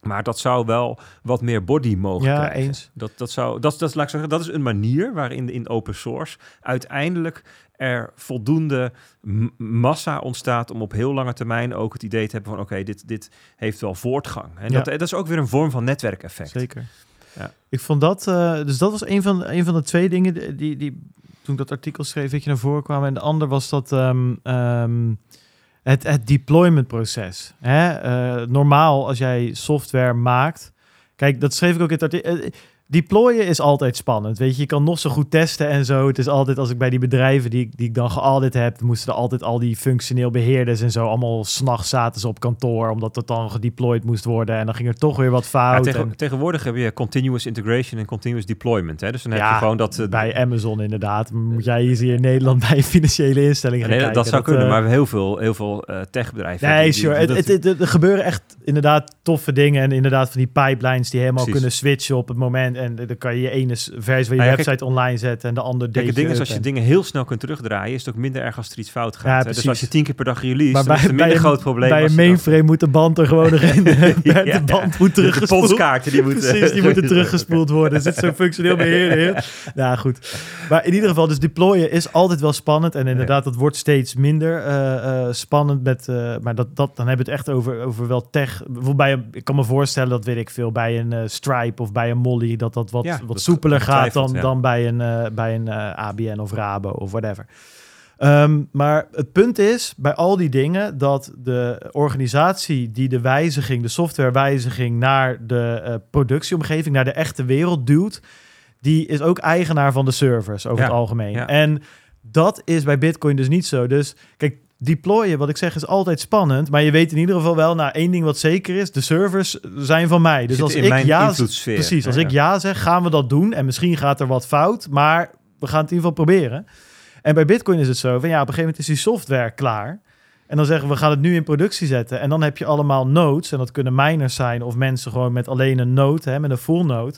[SPEAKER 2] Maar dat zou wel wat meer body mogen ja, krijgen. Eens. Dat, dat, zou, dat, dat, laat ik zeggen, dat is een manier waarin in open source uiteindelijk er voldoende massa ontstaat om op heel lange termijn ook het idee te hebben van oké, dit, dit heeft wel voortgang. En dat, dat is ook weer een vorm van netwerkeffect.
[SPEAKER 1] Zeker. Ja. Ik vond dat, uh, dus dat was een van, een van de twee dingen die, die toen ik dat artikel schreef, dat je naar voren kwam. En de ander was dat um, um, het, het deployment proces. Hè? Uh, normaal als jij software maakt, kijk, dat schreef ik ook in het artikel. Uh, deployen is altijd spannend. Weet je, je kan nog zo goed testen en zo. Het is altijd als ik bij die bedrijven die, ik- die ik dan geaudit heb, moesten er altijd al die functioneel beheerders en zo allemaal s'nachts zaten ze op kantoor omdat het dan gedeployed moest worden en dan ging er toch weer wat
[SPEAKER 2] Ja,
[SPEAKER 1] fout.
[SPEAKER 2] tegen-
[SPEAKER 1] en
[SPEAKER 2] tegenwoordig heb je continuous integration en continuous deployment. Hè? Dus dan heb
[SPEAKER 1] Ja,
[SPEAKER 2] je gewoon dat... eh,
[SPEAKER 1] bij Amazon inderdaad. Moet jij hier in Nederland bij een financiële instelling gaan
[SPEAKER 2] nee,
[SPEAKER 1] kijken?
[SPEAKER 2] dat zou kunnen,
[SPEAKER 1] eh,
[SPEAKER 2] maar heel veel, heel veel eh, techbedrijven...
[SPEAKER 1] Nee,
[SPEAKER 2] die-
[SPEAKER 1] sure.
[SPEAKER 2] die
[SPEAKER 1] Het,
[SPEAKER 2] dat-
[SPEAKER 1] het, het- er gebeuren echt inderdaad toffe dingen. En inderdaad van die pipelines die helemaal
[SPEAKER 2] Precies.
[SPEAKER 1] kunnen switchen op het moment. En dan kan je je ene s- versie van je
[SPEAKER 2] Nou ja,
[SPEAKER 1] website online zetten en de andere
[SPEAKER 2] Kijk, het
[SPEAKER 1] deze
[SPEAKER 2] ding is, als je
[SPEAKER 1] en-
[SPEAKER 2] dingen heel snel kunt terugdraaien, is het ook minder erg als er iets fout gaat.
[SPEAKER 1] Ja?
[SPEAKER 2] Dus als je tien keer per dag release,
[SPEAKER 1] Maar bij,
[SPEAKER 2] is het
[SPEAKER 1] bij
[SPEAKER 2] minder
[SPEAKER 1] een,
[SPEAKER 2] groot probleem.
[SPEAKER 1] bij een
[SPEAKER 2] je dan-
[SPEAKER 1] mainframe moet de band er gewoon nog in. De,
[SPEAKER 2] Ja,
[SPEAKER 1] de band moet
[SPEAKER 2] de
[SPEAKER 1] teruggespoeld
[SPEAKER 2] postkaarten die moeten...
[SPEAKER 1] Precies, die moeten teruggespoeld worden. Er zit zo'n functioneel beheerder in. Nou goed. Maar in ieder geval, dus deployen is altijd wel spannend. En inderdaad, dat wordt steeds minder eh, eh, spannend. Met, eh, maar dat, dat, dan hebben we het echt over, over wel tech. Bijvoorbeeld bij een, ik kan me voorstellen, dat weet ik veel, bij een eh, Stripe of bij een Molly, dat dat wat,
[SPEAKER 2] Ja,
[SPEAKER 1] wat
[SPEAKER 2] dat
[SPEAKER 1] soepeler gaat dan,
[SPEAKER 2] ja.
[SPEAKER 1] dan bij een, eh, bij een eh, ABN of Rabo of whatever. Ehm, maar het punt is bij al die dingen dat de organisatie die de wijziging, de softwarewijziging naar de eh, productieomgeving, naar de echte wereld duwt, die is ook eigenaar van de servers over
[SPEAKER 2] Ja,
[SPEAKER 1] het algemeen. En dat is bij Bitcoin dus niet zo. Dus kijk, deployen, wat ik zeg, is altijd spannend. Maar je weet in ieder geval wel, nou, één ding wat zeker is, de servers zijn van mij. Dus
[SPEAKER 2] Zit
[SPEAKER 1] als ik
[SPEAKER 2] mijn
[SPEAKER 1] ja, precies, als
[SPEAKER 2] Ja,
[SPEAKER 1] ik ja zeg, gaan we dat doen. En misschien gaat er wat fout, maar we gaan het in ieder geval proberen. En bij Bitcoin is het zo van ja, op een gegeven moment is die software klaar. En dan zeggen we, we gaan het nu in productie zetten. En dan heb je allemaal nodes. En dat kunnen miners zijn of mensen gewoon met alleen een node, hè, met een full node.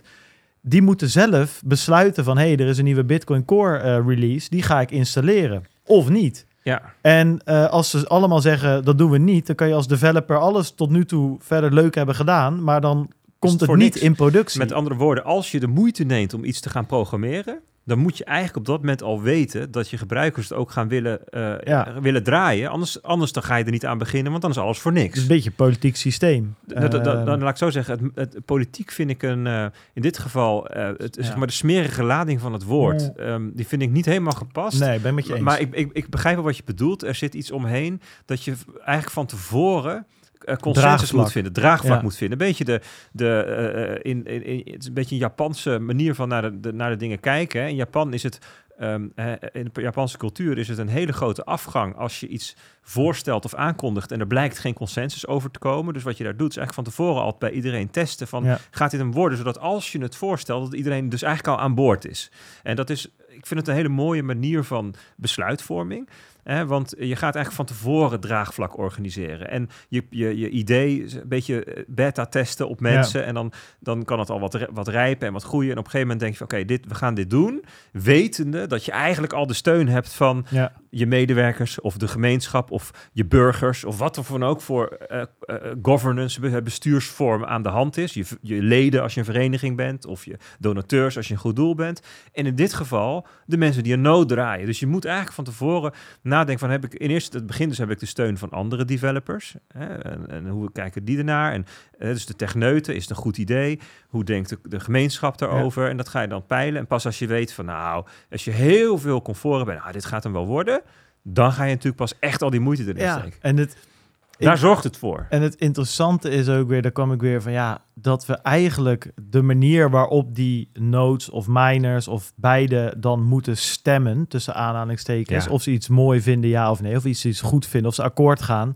[SPEAKER 1] Die moeten zelf besluiten van, hé, hey, er is een nieuwe Bitcoin Core eh, release. Die ga ik installeren. Of niet.
[SPEAKER 2] Ja,
[SPEAKER 1] En eh, als ze allemaal zeggen, dat doen we niet. Dan kan je als developer alles tot nu toe verder leuk hebben gedaan. Maar dan komt
[SPEAKER 2] het
[SPEAKER 1] niet
[SPEAKER 2] niks.
[SPEAKER 1] in productie.
[SPEAKER 2] Met andere woorden, als je de moeite neemt om iets te gaan programmeren, dan moet je eigenlijk op dat moment al weten dat je gebruikers het ook gaan willen, eh,
[SPEAKER 1] Ja.
[SPEAKER 2] willen draaien. Anders, anders dan ga je er niet aan beginnen, want dan is alles voor
[SPEAKER 1] Het is
[SPEAKER 2] niks.
[SPEAKER 1] een beetje een politiek systeem. Eh,
[SPEAKER 2] dan laat ik zo zeggen, het, het, politiek vind ik een, eh, in dit geval, het, zeg maar de smerige lading van het woord, ehm, die vind ik niet helemaal gepast.
[SPEAKER 1] nee, ben met je eens.
[SPEAKER 2] Maar ik, ik, ik begrijp wel wat je bedoelt. Er zit iets omheen dat je eigenlijk van tevoren consensus
[SPEAKER 1] Draagvlak.
[SPEAKER 2] moet vinden, draagvlak
[SPEAKER 1] Ja.
[SPEAKER 2] moet vinden. Een beetje de, de eh, eh, in, in, in- het is een beetje een Japanse manier van naar de, de- naar de dingen kijken. Hè. In Japan is het ehm, eh, in de Japanse cultuur is het een hele grote afgang als je iets voorstelt of aankondigt en er blijkt geen consensus over te komen. Dus wat je daar doet is eigenlijk van tevoren al bij iedereen testen van
[SPEAKER 1] Ja.
[SPEAKER 2] gaat dit hem worden, zodat als je het voorstelt dat iedereen dus eigenlijk al aan boord is. En dat is, ik vind het een hele mooie manier van besluitvorming. Hè, want je gaat eigenlijk van tevoren draagvlak organiseren. En je, je, je idee een beetje eh, beta testen op mensen. En dan, dan kan het al wat, wat rijpen en wat groeien. En op een gegeven moment denk je van oké, dit we gaan dit doen. Wetende dat je eigenlijk al de steun hebt van
[SPEAKER 1] ja.
[SPEAKER 2] je medewerkers of de gemeenschap of je burgers of wat er van ook voor eh, eh, governance, be- bestuursvorm aan de hand is. Je, je leden als je een vereniging bent of je donateurs als je een goed doel bent. En in dit geval de mensen die een nood draaien. Dus je moet eigenlijk van tevoren nadenken van heb ik in eerste het begin dus heb ik de steun van andere developers hè, en, en hoe kijken die ernaar en eh, dus de techneuten is het een goed idee. Hoe denkt de, de gemeenschap daarover? En dat ga je dan peilen. En pas als je weet van nou, als je heel veel comfort hebt, nou, dit gaat hem wel worden, dan ga je natuurlijk pas echt al die moeite erin
[SPEAKER 1] ja.
[SPEAKER 2] steken.
[SPEAKER 1] En het,
[SPEAKER 2] Daar zorgt het voor.
[SPEAKER 1] En het interessante is ook weer, daar kwam ik weer van ja, dat we eigenlijk de manier waarop die nodes of miners of beide dan moeten stemmen, tussen aanhalingstekens,
[SPEAKER 2] Ja.
[SPEAKER 1] of ze iets mooi vinden, ja of nee, of iets, iets goed vinden, of ze akkoord gaan.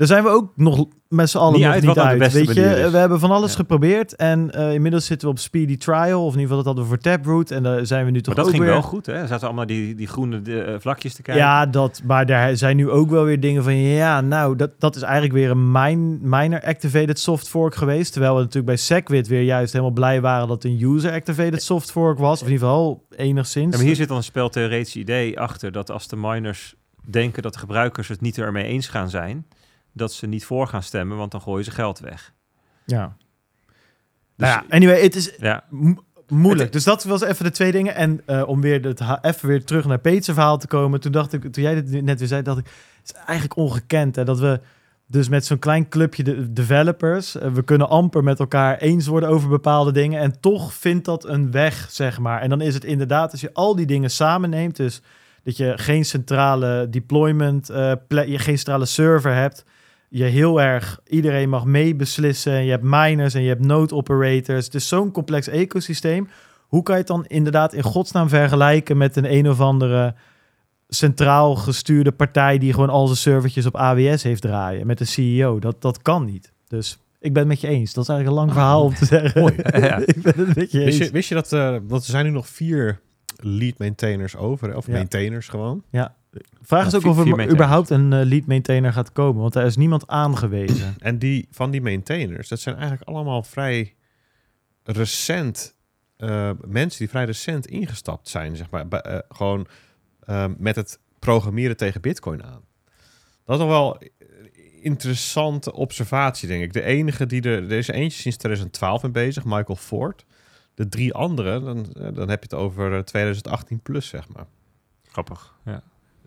[SPEAKER 1] Daar zijn we ook nog met z'n allen
[SPEAKER 2] Niet
[SPEAKER 1] nog
[SPEAKER 2] uit
[SPEAKER 1] niet
[SPEAKER 2] wat nou de
[SPEAKER 1] uit. Weet je, we hebben van alles
[SPEAKER 2] Ja.
[SPEAKER 1] geprobeerd en eh, inmiddels zitten we op speedy trial, of in ieder geval dat hadden we voor Taproot en daar zijn we nu toch
[SPEAKER 2] Maar dat
[SPEAKER 1] ook
[SPEAKER 2] ging
[SPEAKER 1] weer...
[SPEAKER 2] wel goed, hè? Er zaten allemaal die, die groene de, eh, vlakjes te kijken.
[SPEAKER 1] Ja, dat, maar daar zijn nu ook wel weer dingen van, ja, nou, dat, dat is eigenlijk weer een min, minor activated soft fork geweest. Terwijl we natuurlijk bij Segwit weer juist helemaal blij waren dat een user activated soft fork was. Of in ieder geval enigszins.
[SPEAKER 2] Ja, maar hier zit dan een speltheoretisch idee achter dat als de miners denken dat de gebruikers het niet ermee eens gaan zijn, dat ze niet voor gaan stemmen, want dan gooien ze geld weg.
[SPEAKER 1] Ja.
[SPEAKER 2] Dus,
[SPEAKER 1] nou ja, anyway, het is
[SPEAKER 2] ja,
[SPEAKER 1] mo- moeilijk.
[SPEAKER 2] Het-
[SPEAKER 1] Dus dat was even de twee dingen. En eh, om weer het, even weer terug naar Peter's verhaal te komen. Toen dacht ik, toen jij dit net weer zei, dacht ik, het is eigenlijk ongekend hè, dat we dus met zo'n klein clubje de developers, eh, we kunnen amper met elkaar eens worden over bepaalde dingen. En toch vindt dat een weg, zeg maar. En dan is het inderdaad, als je al die dingen samenneemt, dus dat je geen centrale deployment, eh, geen centrale server hebt. Je heel erg, iedereen mag meebeslissen. en Je hebt miners en je hebt node operators. Het is zo'n complex ecosysteem. Hoe kan je het dan inderdaad in godsnaam vergelijken met een een of andere centraal gestuurde partij die gewoon al zijn servertjes op AWS heeft draaien met de CEO? Dat, dat kan niet. Dus ik ben het met je eens. Dat is eigenlijk een lang verhaal om te zeggen.
[SPEAKER 3] mooi.
[SPEAKER 2] Ja.
[SPEAKER 1] ik ben het met je eens.
[SPEAKER 3] Wist je, wist je dat, want er zijn nu nog vier lead maintainers over, of
[SPEAKER 1] Ja.
[SPEAKER 3] maintainers gewoon.
[SPEAKER 1] Vraag is ook of er überhaupt een eh, lead maintainer gaat komen, want daar is niemand aangewezen.
[SPEAKER 3] En die van die maintainers, dat zijn eigenlijk allemaal vrij recent eh, mensen die vrij recent ingestapt zijn, zeg maar, bij, eh, gewoon met het programmeren tegen Bitcoin aan. Dat is nog wel interessante observatie, denk ik. De enige die er, er is eentje sinds 2012 mee bezig, Michael Ford. De drie anderen, dan, dan heb je het over eh, 2018 plus, zeg maar.
[SPEAKER 2] Grappig. Ja.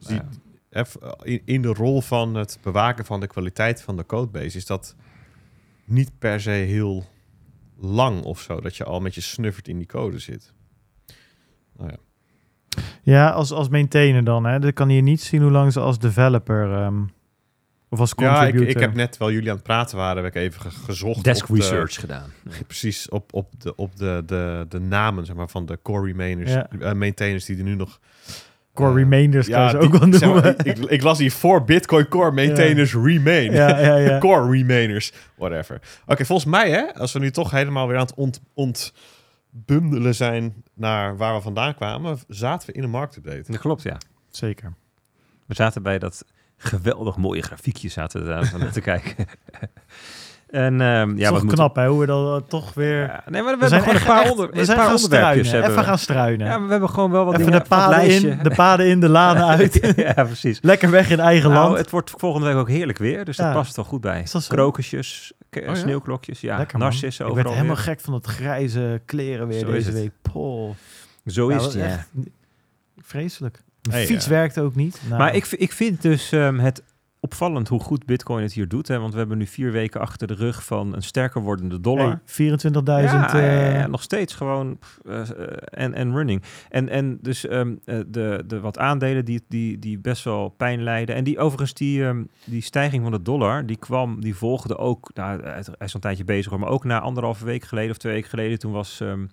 [SPEAKER 3] Die-
[SPEAKER 2] Ja.
[SPEAKER 3] Eff- in, in de rol van het bewaken van de kwaliteit van de codebase is dat niet per se heel lang of zo, dat je al met je snuffert in die code zit. Nou ja.
[SPEAKER 1] Ja, als, als maintainer dan. Hè. Dan kan je niet zien hoe lang ze als developer ehm, of als
[SPEAKER 3] Ja, ik,
[SPEAKER 1] contributor.
[SPEAKER 3] ik heb net, terwijl jullie aan het praten waren, heb ik even ge- gezocht.
[SPEAKER 2] Desk
[SPEAKER 3] op de-
[SPEAKER 2] research gedaan.
[SPEAKER 3] precies, op, op, de, op de, de, de namen zeg maar, van de core remainers,
[SPEAKER 1] Ja.
[SPEAKER 3] eh, maintainers die er nu nog...
[SPEAKER 1] Core remainders kan je ze
[SPEAKER 3] die-
[SPEAKER 1] ook wel
[SPEAKER 3] zeg maar,
[SPEAKER 1] noemen.
[SPEAKER 3] ik, ik las hier voor Bitcoin Core maintainers remain.
[SPEAKER 1] ja, ja, ja.
[SPEAKER 3] Core remainers, whatever. Oké, volgens mij, hè, als we nu toch helemaal weer aan het ont, ontbundelen zijn naar waar we vandaan kwamen, zaten we in een marktupdate.
[SPEAKER 2] Dat klopt, ja.
[SPEAKER 1] Zeker.
[SPEAKER 2] We zaten bij dat geweldig mooie grafiekje zaten we daar van te kijken. En ehm,
[SPEAKER 1] Ja, toch
[SPEAKER 2] wat
[SPEAKER 1] knap hè, hoe we dat eh, toch weer...
[SPEAKER 2] Ja, nee, maar we,
[SPEAKER 1] we zijn
[SPEAKER 2] gewoon
[SPEAKER 1] echt,
[SPEAKER 2] een paar, onder,
[SPEAKER 1] we zijn
[SPEAKER 2] paar onderwerpjes.
[SPEAKER 1] struinen. Even
[SPEAKER 2] we.
[SPEAKER 1] gaan struinen.
[SPEAKER 2] Ja, we hebben gewoon wel wat
[SPEAKER 1] Even
[SPEAKER 2] dingen
[SPEAKER 1] de paden, in, de paden in, de lanen uit.
[SPEAKER 2] ja, precies.
[SPEAKER 1] Lekker weg in eigen
[SPEAKER 2] Nou,
[SPEAKER 1] land.
[SPEAKER 2] het wordt volgende week ook heerlijk weer, dus
[SPEAKER 1] Ja.
[SPEAKER 2] dat past wel goed bij.
[SPEAKER 1] Dat?
[SPEAKER 2] Krokusjes,
[SPEAKER 3] ja?
[SPEAKER 2] sneeuwklokjes, ja,
[SPEAKER 1] Lekker
[SPEAKER 2] narcissen
[SPEAKER 1] Ik
[SPEAKER 2] overal
[SPEAKER 1] werd helemaal
[SPEAKER 2] weer.
[SPEAKER 1] gek van het grijze kleren weer
[SPEAKER 2] Zo
[SPEAKER 1] deze week. Poh.
[SPEAKER 2] Zo is
[SPEAKER 1] dat
[SPEAKER 2] het,
[SPEAKER 1] echt Vreselijk. Mijn fiets
[SPEAKER 3] ja.
[SPEAKER 1] werkte ook niet. Nou,
[SPEAKER 2] Maar ik, v- ik vind dus ehm, het opvallend hoe goed Bitcoin het hier doet. Hè? Want we hebben nu vier weken achter de rug van een sterker wordende dollar.
[SPEAKER 1] hey, 24.000.
[SPEAKER 2] ja,
[SPEAKER 1] eh,
[SPEAKER 2] ja, nog steeds gewoon eh, en en running. En, en dus ehm, eh, de, de wat aandelen die, die, die best wel pijn lijden. En die overigens, die, ehm, die stijging van de dollar, die kwam, die volgde ook, nou, hij is een tijdje bezig, hoor, maar ook na anderhalve week geleden of twee weken geleden, toen was ehm,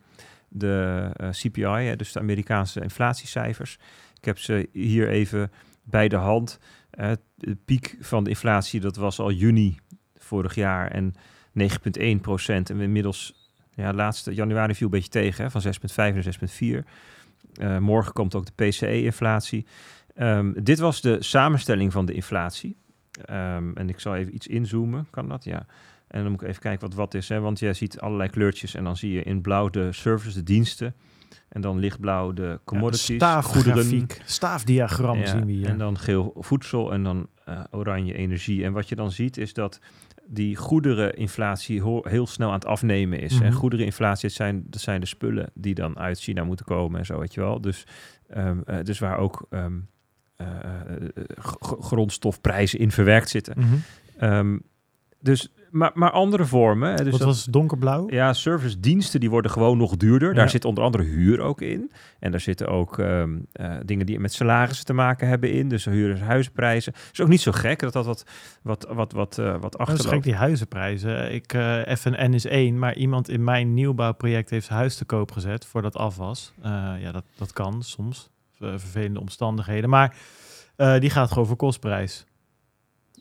[SPEAKER 2] de CPI, dus de Amerikaanse inflatiecijfers. Ik heb ze hier even bij de hand. Eh, de piek van de inflatie, dat was al juni vorig jaar en 9,1 procent. En inmiddels, ja, laatste januari viel een beetje tegen, hè, van 6,5 naar 6,4. Eh, morgen komt ook de PCE-inflatie. Ehm, dit was de samenstelling van de inflatie. Ehm, en ik zal even iets inzoomen, kan dat? Ja. En dan moet ik even kijken wat wat is, hè? want je ziet allerlei kleurtjes en dan zie je in blauw de services, de diensten. En dan lichtblauw de
[SPEAKER 1] ja,
[SPEAKER 2] commodities,
[SPEAKER 1] staafgrafiek, Staafdiagram
[SPEAKER 2] ja,
[SPEAKER 1] zien we hier.
[SPEAKER 2] En dan geel voedsel en dan eh, oranje energie. En wat je dan ziet is dat die goedereninflatie heel snel aan het afnemen is. En
[SPEAKER 1] Mhm.
[SPEAKER 2] goedereninflatie, dat zijn, dat zijn de spullen die dan uit China moeten komen en zo, weet je wel. Dus, ehm, eh, dus waar ook ehm, eh, grondstofprijzen in verwerkt zitten.
[SPEAKER 1] Mhm.
[SPEAKER 2] Ehm, dus, maar, maar andere vormen. Dus
[SPEAKER 1] Wat
[SPEAKER 2] dat-
[SPEAKER 1] was donkerblauw?
[SPEAKER 2] ja, servicediensten die worden gewoon nog duurder. Daar zit onder andere huur ook in. En daar zitten ook ehm, eh, dingen die met salarissen te maken hebben in. Dus huur- en huisprijzen. is ook niet zo gek dat dat wat, wat, wat, wat, eh, wat
[SPEAKER 1] Dat is gek,
[SPEAKER 2] achterloopt.
[SPEAKER 1] die huizenprijzen. Ik, eh FNN is één, maar iemand in mijn nieuwbouwproject heeft zijn huis te koop gezet voordat af was. Ja, dat, dat kan soms. Vervelende omstandigheden. Maar die gaat gewoon voor kostprijs.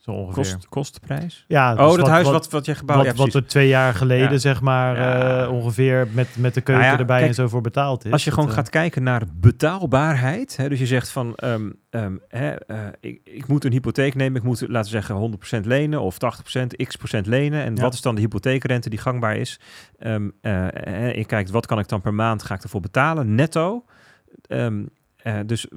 [SPEAKER 1] Zo ongeveer.
[SPEAKER 2] Kost, kostprijs?
[SPEAKER 1] Ja,
[SPEAKER 2] oh,
[SPEAKER 1] dus
[SPEAKER 2] dat huis wat, wat, je gebouwd
[SPEAKER 1] wat,
[SPEAKER 2] hebt.
[SPEAKER 1] wat er twee jaar geleden,
[SPEAKER 2] Ja.
[SPEAKER 1] zeg maar,
[SPEAKER 2] Ja.
[SPEAKER 1] eh, ongeveer met, met de keuken
[SPEAKER 2] Nou ja,
[SPEAKER 1] erbij
[SPEAKER 2] kijk,
[SPEAKER 1] en zo voor betaald is.
[SPEAKER 2] Als je
[SPEAKER 1] Dat,
[SPEAKER 2] gewoon
[SPEAKER 1] eh,
[SPEAKER 2] gaat kijken naar betaalbaarheid, hè, dus je zegt van, ehm, ehm, hè, eh, ik, ik moet een hypotheek nemen, ik moet, laten we zeggen, 100% lenen of 80%, x procent lenen. En
[SPEAKER 1] Ja.
[SPEAKER 2] wat is dan de hypotheekrente die gangbaar is? Ehm eh, hè, je kijkt, wat kan ik dan per maand, ga ik ervoor betalen, netto? Ehm, eh, dus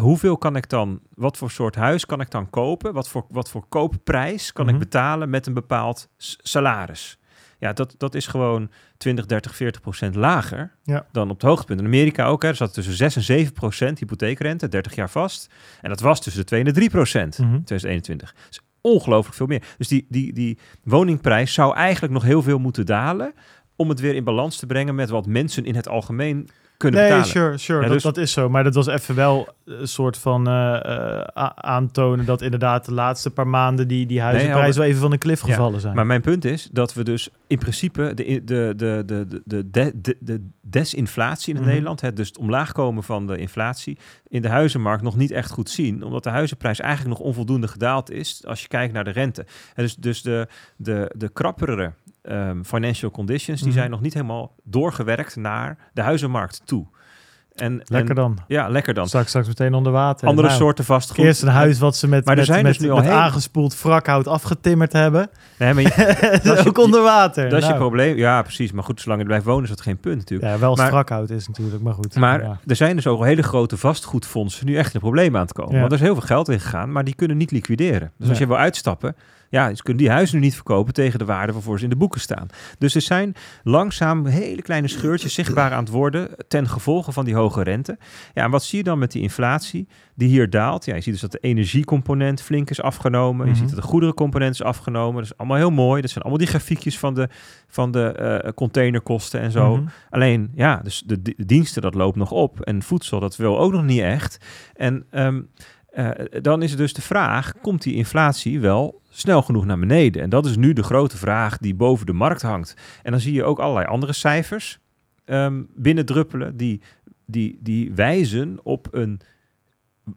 [SPEAKER 2] hoeveel kan ik dan, wat voor soort huis kan ik dan kopen? Wat voor, wat voor koopprijs kan
[SPEAKER 1] Mhm.
[SPEAKER 2] ik betalen met een bepaald salaris? Ja, dat, dat is gewoon 20, 30, 40 procent lager
[SPEAKER 1] Ja.
[SPEAKER 2] dan op het hoogtepunt. In Amerika ook, hè, er zat tussen 6 en 7 procent hypotheekrente, 30 jaar vast. En dat was tussen de 2 en de 3 procent
[SPEAKER 1] mhm.
[SPEAKER 2] 2021. Dat is ongelooflijk veel meer. Dus die, die, die woningprijs zou eigenlijk nog heel veel moeten dalen om het weer in balans te brengen met wat mensen in het algemeen
[SPEAKER 1] nee, sure, sure. Dat,
[SPEAKER 2] dus-
[SPEAKER 1] dat, is zo. Maar dat was even wel een soort van eh, eh, aantonen dat inderdaad de laatste paar maanden die, die huizenprijzen wel even van de klif gevallen zijn.
[SPEAKER 2] Maar mijn punt is dat we dus in principe de, de, de, de, de, de, de desinflatie in.
[SPEAKER 1] Mhm.
[SPEAKER 2] Nederland, dus het omlaag komen van de inflatie, in de huizenmarkt nog niet echt goed zien. Omdat de huizenprijs eigenlijk nog onvoldoende gedaald is als je kijkt naar de rente. En dus, dus de, de, de krappere ehm, financial conditions, die
[SPEAKER 1] Mhm.
[SPEAKER 2] zijn nog niet helemaal doorgewerkt naar de huizenmarkt toe. En,
[SPEAKER 1] Lekker
[SPEAKER 2] en-
[SPEAKER 1] dan.
[SPEAKER 2] Ja, lekker dan.
[SPEAKER 1] Straks, straks meteen onder water.
[SPEAKER 2] Andere
[SPEAKER 1] Nou,
[SPEAKER 2] soorten vastgoed.
[SPEAKER 1] Eerst een huis wat ze met,
[SPEAKER 2] Maar er
[SPEAKER 1] met,
[SPEAKER 2] zijn
[SPEAKER 1] met,
[SPEAKER 2] dus nu al
[SPEAKER 1] met
[SPEAKER 2] hele-
[SPEAKER 1] aangespoeld wrakhout afgetimmerd hebben.
[SPEAKER 2] Nee, maar je-
[SPEAKER 1] Dat
[SPEAKER 2] is je-
[SPEAKER 1] ook onder water.
[SPEAKER 2] dat is je
[SPEAKER 1] Nou.
[SPEAKER 2] probleem. Ja, precies. Maar goed, zolang je er blijft wonen is dat geen punt natuurlijk.
[SPEAKER 1] Ja, wel
[SPEAKER 2] Maar-
[SPEAKER 1] wrakhout is natuurlijk, maar goed.
[SPEAKER 2] Maar
[SPEAKER 1] ja.
[SPEAKER 2] er zijn dus ook al hele grote vastgoedfondsen nu echt een probleem aan het komen.
[SPEAKER 1] Ja.
[SPEAKER 2] Want er is heel veel geld in gegaan, maar die kunnen niet liquideren. Dus als je wil uitstappen, ja, ze kunnen die huizen nu niet verkopen tegen de waarde waarvoor ze in de boeken staan. Dus er zijn langzaam hele kleine scheurtjes zichtbaar aan het worden ten gevolge van die hoge rente. Ja, en wat zie je dan met die inflatie die hier daalt? Ja, je ziet dus dat de energiecomponent flink is afgenomen. Je
[SPEAKER 1] Mhm.
[SPEAKER 2] ziet dat de goederencomponent is afgenomen. Dat is allemaal heel mooi. Dat zijn allemaal die grafiekjes van de, van de eh, containerkosten en zo.
[SPEAKER 1] Mhm.
[SPEAKER 2] Alleen, ja, dus de, di- diensten, dat loopt nog op. En voedsel, dat wil ook nog niet echt. En ehm, eh, dan is dus de vraag, komt die inflatie wel snel genoeg naar beneden? En dat is nu de grote vraag die boven de markt hangt. En dan zie je ook allerlei andere cijfers ehm binnendruppelen die, die, die wijzen op een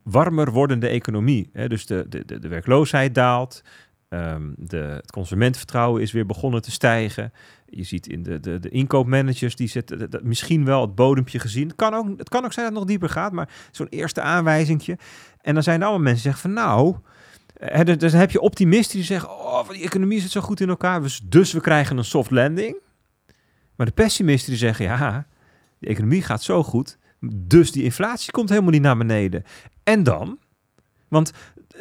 [SPEAKER 2] warmer wordende economie. Dus de, de, de, werkloosheid daalt. ehm, de, het consumentenvertrouwen is weer begonnen te stijgen. Je ziet in de, de, de inkoopmanagers, die zetten misschien wel het bodempje gezien. Het kan ook, het kan ook zijn dat het nog dieper gaat, maar zo'n eerste aanwijzingje. En dan zijn er allemaal mensen die zeggen van nou... eh, dus dus dan heb je optimisten die zeggen... oh, die economie zit zo goed in elkaar, dus, dus we krijgen een soft landing. Maar de pessimisten die zeggen... ja, de economie gaat zo goed, dus die inflatie komt helemaal niet naar beneden. En dan? Want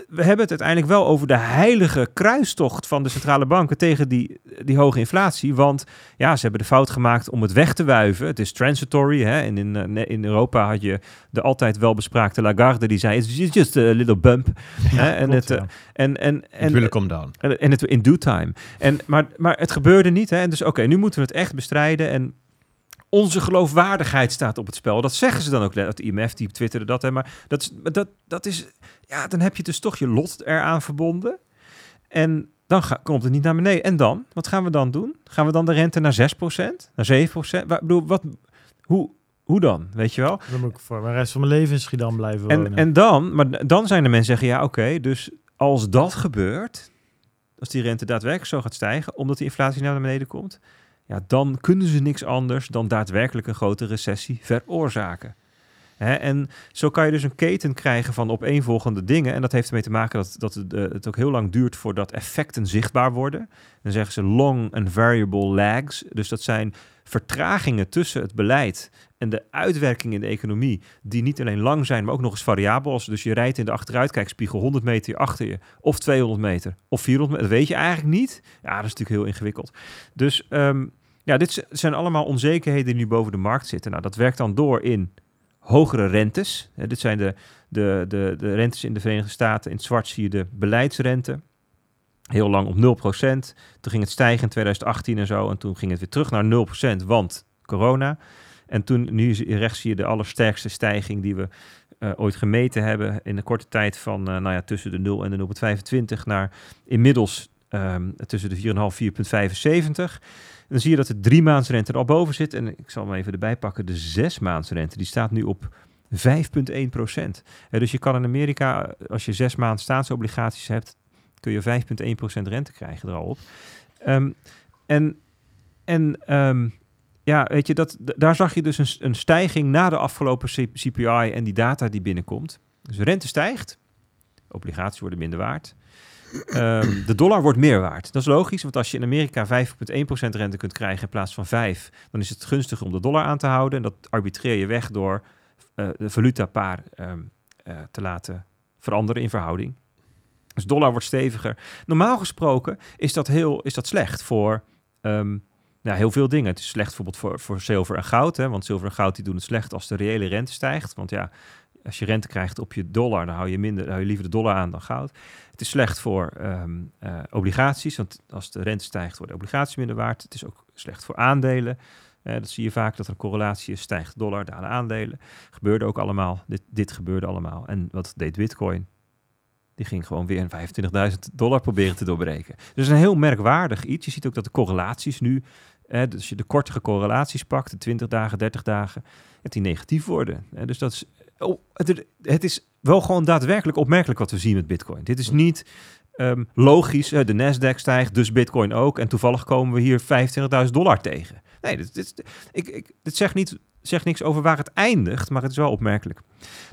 [SPEAKER 2] we hebben het uiteindelijk wel over de heilige kruistocht van de centrale banken tegen die, die hoge inflatie. Want ja, ze hebben de fout gemaakt om het weg te wuiven. Het is transitory. Hè? En in, eh, in Europa had je de altijd welbespraakte Lagarde die zei: It's just a little bump. hè? En,
[SPEAKER 1] Klopt,
[SPEAKER 2] het, eh,
[SPEAKER 1] ja.
[SPEAKER 2] en, en,
[SPEAKER 3] En,
[SPEAKER 2] en,
[SPEAKER 3] will come down.
[SPEAKER 2] en, en het in due time. En, maar, maar het gebeurde niet. Hè? En dus oké, nu moeten we het echt bestrijden. En onze geloofwaardigheid staat op het spel. Dat zeggen ze dan ook. Het IMF die twitterde dat. Hè? Maar dat, is- dat, dat is... Ja, dan heb je dus toch je lot eraan verbonden. En dan ga- komt het niet naar beneden. En dan? Wat gaan we dan doen? Gaan we dan de rente naar 6%? Naar 7%? Wa- bedoel, wat, hoe, hoe dan? Weet je wel?
[SPEAKER 1] Dan moet ik voor de rest van mijn leven in Schiedam blijven
[SPEAKER 2] En,
[SPEAKER 1] wonen.
[SPEAKER 2] en dan, maar dan zijn er mensen die zeggen, ja oké, dus als dat gebeurt, als die rente daadwerkelijk zo gaat stijgen, omdat die inflatie naar beneden komt, ja, dan kunnen ze niks anders dan daadwerkelijk een grote recessie veroorzaken. En zo kan je dus een keten krijgen van opeenvolgende dingen. En dat heeft ermee te maken dat, dat het, eh, het ook heel lang duurt voordat effecten zichtbaar worden. Dan zeggen ze long and variable lags. Dus dat zijn vertragingen tussen het beleid en de uitwerking in de economie, die niet alleen lang zijn, maar ook nog eens variabel. Dus je rijdt in de achteruitkijkspiegel 100 meter achter je, of 200 meter, of 400 meter, dat weet je eigenlijk niet. Ja, dat is natuurlijk heel ingewikkeld. Dus ehm, ja, dit zijn allemaal onzekerheden die nu boven de markt zitten. Nou, dat werkt dan door in hogere rentes. Dit zijn de, de, de, de rentes in de Verenigde Staten. In het zwart zie je de beleidsrente. Heel lang op 0%. Toen ging het stijgen in 2018 en zo. En toen ging het weer terug naar 0%, want corona. En toen, nu rechts zie je de allersterkste stijging die we eh, ooit gemeten hebben. In de korte tijd van eh, nou ja, tussen de 0 en de 0,25 naar inmiddels ehm, tussen de 4,5 4,75. Dan zie je dat de drie maandsrente er al boven zit. En ik zal hem even erbij pakken. De zes maandsrente die staat nu op 5,1 procent. dus je kan in Amerika, als je zes maand staatsobligaties hebt, kun je 5,1 procent rente krijgen er al op. Ehm, en en ehm, ja, weet je, dat, daar zag je dus een, een stijging na de afgelopen CPI en die data die binnenkomt. Dus de rente stijgt, obligaties worden minder waard. Ehm, de dollar wordt meer waard. Dat is logisch, want als je in Amerika 5,1% rente kunt krijgen in plaats van 5, dan is het gunstiger om de dollar aan te houden. En dat arbitreer je weg door eh, de valutapaar ehm, eh, te laten veranderen in verhouding. Dus dollar wordt steviger. Normaal gesproken is dat, heel, is dat slecht voor ehm, heel veel dingen. Het is slecht bijvoorbeeld voor, voor zilver en goud. Hè, want zilver en goud die doen het slecht als de reële rente stijgt. Want ja, als je rente krijgt op je dollar, dan hou je, minder, hou je liever de dollar aan dan goud. Het is slecht voor ehm, eh, obligaties, want als de rente stijgt, worden obligaties minder waard. Het is ook slecht voor aandelen. Uh, dat zie je vaak, dat er een correlatie is, stijgt dollar, dalen aandelen. Gebeurde ook allemaal, dit, dit gebeurde allemaal. En wat deed Bitcoin? Die ging gewoon weer 25.000 dollar proberen te doorbreken. Dus een heel merkwaardig iets. Je ziet ook dat de correlaties nu, dus als je de kortere correlaties pakt, de 20 dagen, 30 dagen, dat die negatief worden. dus dat is, oh, het, het, is wel gewoon daadwerkelijk opmerkelijk wat we zien met Bitcoin. Dit is niet um, logisch, de Nasdaq stijgt, dus Bitcoin ook. En toevallig komen we hier 25.000 dollar tegen. Nee, dit, dit, ik, ik, dit zegt, niet, zegt niks over waar het eindigt, maar het is wel opmerkelijk.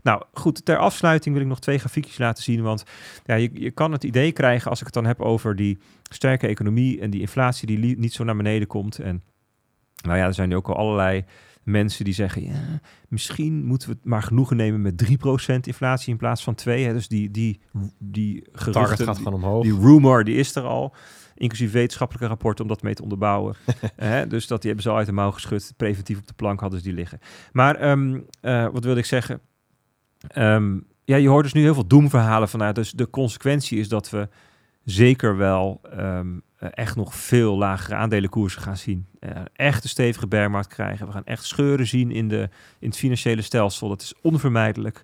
[SPEAKER 2] Nou goed, ter afsluiting wil ik nog twee grafiekjes laten zien. Want ja, je, je kan het idee krijgen als ik het dan heb over die sterke economie en die inflatie die niet zo naar beneden komt. En nou ja, er zijn nu ook al allerlei mensen die zeggen, ja, misschien moeten we het maar genoegen nemen met 3% inflatie in plaats van 2. Hè. Dus die, die, die
[SPEAKER 3] geruchten, gaat gewoon omhoog.
[SPEAKER 2] Die rumor, die is er al. Inclusief wetenschappelijke rapporten om dat mee te onderbouwen. dus dat die hebben ze al uit de mouw geschud. Preventief op de plank hadden ze die liggen. Maar ehm, eh, wat wilde ik zeggen? Ehm, ja, je hoort dus nu heel veel doemverhalen vanuit. Dus de consequentie is dat we zeker wel ehm, echt nog veel lagere aandelenkoersen gaan zien. Uh, echt een stevige bearmarkt krijgen. We gaan echt scheuren zien in, de, in het financiële stelsel. Dat is onvermijdelijk.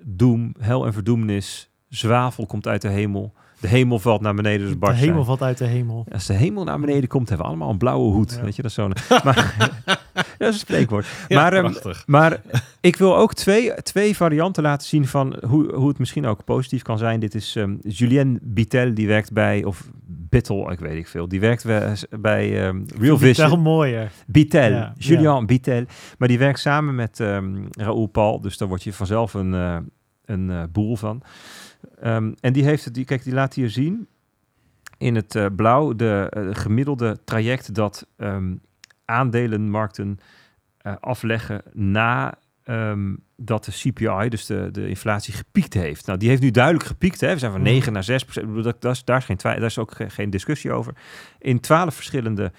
[SPEAKER 2] Doem, hel en verdoemenis. Zwavel komt uit de hemel. De hemel valt naar beneden, dus
[SPEAKER 1] De hemel valt uit de hemel.
[SPEAKER 2] Als de hemel naar beneden komt, hebben we allemaal een blauwe hoed. Weet je, dat is zo'n... maar, dat is een spreekwoord. maar, um, maar ik wil ook twee, twee varianten laten zien van hoe, hoe het misschien ook positief kan zijn. Dit is um, Julien Bittel, die werkt bij, of Bittel, ik weet niet veel. Die werkt bij, um, Real Vision.
[SPEAKER 1] Bittel mooier.
[SPEAKER 2] Bittel, ja, Julien. Bittel. Maar die werkt samen met Raoul Paul, dus daar word je vanzelf een, uh, een uh, boel van. Um, en die heeft het, die, kijk, die laat hier zien in het uh, blauw de uh, gemiddelde traject dat um, aandelenmarkten uh, afleggen na um, dat de CPI, dus de, de inflatie, gepiekt heeft. Nou, die heeft nu duidelijk gepiekt. Hè? We zijn van 9 naar 6 procent. Dat, dat is, daar, is geen daar is ook geen discussie over. In 12 verschillende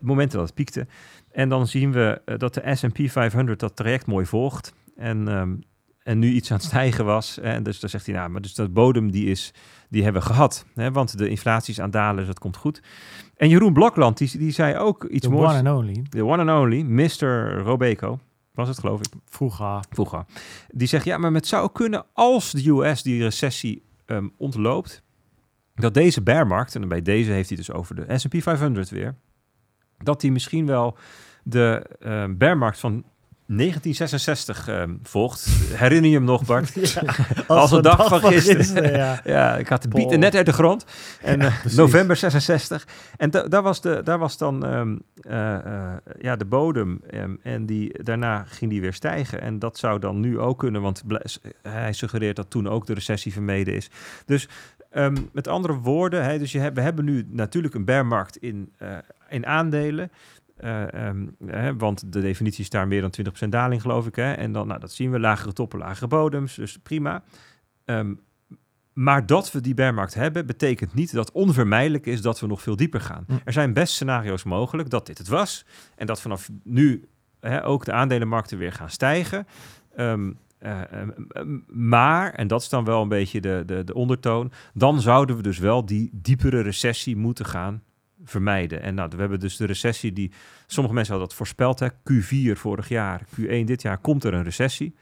[SPEAKER 2] momenten dat het piekte. En dan zien we dat de S&P 500 dat traject mooi volgt. En en nu iets aan het stijgen was. En dus dan zegt hij, nou, maar dus dat bodem die is, die hebben we gehad. Hè, want de inflatie is aan dalen, dus dat komt goed. En Jeroen Blokland, die, die zei ook iets
[SPEAKER 1] The
[SPEAKER 2] moois.
[SPEAKER 1] one and only.
[SPEAKER 2] The one and only, Mr. Robeco. Was het, geloof ik?
[SPEAKER 1] Vroeger.
[SPEAKER 2] Vroeger. Die zegt, ja, maar het zou kunnen als de US die recessie um, ontloopt, dat deze bearmarkt, en bij deze heeft hij dus over de S&P 500 weer, dat die misschien wel de um, bearmarkt van 1966 um, volgt. Herinner je hem nog, Bart? ja, als, als de dag, dag van gisteren. gisteren ja. ja. ik had de bieten net uit de grond. En ja, uh, november 66. En daar was, de, daar was dan um, uh, uh, ja, de bodem. Um, en die, daarna ging die weer stijgen. En dat zou dan nu ook kunnen, want hij suggereert dat toen ook de recessie vermeden is. Dus met andere woorden, hè, dus je we hebben nu natuurlijk een bearmarkt in, in aandelen. Uh, um, hè, want de definitie is daar meer dan 20% daling, geloof ik. Hè? En dan, nou, dat zien we, lagere toppen, lagere bodems, dus prima. Um, maar dat we die bearmarkt hebben, betekent niet dat onvermijdelijk is dat we nog veel dieper gaan. Hm. Er zijn best scenario's mogelijk dat dit het was. En dat vanaf nu hè, ook de aandelenmarkten weer gaan stijgen. Um, uh, maar, en dat is dan wel een beetje de, de, de ondertoon, dan zouden we dus wel die diepere recessie moeten gaan vermijden. En nou, we hebben dus de recessie die sommige mensen hadden dat voorspeld. Hè. Q4 vorig jaar, Q1 dit jaar komt er een recessie.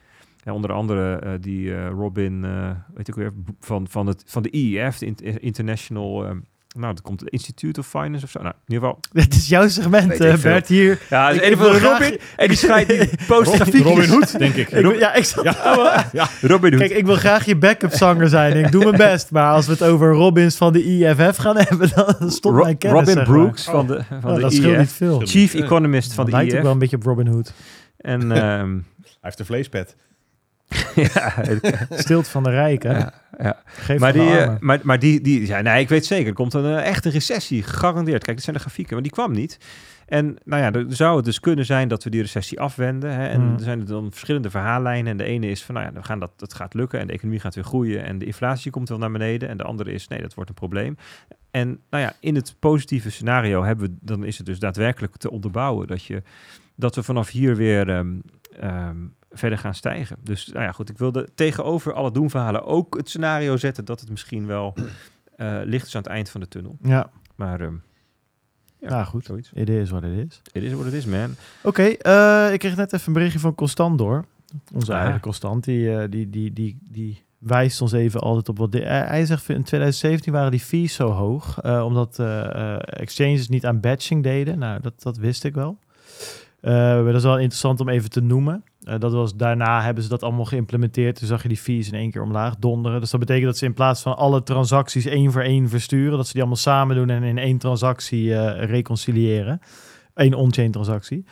[SPEAKER 2] Onder andere uh, die uh, Robin, uh, weet ik weer, van, van, het, van de IEF, de International um, nou, dat komt het Institute of Finance of zo. Nou, in ieder geval.
[SPEAKER 1] Het is jouw segment, uh, Bert, hier.
[SPEAKER 2] Ja, is een van de Robin. En die schrijft die postgrafiek.
[SPEAKER 3] Robin Hood, denk ik.
[SPEAKER 1] ik ja, ik zal, ja. ja. Robin Hood. Kijk, ik wil graag je backup zanger zijn. Ik doe mijn best. Maar als we het over Robins van de IFF gaan hebben, dan stopt Ro mijn kennis.
[SPEAKER 2] Robin Brooks van de, van oh, de
[SPEAKER 1] dat
[SPEAKER 2] IEF.
[SPEAKER 1] niet veel.
[SPEAKER 2] Chief Economist van de
[SPEAKER 1] lijkt
[SPEAKER 2] IEF.
[SPEAKER 1] ook wel een beetje op Robin Hood.
[SPEAKER 2] En... Um,
[SPEAKER 3] Hij heeft een vleespet.
[SPEAKER 2] Ja,
[SPEAKER 1] Stilt van de rijken.
[SPEAKER 2] Ja, ja.
[SPEAKER 1] Geef
[SPEAKER 2] maar, die, uh, maar, maar die, die ja, nee, ik weet zeker, er komt een uh, echte recessie, gegarandeerd. Kijk, dit zijn de grafieken, maar die kwam niet. En nou ja, er zou het dus kunnen zijn dat we die recessie afwenden. Hè? En
[SPEAKER 1] Mm.
[SPEAKER 2] er zijn er dan verschillende verhaallijnen. En de ene is van, nou ja, we gaan dat, dat gaat lukken en de economie gaat weer groeien en de inflatie komt wel naar beneden. En de andere is, nee, dat wordt een probleem. En nou ja, in het positieve scenario hebben we, dan is het dus daadwerkelijk te onderbouwen dat je dat we vanaf hier weer um, um, verder gaan stijgen. Dus nou ja, goed, ik wilde tegenover alle doemverhalen ook het scenario zetten dat het misschien wel eh, licht is aan het eind van de tunnel.
[SPEAKER 1] Ja,
[SPEAKER 2] Maar ehm ja,
[SPEAKER 1] nou goed.
[SPEAKER 2] zoiets.
[SPEAKER 1] It is what it is.
[SPEAKER 2] Het is wat het is, man.
[SPEAKER 1] Oké, eh, ik kreeg net even een berichtje van Constant door. Onze
[SPEAKER 2] Ah.
[SPEAKER 1] eigen Constant, die, eh, die, die, die, die wijst ons even altijd op wat... di- hij zegt, in 2017 waren die fees zo hoog, omdat exchanges niet aan batching deden. Nou, dat, dat wist ik wel. Dat is wel interessant om even te noemen. Eh, dat was, daarna hebben ze dat allemaal geïmplementeerd. Toen zag je die fees in één keer omlaag donderen. Dus dat betekent dat ze in plaats van alle transacties één voor één versturen, dat ze die allemaal samen doen en in één transactie eh, reconciliëren. Eén on-chain transactie.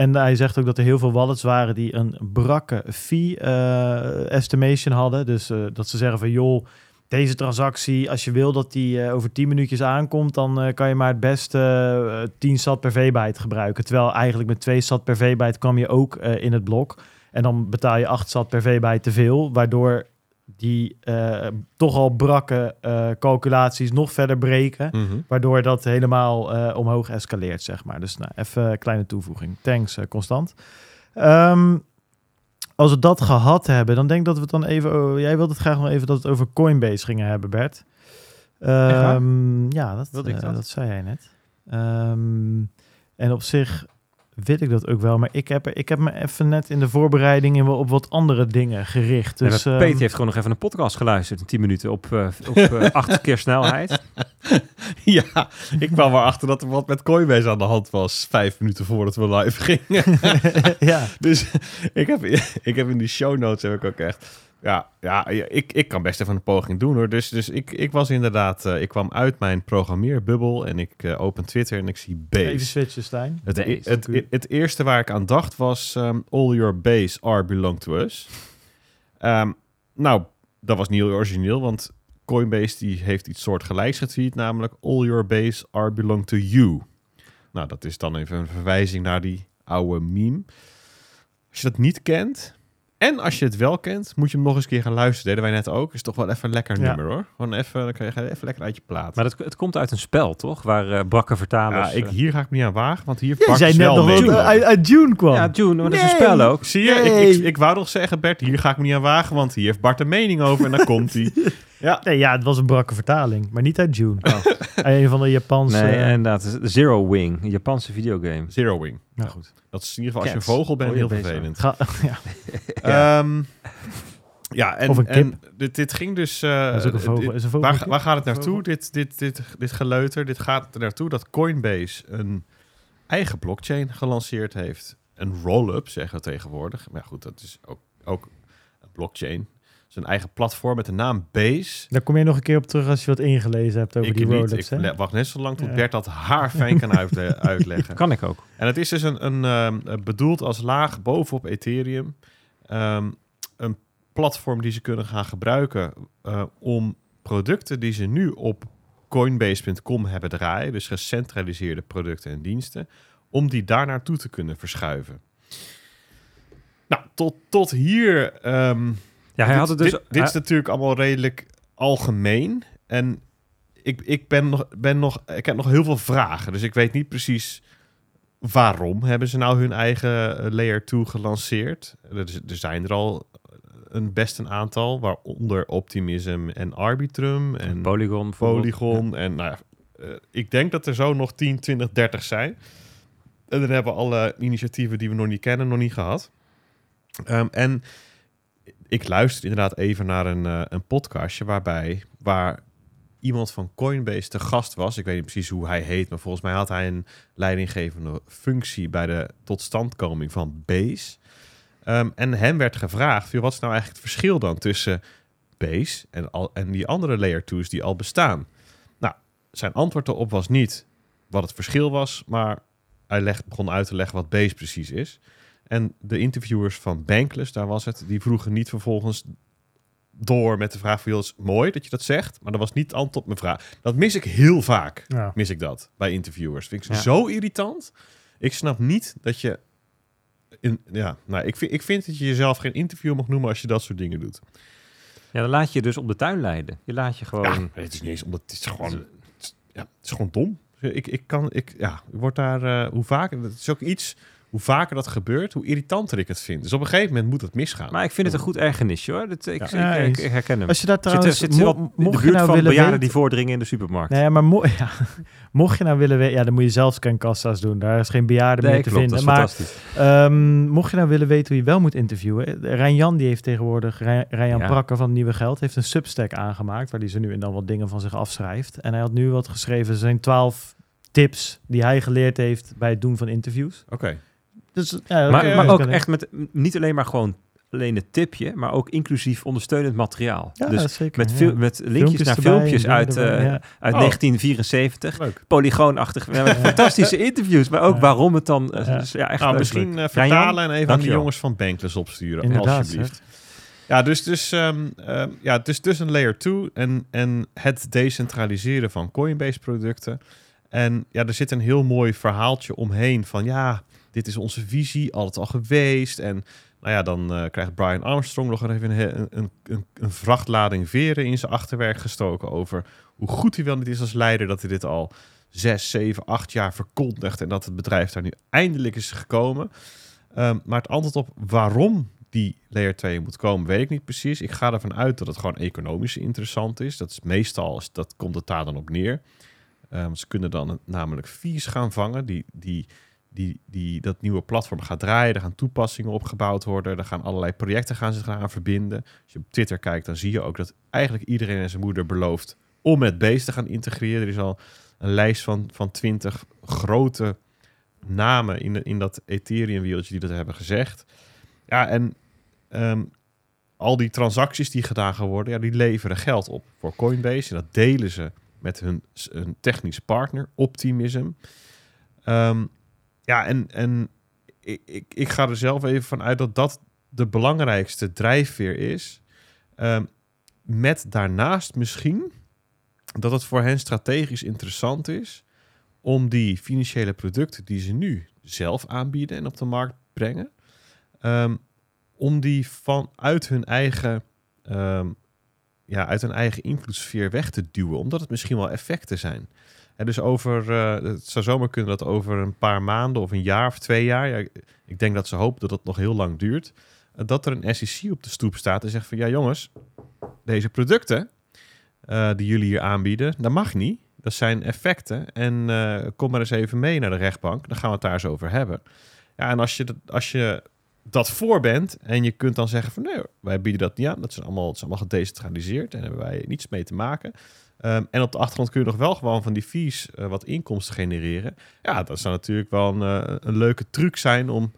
[SPEAKER 1] En hij zegt ook dat er heel veel wallets waren die een brakke fee eh, estimation hadden. Dus eh, dat ze zeggen van joh, deze transactie, als je wil dat die eh, over 10 minuutjes aankomt, dan eh, kan je maar het beste eh 10 sat per V-byte gebruiken. Terwijl eigenlijk met 2 sat per V-byte kwam je ook in het blok. En dan betaal je 8 sat per V-byte te veel, waardoor die toch al brakke calculaties nog verder breken.
[SPEAKER 3] Mhm.
[SPEAKER 1] Waardoor dat helemaal omhoog escaleert, zeg maar. Dus nou, even een kleine toevoeging. Thanks, Constant. Ehm, als we dat gehad hebben, dan denk ik dat we het dan even... oh, jij wilde het graag nog even dat we het over Coinbase gingen hebben, Bert. Ehm, ja, dat, eh,
[SPEAKER 2] dat?
[SPEAKER 1] dat zei jij net. Ehm, en op zich weet ik dat ook wel. Maar ik heb, ik heb me even net in de voorbereidingen op wat andere dingen gericht.
[SPEAKER 2] Dus,
[SPEAKER 1] ehm,
[SPEAKER 2] Peter heeft gewoon nog even een podcast geluisterd in 10 minuten op, eh, op eh, acht keer snelheid.
[SPEAKER 3] Ja, ik kwam erachter dat er wat met Coinbase aan de hand was. Vijf minuten voordat we live gingen.
[SPEAKER 1] ja,
[SPEAKER 3] Dus ik heb, ik heb in die show notes heb ik ook echt... Ja, ja ik, ik kan best even een poging doen hoor. Dus, dus ik, ik was inderdaad... eh, ik kwam uit mijn programmeerbubbel en ik eh, open Twitter en ik zie
[SPEAKER 1] even
[SPEAKER 3] base.
[SPEAKER 1] switchen, Stijn.
[SPEAKER 3] Het,
[SPEAKER 2] Base,
[SPEAKER 3] het, het, het eerste waar ik aan dacht was... ehm, all your base are belong to us. Ehm, nou, dat was niet heel origineel, want Coinbase die heeft iets soortgelijks getweet, namelijk all your base are belong to you. Nou, dat is dan even een verwijzing naar die oude meme. Als je dat niet kent, en als je het wel kent, moet je hem nog eens een keer gaan luisteren. Deden wij net ook. Is toch wel even een lekker
[SPEAKER 1] Ja.
[SPEAKER 3] nummer hoor. Gewoon even, dan kan je even lekker uit je plaat.
[SPEAKER 2] Maar het, het komt uit een spel, toch? Waar eh brakke
[SPEAKER 3] ja,
[SPEAKER 2] vertalers...
[SPEAKER 3] ik,
[SPEAKER 2] eh,
[SPEAKER 3] hier ga ik me niet aan wagen, want hier
[SPEAKER 1] zei
[SPEAKER 3] dus
[SPEAKER 1] net nog het uit, uit June kwam.
[SPEAKER 2] ja, June, maar dat is een
[SPEAKER 1] Nee.
[SPEAKER 2] spel ook.
[SPEAKER 3] Zie je,
[SPEAKER 1] Nee.
[SPEAKER 3] ik, ik, ik wou nog zeggen, Bert, hier ga ik me niet aan wagen, want hier heeft Bart een mening over en dan komt hij. Ja,
[SPEAKER 1] Nee, ja, het was een brakke vertaling, maar niet uit June. Een van de Japanse...
[SPEAKER 2] Nee, inderdaad. Zero Wing, een Japanse videogame.
[SPEAKER 3] Zero Wing.
[SPEAKER 1] nou goed.
[SPEAKER 3] Dat is in ieder geval, als je een vogel bent,
[SPEAKER 2] Oh,
[SPEAKER 3] heel vervelend.
[SPEAKER 1] Ga, ja.
[SPEAKER 3] Ja, ja en,
[SPEAKER 1] Of een
[SPEAKER 3] en dit, dit ging dus... eh,
[SPEAKER 1] Dat is ook een vogel.
[SPEAKER 3] dit-
[SPEAKER 1] Is een vogel
[SPEAKER 3] waar, waar gaat het naartoe, dit, dit, dit, dit geleuter? Dit gaat er naartoe dat Coinbase een eigen blockchain gelanceerd heeft. Een roll-up, zeggen we tegenwoordig. Maar ja, goed, dat is ook, ook een blockchain. Zijn eigen platform met de naam Base.
[SPEAKER 1] Daar kom je nog een keer op terug als je wat ingelezen hebt over
[SPEAKER 3] ik
[SPEAKER 1] die
[SPEAKER 3] niet.
[SPEAKER 1] roll-ups.
[SPEAKER 3] Ik
[SPEAKER 1] hè?
[SPEAKER 3] wacht net zo lang tot
[SPEAKER 1] Ja.
[SPEAKER 3] Bert dat haar fijn kan uitle- uitleggen.
[SPEAKER 2] Kan ik ook.
[SPEAKER 3] En het is dus een, een ehm, bedoeld als laag bovenop Ethereum. Ehm, een platform die ze kunnen gaan gebruiken eh, om producten die ze nu op Coinbase.com hebben draaien, dus gecentraliseerde producten en diensten, om die daar naartoe te kunnen verschuiven. Nou, tot, tot hier. ehm,
[SPEAKER 2] Ja, hij
[SPEAKER 3] dit,
[SPEAKER 2] had het dus...
[SPEAKER 3] dit, dit is natuurlijk allemaal redelijk algemeen. En ik, ik, ben nog, ben nog, ik heb nog heel veel vragen. Dus ik weet niet precies waarom hebben ze nou hun eigen eh, layer 2 gelanceerd. Er, er zijn er al een best een aantal, waaronder Optimism en Arbitrum en
[SPEAKER 2] Polygon.
[SPEAKER 3] Polygon. En nou ja, eh, ik denk dat er zo nog 10, 20, 30 zijn. En dan hebben we alle initiatieven die we nog niet kennen, nog niet gehad. Ehm, en ik luister inderdaad even naar een, eh, een podcastje waarbij waar iemand van Coinbase te gast was. Ik weet niet precies hoe hij heet, maar volgens mij had hij een leidinggevende functie bij de totstandkoming van Base. Ehm, en hem werd gevraagd, wat is nou eigenlijk het verschil dan tussen Base en, al, en die andere layer 2's die al bestaan? Nou, zijn antwoord erop was niet wat het verschil was, maar hij begon uit te leggen wat Base precies is. En de interviewers van Bankless, daar was het, die vroegen niet vervolgens door met de vraag van, joh, het is mooi dat je dat zegt, maar dat was niet het antwoord op mijn vraag. Dat mis ik heel vaak,
[SPEAKER 1] Ja.
[SPEAKER 3] mis ik dat, bij interviewers. Vind ik
[SPEAKER 2] Ja.
[SPEAKER 3] zo irritant. Ik snap niet dat je... In, ja, nou, ik, vind, ik vind dat je jezelf geen interview mag noemen als je dat soort dingen doet.
[SPEAKER 2] Ja, dan laat je dus op de tuin leiden. Je laat je gewoon...
[SPEAKER 3] Ja, het is niet eens omdat het is gewoon, het is, ja, het is gewoon dom. Ik, ik kan, ik, ja, ik word daar, eh, hoe vaak, het is ook iets hoe vaker dat gebeurt, hoe irritanter ik het vind. Dus op een gegeven moment moet het misgaan.
[SPEAKER 2] Maar ik vind het een goed ergernisje hoor. Dat, ik,
[SPEAKER 1] Ja,
[SPEAKER 2] ik, ik herken hem.
[SPEAKER 1] Als je dat
[SPEAKER 2] Zit, er-
[SPEAKER 1] trouwens...
[SPEAKER 2] zit er
[SPEAKER 1] mo-
[SPEAKER 2] in de
[SPEAKER 1] mocht je
[SPEAKER 2] buurt
[SPEAKER 1] nou
[SPEAKER 2] van
[SPEAKER 1] willen
[SPEAKER 2] bejaarden
[SPEAKER 1] weten...
[SPEAKER 2] die voordringen in de supermarkt.
[SPEAKER 1] Nee, maar mo ja, mocht je nou willen weten... Ja, dan moet je zelf scankassa's doen. Daar is geen bejaarde
[SPEAKER 2] Nee,
[SPEAKER 1] meer te
[SPEAKER 2] klopt,
[SPEAKER 1] vinden. Maar
[SPEAKER 2] fantastisch.
[SPEAKER 1] Ehm, mocht je nou willen weten hoe je wel moet interviewen, Rijn Jan die heeft tegenwoordig, Rijn Rijn Jan
[SPEAKER 2] Ja.
[SPEAKER 1] Prakker van Nieuwe Geld, heeft een Substack aangemaakt waar hij ze nu en dan wat dingen van zich afschrijft. En hij had nu wat geschreven, er zijn twaalf tips die hij geleerd heeft bij het doen van interviews.
[SPEAKER 3] Oké.
[SPEAKER 1] Dus, ja,
[SPEAKER 2] Maar, ook echt met niet alleen maar gewoon alleen het tipje, maar ook inclusief ondersteunend materiaal.
[SPEAKER 1] Ja,
[SPEAKER 2] dus
[SPEAKER 1] zeker.
[SPEAKER 2] met,
[SPEAKER 1] ja.
[SPEAKER 2] met linkjes
[SPEAKER 1] Filmpjes
[SPEAKER 2] naar
[SPEAKER 1] erbij
[SPEAKER 2] filmpjes uit,
[SPEAKER 1] erbij,
[SPEAKER 2] eh,
[SPEAKER 1] ja.
[SPEAKER 2] uit
[SPEAKER 3] Oh.
[SPEAKER 2] 1974.
[SPEAKER 3] Leuk.
[SPEAKER 2] Polygoonachtig. We hebben fantastische interviews, maar ook
[SPEAKER 1] Ja.
[SPEAKER 2] waarom het dan... eh,
[SPEAKER 1] Ja.
[SPEAKER 2] dus ja, echt
[SPEAKER 3] Nou, misschien eh, vertalen en even aan de jongens van Bankless opsturen,
[SPEAKER 1] Inderdaad,
[SPEAKER 3] alsjeblieft. Ja, dus, dus, ehm, ehm, ja, dus, dus een layer 2 en, en het decentraliseren van Coinbase-producten. En ja, er zit een heel mooi verhaaltje omheen van ja, dit is onze visie, altijd al geweest. En nou ja, dan eh, krijgt Brian Armstrong nog even een, een, een, vrachtlading veren in zijn achterwerk gestoken over hoe goed hij wel niet is als leider, dat hij dit al zes, zeven, acht jaar verkondigt en dat het bedrijf daar nu eindelijk is gekomen. Ehm, maar het antwoord op waarom die layer 2 moet komen, weet ik niet precies. Ik ga ervan uit dat het gewoon economisch interessant is. Dat is meestal, dat komt het daar dan op neer. Ehm, ze kunnen dan namelijk fees gaan vangen die, die, die, die dat nieuwe platform gaat draaien. Er gaan toepassingen opgebouwd worden. Er gaan allerlei projecten gaan zich eraan verbinden. Als je op Twitter kijkt, dan zie je ook dat eigenlijk iedereen en zijn moeder belooft om met Base te gaan integreren. Er is al een lijst van, van 20 grote namen in, in dat Ethereum-wereldje die dat hebben gezegd. Ja, en ehm, al die transacties die gedaan gaan worden, ja, die leveren geld op voor Coinbase. En dat delen ze met hun, hun technische partner, Optimism. Ehm, ja, en, en ik, ik, ik ga er zelf even van uit dat dat de belangrijkste drijfveer is. Ehm, met daarnaast misschien dat het voor hen strategisch interessant is om die financiële producten die ze nu zelf aanbieden en op de markt brengen, ehm, om die vanuit hun eigen, ehm, ja, uit hun eigen invloedssfeer weg te duwen, omdat het misschien wel effecten zijn. En dus over, eh, het zou zomaar kunnen dat over een paar maanden of een jaar of twee jaar, ja, ik denk dat ze hopen dat het nog heel lang duurt, eh, dat er een SEC op de stoep staat en zegt van ja jongens, deze producten eh, die jullie hier aanbieden, dat mag niet. Dat zijn effecten. En kom maar eens even mee naar de rechtbank. Dan gaan we het daar eens over hebben. Ja, en als je, dat, als je dat voor bent en je kunt dan zeggen van nee, wij bieden dat niet aan. Dat is allemaal, allemaal gedecentraliseerd en hebben wij niets mee te maken. Ehm, en op de achtergrond kun je nog wel gewoon van die fees eh, wat inkomsten genereren. Ja, dat zou natuurlijk wel een, eh, een leuke truc zijn om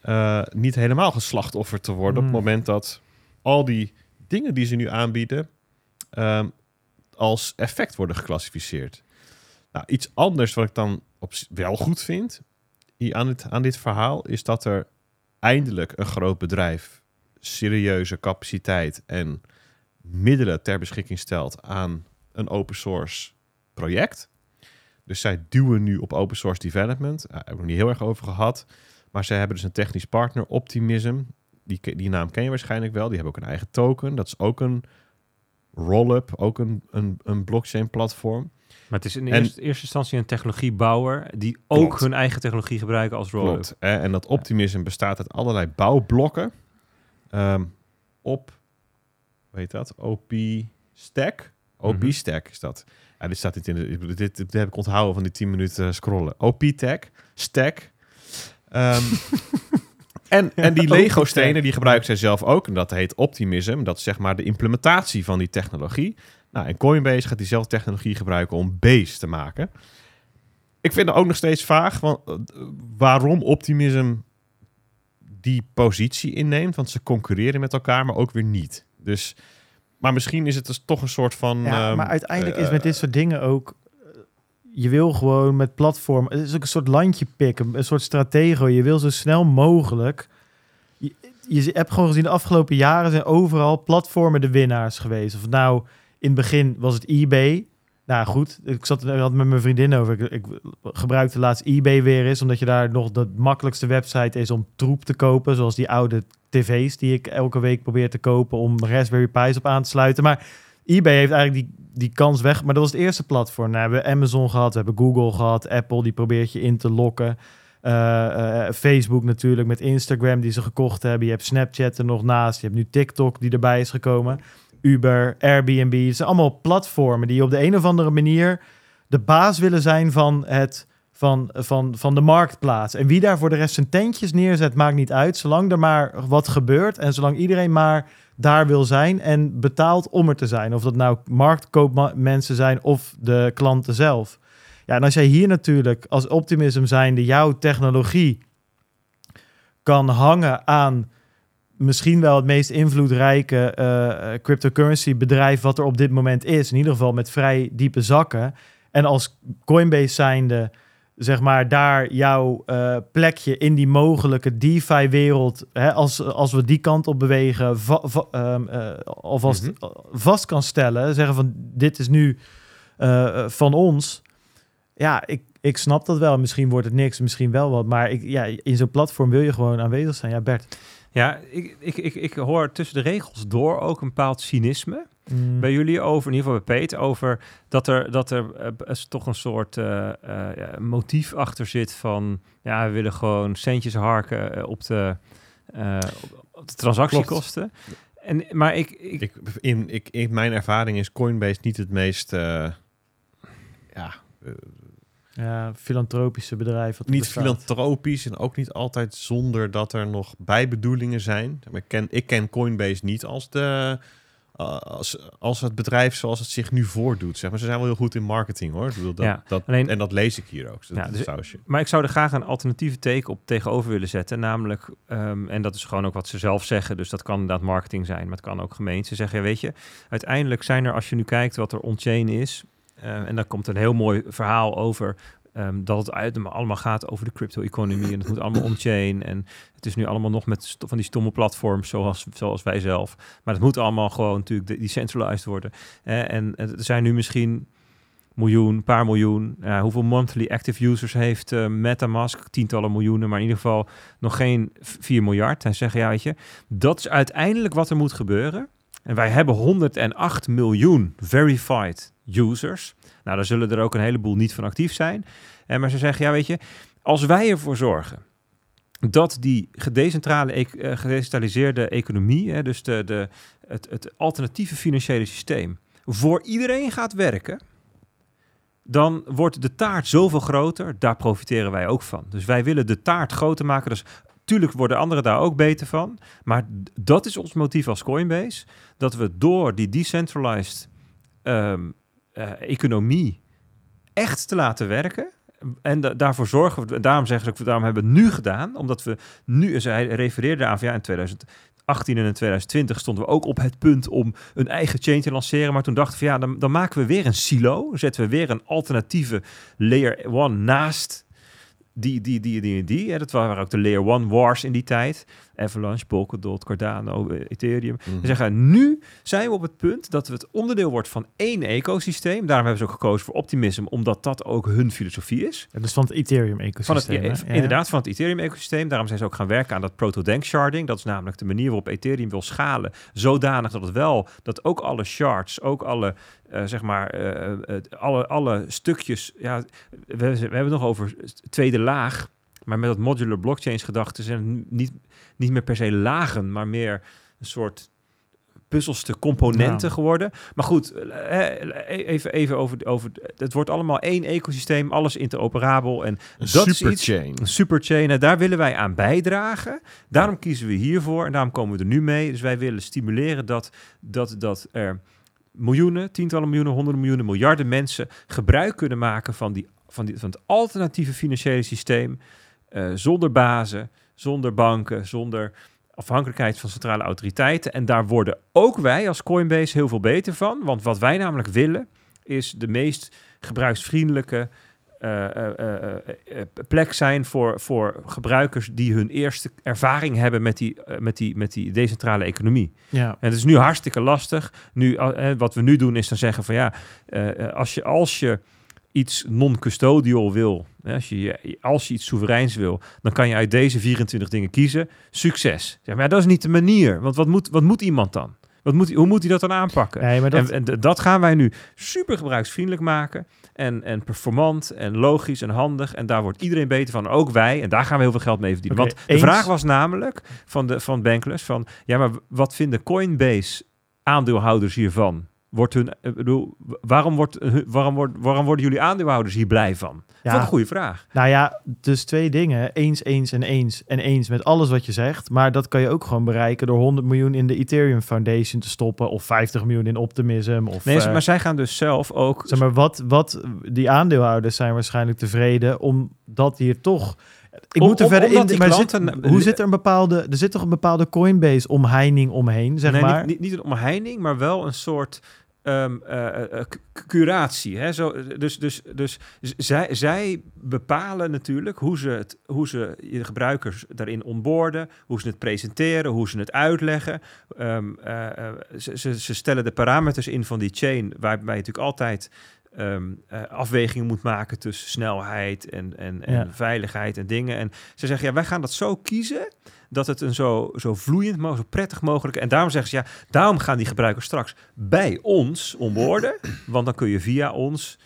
[SPEAKER 3] eh, niet helemaal geslachtofferd te worden. Op het moment dat al die dingen die ze nu aanbieden ehm, als effect worden geclassificeerd. Nou, iets anders wat ik dan op, wel goed vind aan, dit, aan dit verhaal is dat er eindelijk een groot bedrijf serieuze capaciteit en middelen ter beschikking stelt aan een open source project. Dus zij duwen nu op open source development. Daar hebben we nog niet heel erg over gehad. Maar zij hebben dus een technisch partner, Optimism. Die, die naam ken je waarschijnlijk wel. Die hebben ook een eigen token. Dat is ook een roll-up, ook een, een, een blockchain platform.
[SPEAKER 2] Maar het is in
[SPEAKER 3] En-
[SPEAKER 2] eerste, eerste instantie een technologiebouwer die ook
[SPEAKER 3] Klopt.
[SPEAKER 2] hun eigen technologie gebruiken als roll-up.
[SPEAKER 3] Klopt. En dat optimisme bestaat uit allerlei bouwblokken ehm, op, heet dat? OP Stack. OP
[SPEAKER 2] Mhm.
[SPEAKER 3] Stack is dat. Ja, dit staat niet in de, dit, dit, dit heb ik onthouden van die 10 minuten scrollen. OP Tech, Stack. Ehm, en, en die
[SPEAKER 1] OP
[SPEAKER 3] Lego stenen
[SPEAKER 1] Tech.
[SPEAKER 3] die gebruiken zij zelf ook. En dat heet Optimism. Dat is zeg maar de implementatie van die technologie. Nou, en Coinbase gaat diezelfde technologie gebruiken om Base te maken. Ik vind het ook nog steeds vaag want, eh, waarom Optimism die positie inneemt. Want ze concurreren met elkaar, maar ook weer niet. Dus, maar misschien is het dus toch een soort van...
[SPEAKER 1] Ja,
[SPEAKER 3] ehm,
[SPEAKER 1] maar uiteindelijk is
[SPEAKER 3] eh,
[SPEAKER 1] met dit soort dingen ook... eh, Je wil gewoon met platform... Het is ook een soort landje pikken, een soort stratego. Je wil zo snel mogelijk... Je, je hebt gewoon gezien de afgelopen jaren zijn overal platformen de winnaars geweest. Of nou, in het begin was het eBay. Nou goed, ik zat had met mijn vriendin over. Ik, ik gebruikte laatst eBay weer eens, omdat je daar nog de makkelijkste website is om troep te kopen. Zoals die oude tv's die ik elke week probeer te kopen om Raspberry Pi's op aan te sluiten. Maar eBay heeft eigenlijk die, die kans weg. Maar dat was het eerste platform. Nou, we hebben Amazon gehad, we hebben Google gehad, Apple die probeert je in te lokken. Eh, eh, Facebook natuurlijk met Instagram die ze gekocht hebben. Je hebt Snapchat er nog naast. Je hebt nu TikTok die erbij is gekomen. Uber, Airbnb. Het zijn allemaal platformen die op de een of andere manier de baas willen zijn van, het, van, van, van de marktplaats. En wie daar voor de rest zijn tentjes neerzet, maakt niet uit. Zolang er maar wat gebeurt en zolang iedereen maar daar wil zijn en betaalt om er te zijn. Of dat nou marktkoopmensen zijn of de klanten zelf. Ja, en als jij hier natuurlijk als optimism zijnde jouw technologie kan hangen aan misschien wel het meest invloedrijke eh, cryptocurrency bedrijf wat er op dit moment is. In ieder geval met vrij diepe zakken. En als Coinbase zijnde, zeg maar, daar jouw eh, plekje in die mogelijke DeFi-wereld, als, als we die kant op bewegen, va, va, um, uh, alvast mm -hmm. vast kan stellen. Zeggen van, dit is nu van ons. Ja, ik, ik snap dat wel. Misschien wordt het niks, misschien wel wat. Maar ik, ja, in zo'n platform wil je gewoon aanwezig zijn. Ja, Bert.
[SPEAKER 2] Ja, ik, ik, ik, ik hoor tussen de regels door ook een bepaald cynisme. Mm. Bij jullie over, in ieder geval bij Peet, over dat er, dat er uh, toch een soort uh, uh, ja, motief achter zit van, ja, we willen gewoon centjes harken op de, op de transactiekosten. En, maar ik, ik,
[SPEAKER 3] ik, in, ik, in mijn ervaring is Coinbase niet het meest, ja,
[SPEAKER 1] ja, filantropische bedrijf. Wat
[SPEAKER 3] niet
[SPEAKER 1] bestaat.
[SPEAKER 3] filantropisch en ook niet altijd zonder dat er nog bijbedoelingen zijn. Ik ken, ik ken Coinbase niet als de uh, als, als het bedrijf zoals het zich nu voordoet. Zeg maar. Ze zijn wel heel goed in marketing hoor. Ik bedoel, dat,
[SPEAKER 2] ja,
[SPEAKER 3] dat,
[SPEAKER 2] alleen,
[SPEAKER 3] en dat lees ik hier ook. Dat
[SPEAKER 2] ja, dus, sausje. Maar ik zou er graag een alternatieve teken op tegenover willen zetten. Namelijk, um, en dat is gewoon ook wat ze zelf zeggen. Dus dat kan inderdaad marketing zijn, maar het kan ook gemeente. Ze zeggen, ja, weet je, uiteindelijk zijn er, als je nu kijkt wat er on-chain is. Uh, en daar komt een heel mooi verhaal over Um, dat het uit, allemaal gaat over de crypto-economie en het moet allemaal on-chain. En het is nu allemaal nog met van die stomme platforms zoals, zoals wij zelf. Maar het moet allemaal gewoon natuurlijk decentralized worden. Eh, en er zijn nu misschien miljoen, paar miljoen. Hoeveel monthly active users heeft uh, MetaMask? Tientallen miljoenen, maar in ieder geval nog geen 4 miljard. En zeggen, ja, je, dat is uiteindelijk wat er moet gebeuren. En wij hebben 108 miljoen verified users. Nou, daar zullen er ook een heleboel niet van actief zijn. En maar ze zeggen, ja, weet je, als wij ervoor zorgen dat die gedecentrale, e gedecentraliseerde economie, hè, dus de, de, het, het alternatieve financiële systeem, voor iedereen gaat werken, dan wordt de taart zoveel groter. Daar profiteren wij ook van. Dus wij willen de taart groter maken. Dus tuurlijk worden anderen daar ook beter van. Maar dat is ons motief als Coinbase. Dat we door die decentralized um, uh, economie echt te laten werken. En da daarvoor zorgen we, daarom zeggen ze, daarom hebben we het nu gedaan, omdat we nu, zij refereerde aan ja, in 2018 en in 2020 stonden we ook op het punt om een eigen chain te lanceren. Maar toen dachten we, ja, dan, dan maken we weer een silo. Zetten we weer een alternatieve layer one naast die, die, die, die, die. Ja, dat waren ook de Layer One Wars in die tijd. Avalanche, Polkadot, Cardano, eh, Ethereum. Mm. Ze zeggen, nu zijn we op het punt dat we het onderdeel wordt van één ecosysteem. Daarom hebben ze ook gekozen voor Optimism, omdat dat ook hun filosofie is.
[SPEAKER 1] Ja, dus van het Ethereum-ecosysteem.
[SPEAKER 2] Ja, inderdaad, van het Ethereum-ecosysteem. Daarom zijn ze ook gaan werken aan dat proto-dank sharding. Dat is namelijk de manier waarop Ethereum wil schalen. Zodanig dat het wel, dat ook alle shards, ook alle uh, zeg maar, uh, uh, alle, alle stukjes. Ja, we, we, hebben het nog over tweede laag. Maar met dat modular blockchains gedachten zijn niet, niet meer per se lagen, maar meer een soort puzzelstuk componenten ja. geworden. Maar goed, even, even over, over... Het wordt allemaal één ecosysteem, alles interoperabel. En
[SPEAKER 3] een
[SPEAKER 2] dat
[SPEAKER 3] superchain.
[SPEAKER 2] is iets, een superchain. En daar willen wij aan bijdragen. Daarom kiezen we hiervoor en daarom komen we er nu mee. Dus wij willen stimuleren dat, dat, dat er miljoenen, tientallen miljoenen, honderden miljoenen, miljarden mensen gebruik kunnen maken van, die, van, die, van het alternatieve financiële systeem. Uh, zonder bazen, zonder banken, zonder afhankelijkheid van centrale autoriteiten. En daar worden ook wij als Coinbase heel veel beter van. Want wat wij namelijk willen, is de meest gebruiksvriendelijke uh, uh, plek zijn voor, voor gebruikers die hun eerste ervaring hebben met die, met die, met die decentrale economie.
[SPEAKER 1] Ja.
[SPEAKER 2] En het is nu hartstikke lastig. Nu, wat we nu doen is dan zeggen van ja, als je, als je iets non-custodial wil, als je, als je iets soevereins wil, dan kan je uit deze 24 dingen kiezen. Succes. Zeg maar, ja, dat is niet de manier. Want wat moet, wat moet iemand dan? Wat moet, hoe moet hij dat dan aanpakken?
[SPEAKER 1] Nee, maar dat,
[SPEAKER 2] En, en dat gaan wij nu super gebruiksvriendelijk maken. En, en performant en logisch en handig. En daar wordt iedereen beter van. Ook wij. En daar gaan we heel veel geld mee verdienen. Want de vraag was namelijk van, de, van Bankless van... Ja, maar wat vinden Coinbase aandeelhouders hiervan? Wordt hun, ik bedoel, waarom, wordt, hun- waarom, wordt, waarom worden jullie aandeelhouders hier blij van? Wat
[SPEAKER 1] ja,
[SPEAKER 2] een goede vraag.
[SPEAKER 1] nou ja, dus twee dingen. Eens, eens en eens. En eens met alles wat je zegt. Maar dat kan je ook gewoon bereiken door 100 miljoen in de Ethereum Foundation te stoppen. Of 50 miljoen in Optimism. Of,
[SPEAKER 2] Nee,
[SPEAKER 1] eh,
[SPEAKER 2] maar zij gaan dus zelf ook...
[SPEAKER 1] Zeg maar, wat, wat, die aandeelhouders zijn waarschijnlijk tevreden omdat hier toch... Ik
[SPEAKER 2] Om-
[SPEAKER 1] moet er
[SPEAKER 2] om-
[SPEAKER 1] verder in, maar
[SPEAKER 2] klanten-
[SPEAKER 1] zit, hoe zit er een bepaalde... Er zit toch een bepaalde Coinbase-omheining omheen, zeg
[SPEAKER 2] nee,
[SPEAKER 1] maar?
[SPEAKER 2] niet, niet, niet een omheining, maar wel een soort ehm, eh, eh, cu- curatie. Hè? Zo, dus dus, dus zij, zij bepalen natuurlijk hoe ze, het, hoe ze de gebruikers daarin onboorden, hoe ze het presenteren, hoe ze het uitleggen. Ehm, eh, eh, ze, ze, ze stellen de parameters in van die chain, waarbij je natuurlijk altijd ehm, eh, afwegingen moet maken tussen snelheid en, en, en
[SPEAKER 1] Ja.
[SPEAKER 2] veiligheid en dingen. En ze zeggen, ja, wij gaan dat zo kiezen dat het een zo, zo vloeiend mogelijk, zo prettig mogelijk. En daarom zeggen ze, ja, daarom gaan die gebruikers straks bij ons onboorden. Want dan kun je via ons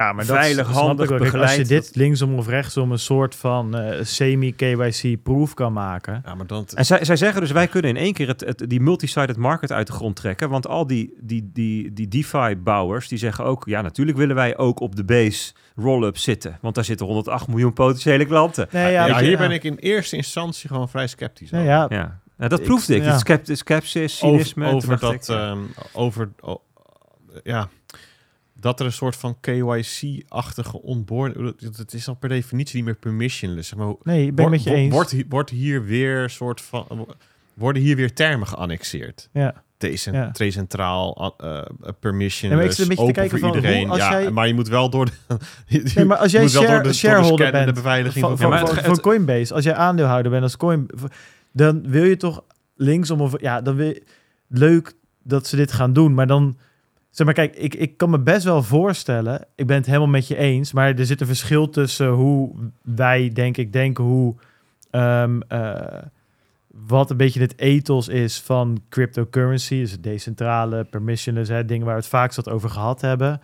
[SPEAKER 1] Ja, maar
[SPEAKER 2] Veilig,
[SPEAKER 1] ik
[SPEAKER 2] handig,
[SPEAKER 1] Als je dit linksom of rechtsom een soort van eh, semi-KYC-proof kan maken...
[SPEAKER 3] Ja, maar dan...
[SPEAKER 2] En zij, zij zeggen dus, wij kunnen in één keer het, het, die multi-sided market uit de grond trekken. Want al die, die, die, die DeFi-bouwers, die zeggen ook... ja, natuurlijk willen wij ook op de base roll-up zitten. Want daar zitten 108 miljoen potentiële klanten.
[SPEAKER 1] Nee,
[SPEAKER 3] ja, hier
[SPEAKER 1] ja.
[SPEAKER 3] ben ik in eerste instantie gewoon vrij sceptisch
[SPEAKER 1] Nee,
[SPEAKER 3] over.
[SPEAKER 1] ja,
[SPEAKER 2] Ja. Nou, dat
[SPEAKER 1] Ik-
[SPEAKER 2] proefde ik.
[SPEAKER 1] ja.
[SPEAKER 2] Skept, skepsis, cynisme.
[SPEAKER 3] over, dat,
[SPEAKER 2] ik, ja.
[SPEAKER 3] ehm, over, ja, dat er een soort van KYC-achtige onboarding, dat- het is al per definitie niet meer permissionless. Zeg maar,
[SPEAKER 1] nee, ik ben het met je eens.
[SPEAKER 3] Wordt, hier- wordt hier weer soort van, worden hier weer termen geannexeerd?
[SPEAKER 1] ja.
[SPEAKER 3] Decent,
[SPEAKER 1] Ja.
[SPEAKER 3] Decentraal, uh,
[SPEAKER 1] Nee, maar een beetje te
[SPEAKER 3] open
[SPEAKER 1] kijken
[SPEAKER 3] voor
[SPEAKER 1] van
[SPEAKER 3] iedereen.
[SPEAKER 1] hoe- als
[SPEAKER 3] ja,
[SPEAKER 1] jij-
[SPEAKER 3] maar je moet wel door de, je
[SPEAKER 1] Nee, maar als jij share-
[SPEAKER 3] door de, door de
[SPEAKER 1] shareholder
[SPEAKER 3] de
[SPEAKER 1] bent
[SPEAKER 3] beveiliging
[SPEAKER 1] van,
[SPEAKER 3] van,
[SPEAKER 1] van, Coinbase, als jij aandeelhouder bent als Coin, dan wil je toch linksom of ja, dan wil je, leuk dat ze dit gaan doen, maar dan zeg maar, kijk, ik, ik kan me best wel voorstellen, ik ben het helemaal met je eens, maar er zit een verschil tussen hoe wij denk ik denken hoe ehm, eh, wat een beetje het ethos is van cryptocurrency, dus het decentrale, permissionless, hè, dingen waar we het vaakst wat over gehad hebben.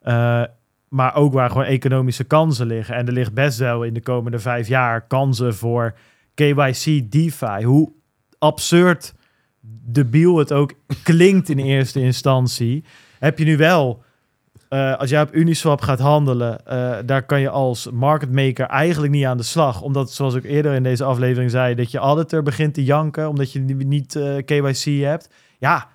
[SPEAKER 1] Eh, maar ook waar gewoon economische kansen liggen. En er ligt best wel in de komende vijf jaar kansen voor KYC DeFi. Hoe absurd debiel het ook klinkt in eerste instantie, heb je nu wel. eh, als jij op Uniswap gaat handelen, eh, daar kan je als market maker eigenlijk niet aan de slag. Omdat, zoals ik eerder in deze aflevering zei, dat je auditor begint te janken omdat je niet eh, KYC hebt. Ja,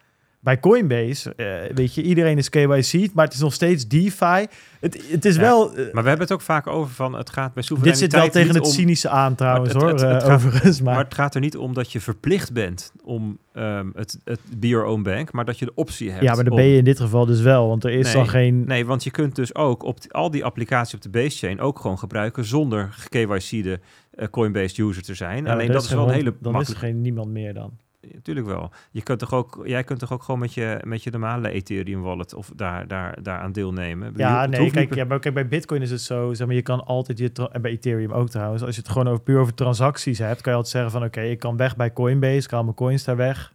[SPEAKER 1] bij Coinbase, eh, weet je, iedereen is KYC, maar het is nog steeds DeFi. Het, het is
[SPEAKER 2] Ja,
[SPEAKER 1] wel... eh,
[SPEAKER 2] Maar we hebben het ook vaak over van, het gaat bij
[SPEAKER 1] dit
[SPEAKER 2] soevereiniteit
[SPEAKER 1] zit wel tegen het
[SPEAKER 2] om-
[SPEAKER 1] cynische aan trouwens,
[SPEAKER 2] Maar het-
[SPEAKER 1] hoor,
[SPEAKER 2] het-
[SPEAKER 1] eh,
[SPEAKER 2] gaat-
[SPEAKER 1] overigens. Maar,
[SPEAKER 2] Maar het gaat er niet om dat je verplicht bent om ehm, het, het be your own bank, maar dat je de optie hebt.
[SPEAKER 1] ja, maar dat
[SPEAKER 2] om-
[SPEAKER 1] ben je in dit geval dus wel, want er is
[SPEAKER 2] Nee,
[SPEAKER 1] dan geen...
[SPEAKER 2] Nee, want je kunt dus ook op al die applicaties op de base chain ook gewoon gebruiken zonder KYC'de uh, Coinbase user te zijn.
[SPEAKER 1] Ja,
[SPEAKER 2] Alleen dat is wel een hele
[SPEAKER 1] Dan is er geen niemand meer dan.
[SPEAKER 2] Natuurlijk wel. Je kunt toch ook, jij kunt toch ook gewoon met je, met je normale Ethereum wallet of daar, daar, daar aan deelnemen.
[SPEAKER 1] Ja, nee, kijk,
[SPEAKER 2] niet
[SPEAKER 1] ja, maar kijk, bij Bitcoin is het zo, zeg maar, je kan altijd je, en bij Ethereum ook trouwens, als je het gewoon over, puur over transacties hebt, kan je altijd zeggen van, oké, ik kan weg bij Coinbase, ik haal mijn coins daar weg.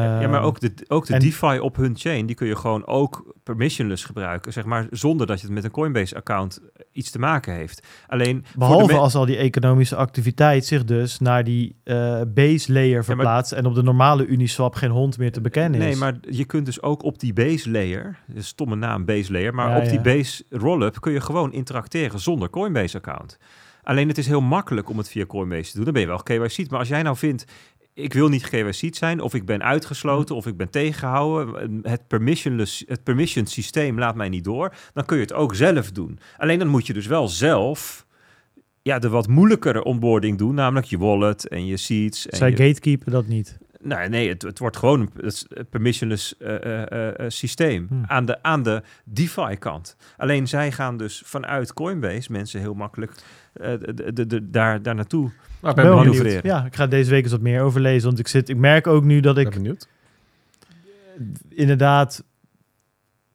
[SPEAKER 2] Ja, maar
[SPEAKER 1] Ehm,
[SPEAKER 2] ook de, ook de
[SPEAKER 1] en-
[SPEAKER 2] DeFi op hun chain, die kun je gewoon ook permissionless gebruiken, zeg maar, zonder dat je het met een Coinbase-account iets te maken heeft. Alleen
[SPEAKER 1] Behalve als al die economische activiteit zich dus naar die eh, base layer verplaatst en op de normale Uniswap geen hond meer te bekennen is.
[SPEAKER 2] Nee, maar je kunt dus ook op die base layer, stomme naam base layer, maar
[SPEAKER 1] Ja,
[SPEAKER 2] op die base roll-up kun je gewoon interacteren zonder Coinbase account. Alleen het is heel makkelijk om het via Coinbase te doen. Dan ben je wel KYC. Maar als jij nou vindt, ik wil niet KYC zijn, of ik ben uitgesloten, of ik ben tegengehouden, het permissionless, het permission systeem laat mij niet door, dan kun je het ook zelf doen. Alleen dan moet je dus wel zelf ja, de wat moeilijkere onboarding doen, namelijk je wallet en je seeds. En
[SPEAKER 1] Zij
[SPEAKER 2] je,
[SPEAKER 1] gatekeeper dat niet.
[SPEAKER 2] Nee, nee het, het wordt gewoon een permissionless eh, eh, eh, systeem
[SPEAKER 1] Hmm.
[SPEAKER 2] aan, de, aan de DeFi-kant. Alleen zij gaan dus vanuit Coinbase mensen heel makkelijk eh, de, de, de, daar, daar naartoe.
[SPEAKER 3] Nou, ik
[SPEAKER 1] Ben
[SPEAKER 2] manoeuvreren.
[SPEAKER 1] Ja, ik ga deze week eens wat meer overlezen, want ik zit, ik merk ook nu dat
[SPEAKER 3] Ik
[SPEAKER 1] ik
[SPEAKER 3] ben benieuwd.
[SPEAKER 1] inderdaad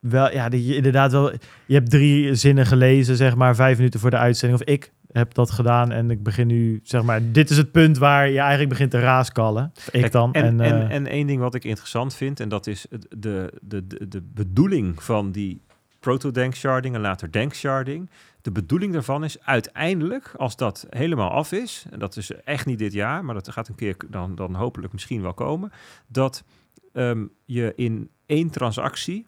[SPEAKER 1] wel, ja, je inderdaad wel, je hebt drie zinnen gelezen, zeg maar, vijf minuten voor de uitzending. Of ik heb dat gedaan en ik begin nu, zeg maar, dit is het punt waar je eigenlijk begint te raaskallen. Ik dan.
[SPEAKER 2] En,
[SPEAKER 1] En,
[SPEAKER 2] en,
[SPEAKER 1] eh,
[SPEAKER 2] en, één ding wat ik interessant vind, en dat is de, de, de, de bedoeling van die proto-dank sharding en later dank sharding. De bedoeling daarvan is uiteindelijk, als dat helemaal af is, en dat is echt niet dit jaar, maar dat gaat een keer dan, dan hopelijk misschien wel komen, dat ehm, je in één transactie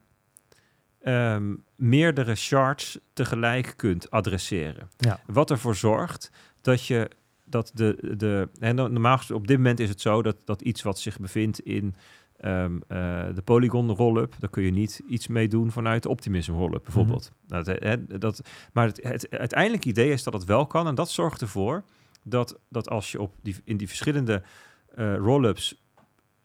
[SPEAKER 2] ehm, meerdere shards tegelijk kunt adresseren.
[SPEAKER 1] Ja.
[SPEAKER 2] Wat ervoor zorgt dat je dat de, de en no- normaal op dit moment is het zo dat, dat iets wat zich bevindt in ehm, eh, de Polygon rollup, daar kun je niet iets mee doen vanuit de Optimism rollup bijvoorbeeld. nou, dat, hè, dat, maar het, het uiteindelijke idee is dat het wel kan en dat zorgt ervoor dat, dat als je op die, in die verschillende eh rollups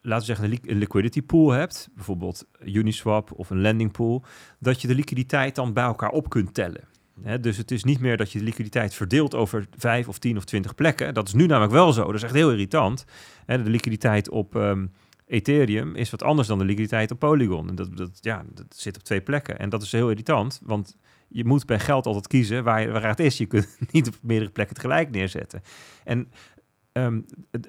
[SPEAKER 2] laten we zeggen, een, li- een liquidity pool hebt, bijvoorbeeld Uniswap of een lending pool, dat je de liquiditeit dan bij elkaar op kunt tellen. Hè, dus het is niet meer dat je de liquiditeit verdeelt over vijf of tien of twintig plekken. Dat is nu namelijk wel zo. Dat is echt heel irritant. Hè, de liquiditeit op ehm, Ethereum is wat anders dan de liquiditeit op Polygon. En dat, dat, ja, dat zit op twee plekken. En dat is heel irritant, want je moet bij geld altijd kiezen waar, waar het is. Je kunt niet op meerdere plekken tegelijk neerzetten. En ehm,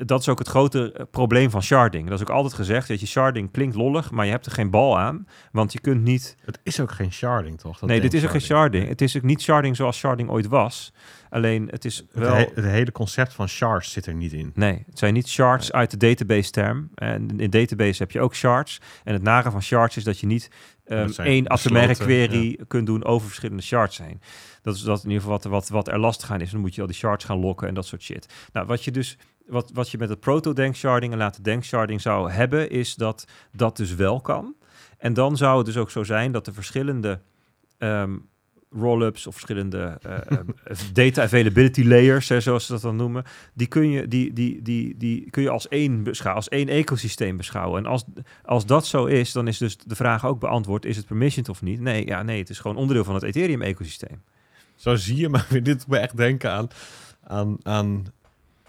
[SPEAKER 2] dat is ook het grote eh, probleem van sharding. Dat is ook altijd gezegd, dat je sharding klinkt lollig, maar je hebt er geen bal aan. Want je kunt niet
[SPEAKER 3] Het is ook geen sharding, toch? Dat
[SPEAKER 2] nee, dit is ook geen sharding. Het is ook niet sharding zoals sharding ooit was. Alleen het is
[SPEAKER 3] Het,
[SPEAKER 2] wel...
[SPEAKER 3] he- het hele concept van shards zit er niet in.
[SPEAKER 2] Nee, het zijn niet shards uit de database-term. En in database heb je ook shards. En het nare van shards is dat je niet
[SPEAKER 3] zijn
[SPEAKER 2] één atomaire query kunt doen over verschillende shards heen. Dat is dat in ieder geval wat, wat, wat er lastig aan is. Dan moet je al die shards gaan lokken en dat soort shit. Nou, wat je dus... Wat, wat je met het proto-dank sharding en later dank sharding zou hebben, is dat dat dus wel kan. En dan zou het dus ook zo zijn dat de verschillende ehm, roll-ups of verschillende eh, eh, data availability layers, hè, zoals ze dat dan noemen, die kun je, die, die, die, die kun je als één beschouwen, als één ecosysteem beschouwen. En als, als dat zo is, dan is dus de vraag ook beantwoord, is het permissioned of niet? Nee, ja, nee, het is gewoon onderdeel van het Ethereum-ecosysteem.
[SPEAKER 3] Zo zie je maar weer. Dit me echt denken aan, aan, aan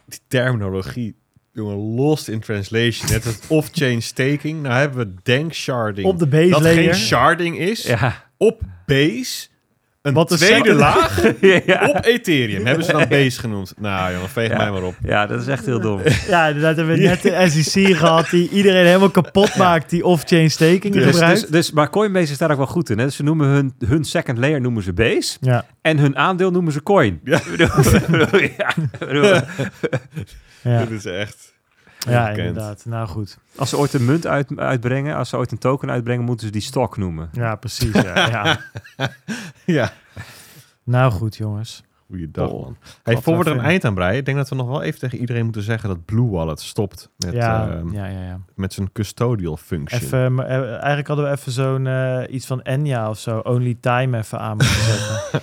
[SPEAKER 3] die terminologie. Jongen, lost in translation. Net als off-chain staking. Nou hebben we dank sharding.
[SPEAKER 1] op de base
[SPEAKER 3] dat
[SPEAKER 1] layer.
[SPEAKER 3] geen sharding is.
[SPEAKER 2] Ja,
[SPEAKER 3] Op base. Een
[SPEAKER 1] Wat de
[SPEAKER 3] tweede laag
[SPEAKER 2] ja.
[SPEAKER 3] op Ethereum. Hebben ze dan base genoemd. Nou jongen, veeg
[SPEAKER 2] Ja.
[SPEAKER 3] mij maar op.
[SPEAKER 2] ja, dat is echt heel dom.
[SPEAKER 1] Ja, inderdaad hebben we net de SEC gehad die iedereen helemaal kapot maakt die off-chain staking
[SPEAKER 2] Dus,
[SPEAKER 1] gebruikt.
[SPEAKER 2] dus, dus, maar Coinbase is daar ook wel goed in. Hè? Dus ze noemen hun, hun second layer noemen ze base.
[SPEAKER 1] ja,
[SPEAKER 2] En hun aandeel noemen ze coin.
[SPEAKER 3] Ja.
[SPEAKER 2] Ik bedoel- ik bedoel, ja, ik bedoel,
[SPEAKER 1] ja,
[SPEAKER 3] Dit is echt...
[SPEAKER 1] ja inderdaad. Nou goed.
[SPEAKER 2] als ze ooit een munt uit, uitbrengen, als ze ooit een token uitbrengen, moeten ze die stock noemen.
[SPEAKER 1] Ja, precies. Ja, ja.
[SPEAKER 3] Ja.
[SPEAKER 1] Nou goed, jongens.
[SPEAKER 3] Goeiedag,
[SPEAKER 2] Oh,
[SPEAKER 3] man. Hey, voor we er een eind aan breien, ik denk dat we nog wel even tegen iedereen moeten zeggen dat Blue Wallet stopt met,
[SPEAKER 1] ja,
[SPEAKER 3] ehm,
[SPEAKER 1] ja, ja, ja.
[SPEAKER 3] met zijn custodial function.
[SPEAKER 1] Even, maar, eh, eigenlijk hadden we even zo'n eh, iets van Enya of zo, Only Time even aan moeten zetten.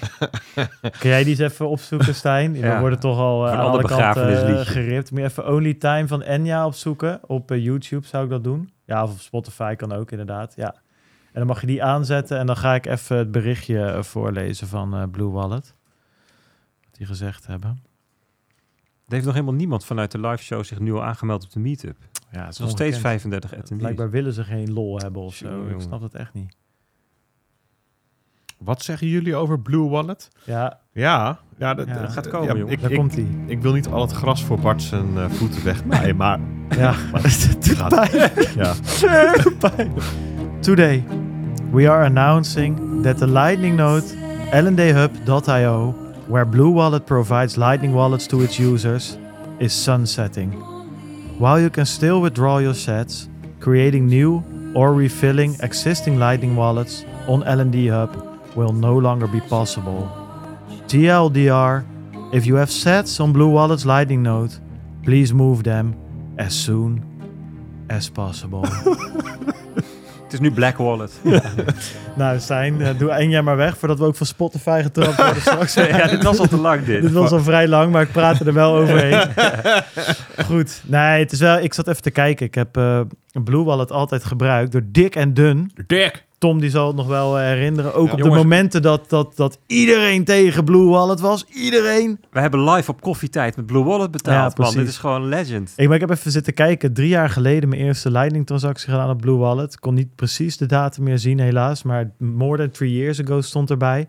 [SPEAKER 1] Kun jij die eens even opzoeken, Stijn? We
[SPEAKER 2] Ja.
[SPEAKER 1] worden toch al
[SPEAKER 2] Van
[SPEAKER 1] aan
[SPEAKER 2] alle
[SPEAKER 1] kanten geript. Moet je even Only Time van Enya opzoeken? Op YouTube zou ik dat doen. Ja, of op Spotify kan ook inderdaad, ja. En dan mag je die aanzetten en dan ga ik even het berichtje voorlezen van eh, Blue Wallet. Die gezegd hebben.
[SPEAKER 2] Er heeft nog helemaal niemand vanuit de live show zich nu al aangemeld op de meetup.
[SPEAKER 1] Ja, het
[SPEAKER 2] is nog steeds 35 attendees.
[SPEAKER 1] Blijkbaar willen ze geen lol hebben of zo.
[SPEAKER 2] Jongen,
[SPEAKER 1] Ik snap het echt niet.
[SPEAKER 3] Wat zeggen jullie over Blue Wallet?
[SPEAKER 1] Ja,
[SPEAKER 3] Ja, ja, dat,
[SPEAKER 1] Ja.
[SPEAKER 3] dat
[SPEAKER 2] gaat komen, joh.
[SPEAKER 3] Ik,
[SPEAKER 1] daar
[SPEAKER 3] ik,
[SPEAKER 1] komt hij.
[SPEAKER 3] ik wil niet al het gras voor Bart zijn eh, voeten wegmaaien, maar
[SPEAKER 1] Ja, het doet
[SPEAKER 3] Gaat-
[SPEAKER 1] pijn.
[SPEAKER 3] ja.
[SPEAKER 1] Pijn. Today, we are announcing that the Lightning node lndhub.io, where Blue Wallet provides Lightning wallets to its users, is sunsetting. While you can still withdraw your sets, creating new or refilling existing Lightning wallets on LND Hub will no longer be possible. TLDR, if you have sets on Blue Wallet's Lightning node, please move them as soon as possible.
[SPEAKER 2] Het is nu Black Wallet.
[SPEAKER 1] nou, Stijn, eh, doe één jaar maar weg voordat we ook van Spotify getrapt worden straks.
[SPEAKER 2] ja, dit was al te lang dit.
[SPEAKER 1] Dit was al vrij lang, maar ik praatte er wel overheen. Goed. Nee, het is wel... Ik zat even te kijken. Ik heb eh Blue Wallet altijd gebruikt door dik en dun.
[SPEAKER 3] Dirk!
[SPEAKER 1] Tom die zal het nog wel eh, herinneren. Ook
[SPEAKER 3] Ja.
[SPEAKER 1] op de momenten dat, dat, dat iedereen tegen Blue Wallet was. Iedereen.
[SPEAKER 2] We hebben live op koffietijd met Blue Wallet
[SPEAKER 1] Ja,
[SPEAKER 2] betaald, man.
[SPEAKER 1] precies.
[SPEAKER 2] Dit is gewoon legend.
[SPEAKER 1] Ik, maar ik heb even zitten kijken. Drie jaar geleden mijn eerste Lightning transactie gedaan op Blue Wallet. Kon niet precies de datum meer zien helaas. Maar more than three years ago stond erbij.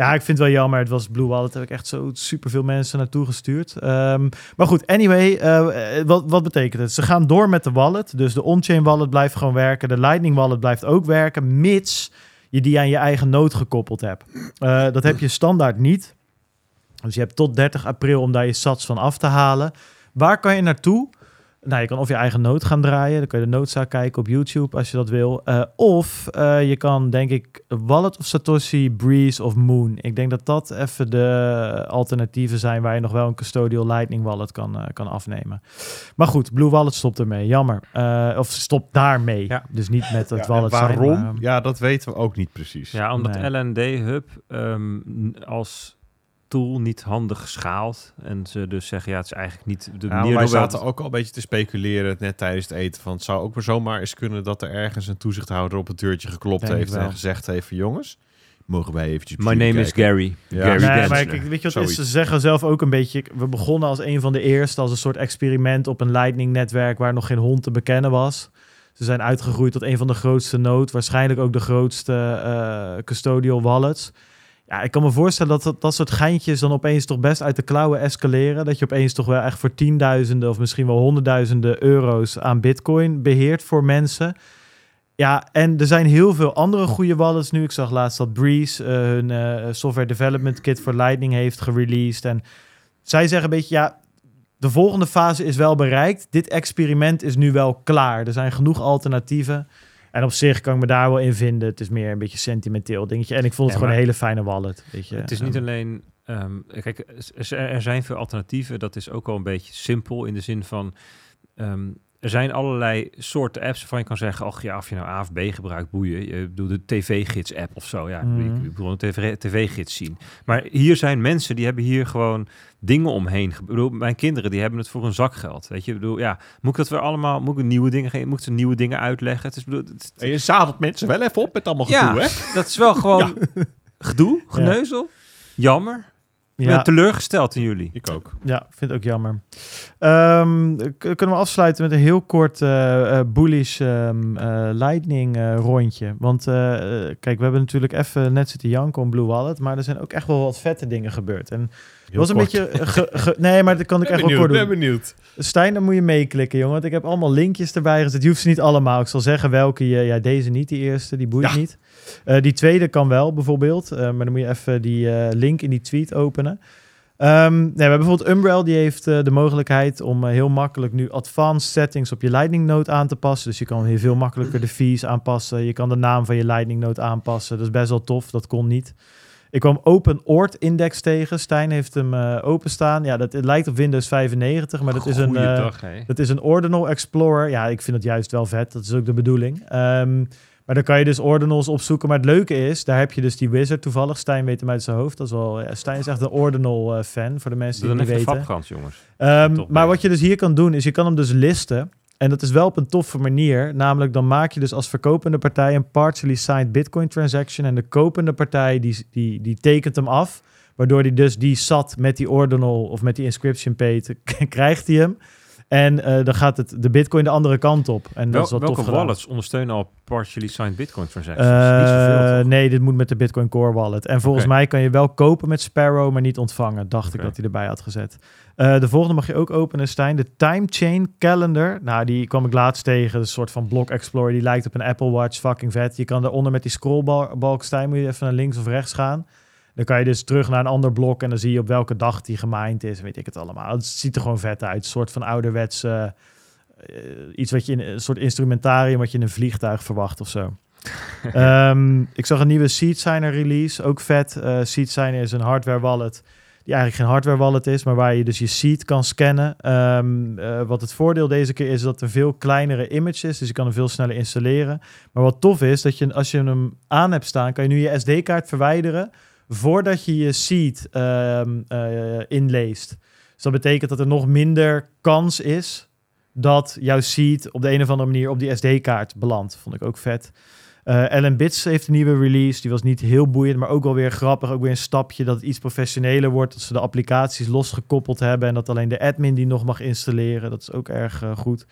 [SPEAKER 1] Ja, ik vind het wel jammer. Het was Blue Wallet. Heb ik echt zo superveel mensen naartoe gestuurd. Ehm, maar goed, anyway. eh, eh, wat, wat betekent het? Ze gaan door met de wallet. Dus de on-chain wallet blijft gewoon werken. De Lightning wallet blijft ook werken. Mits je die aan je eigen nood gekoppeld hebt. Eh, dat heb je standaard niet. Dus je hebt tot 30 april om daar je sats van af te halen. Waar kan je naartoe? Nou, je kan of je eigen nood gaan draaien. Dan kun je de noodzaak kijken op YouTube als je dat wil. Eh, of eh, je kan, denk ik, Wallet of Satoshi, Breeze of Moon. Ik denk dat dat even de alternatieven zijn waar je nog wel een custodial Lightning Wallet kan, eh, kan afnemen. Maar goed, Blue Wallet stopt ermee. Jammer. Eh, of stopt daarmee.
[SPEAKER 2] Ja.
[SPEAKER 1] Dus niet met het
[SPEAKER 3] Ja, en
[SPEAKER 1] wallet zijn,
[SPEAKER 3] waarom?
[SPEAKER 1] maar-
[SPEAKER 3] ja, dat weten we ook niet precies.
[SPEAKER 2] Ja, omdat
[SPEAKER 1] Nee.
[SPEAKER 2] LND Hub ehm, als tool niet handig schaalt. En ze dus zeggen, ja, het is eigenlijk niet de
[SPEAKER 3] Ja,
[SPEAKER 2] manier
[SPEAKER 3] wij
[SPEAKER 2] waarop-
[SPEAKER 3] zaten ook al een beetje te speculeren net tijdens het eten. Van het zou ook maar zomaar eens kunnen dat er ergens een toezichthouder op het deurtje geklopt
[SPEAKER 1] Denk
[SPEAKER 3] heeft
[SPEAKER 1] ik
[SPEAKER 3] en gezegd heeft jongens, mogen wij eventjes
[SPEAKER 2] My name is
[SPEAKER 3] kijken?"
[SPEAKER 2] Gary.
[SPEAKER 3] Ja.
[SPEAKER 2] Gary
[SPEAKER 3] Nee,
[SPEAKER 1] maar kijk, weet je wat is? Ze zeggen zelf ook een beetje... We begonnen als een van de eerste als een soort experiment op een Lightning-netwerk waar nog geen hond te bekennen was. Ze zijn uitgegroeid tot een van de grootste node, waarschijnlijk ook de grootste eh, custodial wallets. Ja, ik kan me voorstellen dat, dat dat soort geintjes dan opeens toch best uit de klauwen escaleren. Dat je opeens toch wel echt voor tienduizenden of misschien wel honderdduizenden euro's aan bitcoin beheert voor mensen. Ja, en er zijn heel veel andere goede wallets nu. Ik zag laatst dat Breeze eh, hun eh, software development kit voor Lightning heeft gereleased. En zij zeggen een beetje, ja, de volgende fase is wel bereikt. Dit experiment is nu wel klaar. Er zijn genoeg alternatieven. En op zich kan ik me daar wel in vinden. Het is meer een beetje sentimenteel dingetje. En ik vond het
[SPEAKER 2] Ja,
[SPEAKER 1] gewoon een hele fijne wallet. Weet je.
[SPEAKER 2] Het is niet alleen... ehm, kijk, er, er zijn veel alternatieven. Dat is ook wel een beetje simpel in de zin van... ehm, er zijn allerlei soorten apps waarvan je kan zeggen... ach ja, of je nou A of B gebruikt, boeien. Je bedoelt de tv-gids-app of zo. Ja,
[SPEAKER 1] Mhm.
[SPEAKER 2] ik, ik bedoel een tv tv-gids zien. Maar hier zijn mensen die hebben hier gewoon dingen omheen. Ik bedoel, mijn kinderen die hebben het voor een zakgeld. Weet je, ik bedoel, ja, moet ik dat weer allemaal... Moet ik nieuwe dingen, ge- moet ik ze nieuwe dingen uitleggen? Het is, bedoel, het-
[SPEAKER 3] En je zadelt mensen wel even op met allemaal
[SPEAKER 2] Ja.
[SPEAKER 3] gedoe, hè?
[SPEAKER 2] dat is wel gewoon gedoe, geneuzel. Jammer. Ik ben
[SPEAKER 1] ja,
[SPEAKER 2] teleurgesteld in jullie.
[SPEAKER 3] Ik ook.
[SPEAKER 1] ja, ik vind het ook jammer. Ehm, kunnen we afsluiten met een heel kort eh, bullish ehm, eh, lightning rondje. Want kijk, we hebben natuurlijk even net zitten janken om Blue Wallet. Maar er zijn ook echt wel wat vette dingen gebeurd. En het was een beetje... ge- ge- nee, maar dat kan ik
[SPEAKER 3] ben
[SPEAKER 1] echt wel kort doen.
[SPEAKER 3] ben benieuwd.
[SPEAKER 1] Stijn, dan moet je meeklikken, jongen. Want ik heb allemaal linkjes erbij gezet. Je hoeft ze niet allemaal. Ik zal zeggen welke je... Ja, deze niet, die eerste. Die boeit
[SPEAKER 3] Ja.
[SPEAKER 1] niet. Die tweede kan wel, bijvoorbeeld. Maar dan moet je even die link in die tweet openen. Ehm, nee, we hebben bijvoorbeeld Umbrel. Die heeft eh, de mogelijkheid om eh, heel makkelijk nu advanced settings op je Lightning Node aan te passen. Dus je kan hier veel makkelijker de fees aanpassen. Je kan de naam van je Lightning Node aanpassen. Dat is best wel tof. Dat kon niet. Ik kwam Open Ort Index tegen. Stijn heeft hem eh, openstaan. Ja, dat het lijkt op Windows 95, maar dat is een... dat is een Ordinal Explorer. Ja, ik vind het juist wel vet. Dat is ook de bedoeling. Ehm, maar dan kan je dus ordinals opzoeken. Maar het leuke is, daar heb je dus die wizard toevallig. Stijn weet hem uit zijn hoofd. Dat is wel, ja, Stijn is echt een ordinal eh, fan, voor de mensen die het niet weten.
[SPEAKER 2] fabgans, jongens. Top,
[SPEAKER 1] maar wat je dus hier kan doen, is je kan hem dus listen. En dat is wel op een toffe manier. Namelijk, dan maak je dus als verkopende partij een partially signed Bitcoin transaction. En de kopende partij, die, die, die tekent hem af. Waardoor hij dus die zat met die ordinal of met die inscription paid, krijgt hij hem. En eh, dan gaat het de Bitcoin de andere kant op. En dat
[SPEAKER 2] Wel,
[SPEAKER 1] is wel
[SPEAKER 2] welke
[SPEAKER 1] tof gedaan.
[SPEAKER 2] wallets ondersteunen al partially signed Bitcoin transactions? Niet toch?
[SPEAKER 1] nee, dit moet met de Bitcoin Core Wallet. En volgens mij kan je wel kopen met Sparrow, maar niet ontvangen. Dacht ik dat hij erbij had gezet. Eh, de volgende mag je ook openen, Stijn. De Time Chain Calendar. Nou, die kwam ik laatst tegen. Een soort van Block Explorer. Die lijkt op een Apple Watch. Fucking vet. Je kan daaronder met die scrollbalk, Stijn, moet je even naar links of rechts gaan. Dan kan je dus terug naar een ander blok en dan zie je op welke dag die gemined is. Weet ik het allemaal. Het ziet er gewoon vet uit. Een soort van ouderwets... eh, iets wat je in een soort instrumentarium wat je in een vliegtuig verwacht of zo. Ehm, ik zag een nieuwe Seed Signer release, ook vet. Eh Seed Signer is een hardware wallet die eigenlijk geen hardware wallet is, maar waar je dus je seed kan scannen. Eh, wat het voordeel deze keer is dat er veel kleinere image is, dus je kan hem veel sneller installeren. Maar wat tof is, dat je als je hem aan hebt staan, kan je nu je SD-kaart verwijderen voordat je je seed ehm, eh, inleest. Dus dat betekent dat er nog minder kans is dat jouw seed op de een of andere manier op die SD-kaart belandt. Vond ik ook vet. Eh Ellen Bits heeft een nieuwe release. Die was niet heel boeiend, maar ook wel weer grappig. Ook weer een stapje dat het iets professioneler wordt. Dat ze de applicaties losgekoppeld hebben. En dat alleen de admin die nog mag installeren. Dat is ook erg eh, goed.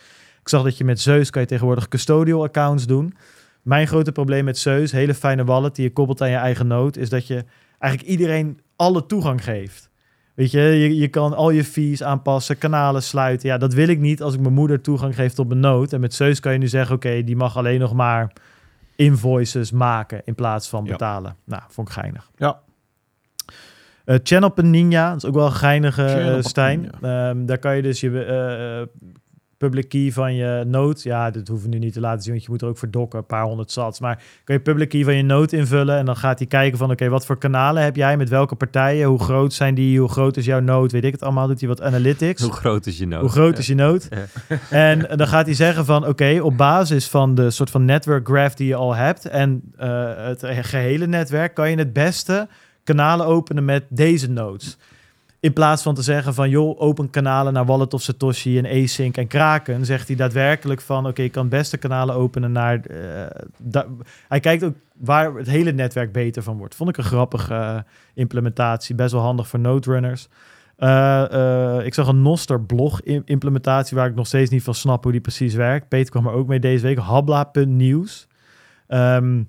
[SPEAKER 1] Ik zag dat je met Zeus kan je tegenwoordig custodial accounts doen. Mijn grote probleem met Zeus, hele fijne wallet die je koppelt aan je eigen node, is dat je eigenlijk iedereen alle toegang geeft. Weet je, je, je kan al je fees aanpassen, kanalen sluiten. Ja, dat wil ik niet als ik mijn moeder toegang geef tot mijn nood. En met Zeus kan je nu zeggen, oké, die mag alleen nog maar invoices maken in plaats van
[SPEAKER 3] Ja.
[SPEAKER 1] betalen. Nou, vond ik geinig.
[SPEAKER 3] Ja.
[SPEAKER 1] Eh Channel Ninja, dat is ook wel een geinige,
[SPEAKER 3] Channel
[SPEAKER 1] Stijn. Ehm, daar kan je dus je eh, public key van je node... Ja, dat hoeven we nu niet te laten zien, want je moet er ook voor dokken, een paar honderd sats. Maar kan je public key van je node invullen en dan gaat hij kijken van... Oké, wat voor kanalen heb jij, met welke partijen, hoe groot zijn die, hoe groot is jouw node, weet ik het allemaal. Doet hij wat analytics.
[SPEAKER 2] Hoe groot is je nood?
[SPEAKER 1] Hoe groot is je node? En dan gaat hij zeggen van oké, op basis van de soort van network graph die je al hebt en eh, het gehele netwerk kan je het beste kanalen openen met deze nodes. In plaats van te zeggen van joh, open kanalen naar Wallet of Satoshi en Async en Kraken, zegt hij daadwerkelijk van oké, ik kan beste kanalen openen naar. eh, hij kijkt ook waar het hele netwerk beter van wordt. Vond ik een grappige eh, implementatie, best wel handig voor node runners. Eh, ik zag een Noster blog im- implementatie waar ik nog steeds niet van snap hoe die precies werkt. Peter kwam er ook mee deze week. Habla.nieuws. Ehm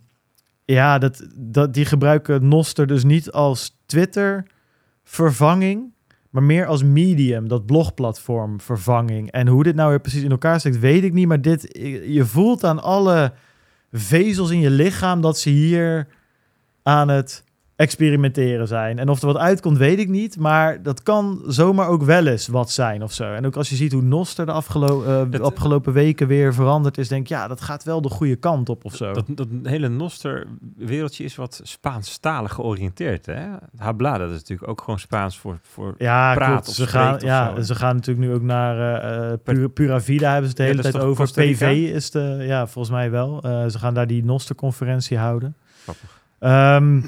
[SPEAKER 1] ja, dat, dat, die gebruiken Noster dus niet als Twitter vervanging, maar meer als medium, dat blogplatform vervanging. En hoe dit nou weer precies in elkaar steekt, weet ik niet. Maar dit, je voelt aan alle vezels in je lichaam dat ze hier aan het experimenteren zijn. En of er wat uitkomt, weet ik niet. Maar dat kan zomaar ook wel eens wat zijn of zo. En ook als je ziet hoe Noster de afgelo eh,
[SPEAKER 2] Dat-
[SPEAKER 1] afgelopen weken weer veranderd is, denk ik, ja, dat gaat wel de goede kant op of zo.
[SPEAKER 2] Dat, dat hele Noster-wereldje is wat Spaanstalig georiënteerd. Hè? Habla, dat is natuurlijk ook gewoon Spaans voor, voor
[SPEAKER 1] ja,
[SPEAKER 2] praat
[SPEAKER 1] klopt.
[SPEAKER 2] of
[SPEAKER 1] Ze gaan,
[SPEAKER 2] of
[SPEAKER 1] ja,
[SPEAKER 2] zo.
[SPEAKER 1] ze gaan natuurlijk nu ook naar eh, eh, Pura, Pura Vida hebben ze het de
[SPEAKER 2] Ja,
[SPEAKER 1] hele
[SPEAKER 2] is
[SPEAKER 1] tijd over. PV is de, ja, volgens mij wel. Eh, ze gaan daar die Noster-conferentie houden.
[SPEAKER 2] Grappig.
[SPEAKER 1] Ehm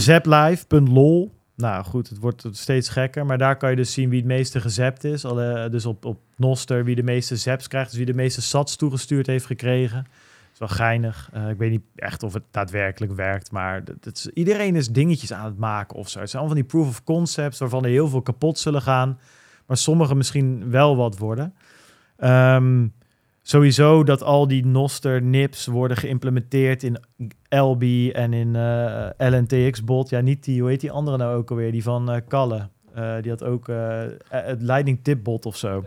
[SPEAKER 1] zaplive.lol. Nou goed, het wordt steeds gekker. Maar daar kan je dus zien wie het meeste gezapt is. Alle, dus op, op Noster wie de meeste zaps krijgt. Dus wie de meeste sats toegestuurd heeft gekregen. Dat is wel geinig. Eh, ik weet niet echt of het daadwerkelijk werkt. Maar dat, is, iedereen is dingetjes aan het maken of zo. Het zijn allemaal van die proof of concepts waarvan er heel veel kapot zullen gaan. Maar sommige misschien wel wat worden. Ehm, sowieso dat al die Noster nips worden geïmplementeerd in LB en in eh, LNTX-bot. Ja, niet die, hoe heet die andere nou ook alweer? Die van eh Kalle. Eh, die had ook het Lightning Tip bot of zo.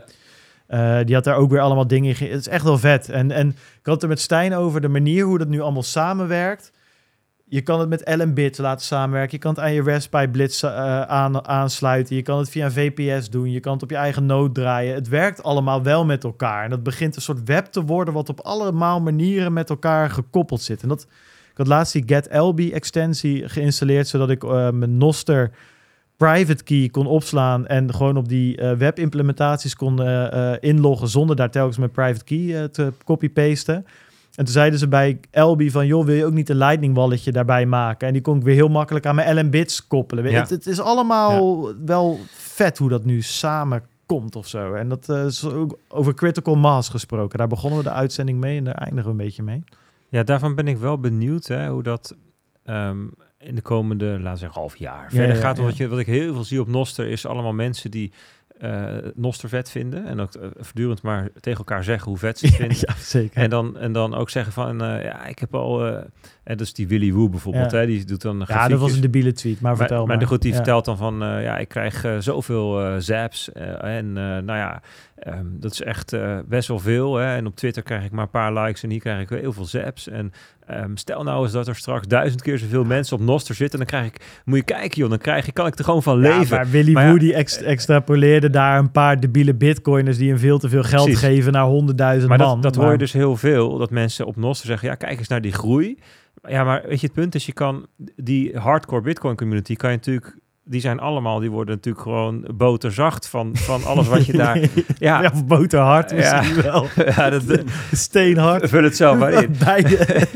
[SPEAKER 1] Die had daar ook weer allemaal dingen in. Het is echt wel vet. En, en ik had er met Stijn over de manier hoe dat nu allemaal samenwerkt. Je kan het met LM-bits laten samenwerken. Je kan het aan je Raspberry Blitz aan, aansluiten. Je kan het via een VPS doen. Je kan het op je eigen node draaien. Het werkt allemaal wel met elkaar. En dat begint een soort web te worden... wat op allemaal manieren met elkaar gekoppeld zit. En dat, ik had laatst die GetLB-extensie geïnstalleerd... zodat ik eh, mijn Noster private key kon opslaan... en gewoon op die eh, web-implementaties kon eh, inloggen... zonder daar telkens mijn private key te copy-pasten... En toen zeiden ze bij LB van, joh, wil je ook niet een lightning walletje daarbij maken? En die kon ik weer heel makkelijk aan mijn LM-bits koppelen.
[SPEAKER 2] Ja.
[SPEAKER 1] Het, het is allemaal wel vet hoe dat nu samenkomt of zo. En dat is ook over critical mass gesproken. Daar begonnen we de uitzending mee en daar eindigen we een beetje mee.
[SPEAKER 2] Ja, daarvan ben ik wel benieuwd hè, hoe dat ehm, in de komende, laten we zeggen, half jaar
[SPEAKER 1] Ja,
[SPEAKER 2] verder
[SPEAKER 1] ja,
[SPEAKER 2] gaat.
[SPEAKER 1] ja.
[SPEAKER 2] Wat, je, wat ik heel veel zie op Noster is allemaal mensen die eh Noster vet vinden. En ook eh, voortdurend maar tegen elkaar zeggen hoe vet ze het vinden.
[SPEAKER 1] ja, zeker.
[SPEAKER 2] En dan, en dan ook zeggen van, eh, ja, ik heb al... en dus die Willy Woo bijvoorbeeld,
[SPEAKER 1] Ja.
[SPEAKER 2] hè, die doet dan
[SPEAKER 1] ja, dat
[SPEAKER 2] grafiekjes.
[SPEAKER 1] was een debiele tweet, maar,
[SPEAKER 2] Maar,
[SPEAKER 1] vertel maar.
[SPEAKER 2] maar goed, die
[SPEAKER 1] Ja.
[SPEAKER 2] vertelt dan van, ja, ik krijg zoveel zaps. en nou ja, ehm, dat is echt eh, best wel veel. Hè? En op Twitter krijg ik maar een paar likes en hier krijg ik heel veel zaps. En ehm, stel nou eens dat er straks duizend keer zoveel mensen op Noster zitten. Dan krijg ik, moet je kijken joh, dan krijg ik, kan ik er gewoon van
[SPEAKER 1] Ja,
[SPEAKER 2] leven.
[SPEAKER 1] maar Willy
[SPEAKER 2] Maar ja,
[SPEAKER 1] Woo die ex- extrapoleerde daar een paar debiele bitcoiners die hem veel te veel geld
[SPEAKER 2] Precies.
[SPEAKER 1] geven naar honderdduizend man.
[SPEAKER 2] dat, dat hoor je dus heel veel, dat mensen op Noster zeggen, ja, kijk eens naar die groei. Ja, maar weet je, het punt is, je kan die hardcore Bitcoin community, kan je natuurlijk, die zijn allemaal, die worden natuurlijk gewoon boterzacht van, van alles wat je daar...
[SPEAKER 1] ja,
[SPEAKER 2] Ja,
[SPEAKER 1] of boterhard
[SPEAKER 2] Ja.
[SPEAKER 1] misschien wel.
[SPEAKER 2] ja dat,
[SPEAKER 1] Steenhard.
[SPEAKER 2] vul het zelf maar in.
[SPEAKER 1] Beide.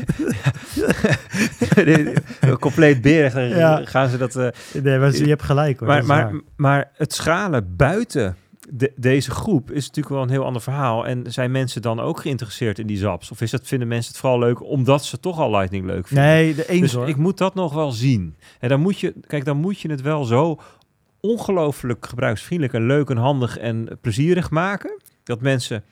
[SPEAKER 2] Compleet berig,
[SPEAKER 1] Ja.
[SPEAKER 2] gaan ze dat... eh,
[SPEAKER 1] Nee, maar je hebt gelijk hoor.
[SPEAKER 2] maar, maar, maar het schalen buiten de- deze groep is natuurlijk wel een heel ander verhaal. En zijn mensen dan ook geïnteresseerd in die zaps? Of is dat, vinden mensen het vooral leuk omdat ze toch al Lightning leuk vinden?
[SPEAKER 1] Nee, de eens
[SPEAKER 2] dus
[SPEAKER 1] hoor.
[SPEAKER 2] ik moet dat nog wel zien. En dan moet je, kijk, dan moet je het wel zo ongelooflijk gebruiksvriendelijk en leuk en handig en plezierig maken. Dat mensen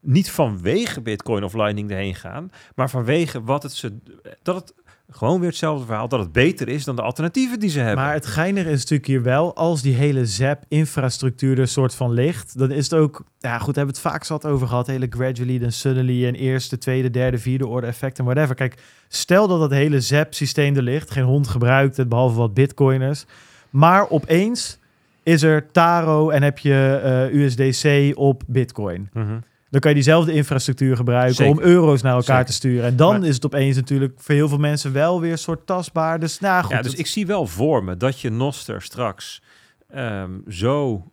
[SPEAKER 2] niet vanwege Bitcoin of Lightning erheen gaan, maar vanwege wat het ze, dat het gewoon weer hetzelfde verhaal. Dat het beter is dan de alternatieven die ze hebben.
[SPEAKER 1] Maar het geinige is natuurlijk hier wel, als die hele ZAP-infrastructuur er soort van ligt, dan is het ook, ja goed, hebben we het vaak zat over gehad, hele gradually, dan suddenly en eerste, tweede, derde, vierde orde effecten, whatever. Kijk, stel dat dat hele ZAP-systeem er ligt, geen hond gebruikt het, behalve wat bitcoiners, maar opeens is er Taro en heb je eh, USDC op bitcoin.
[SPEAKER 2] Mhm.
[SPEAKER 1] Dan kan je diezelfde infrastructuur gebruiken
[SPEAKER 2] Zeker.
[SPEAKER 1] om euro's naar elkaar
[SPEAKER 2] Zeker.
[SPEAKER 1] te sturen. En dan
[SPEAKER 2] Maar-
[SPEAKER 1] is het opeens natuurlijk voor heel veel mensen wel weer een soort tastbaar. Dus nou goed.
[SPEAKER 2] Ja, dus
[SPEAKER 1] het-
[SPEAKER 2] ik zie wel voor me dat je Noster straks ehm, zo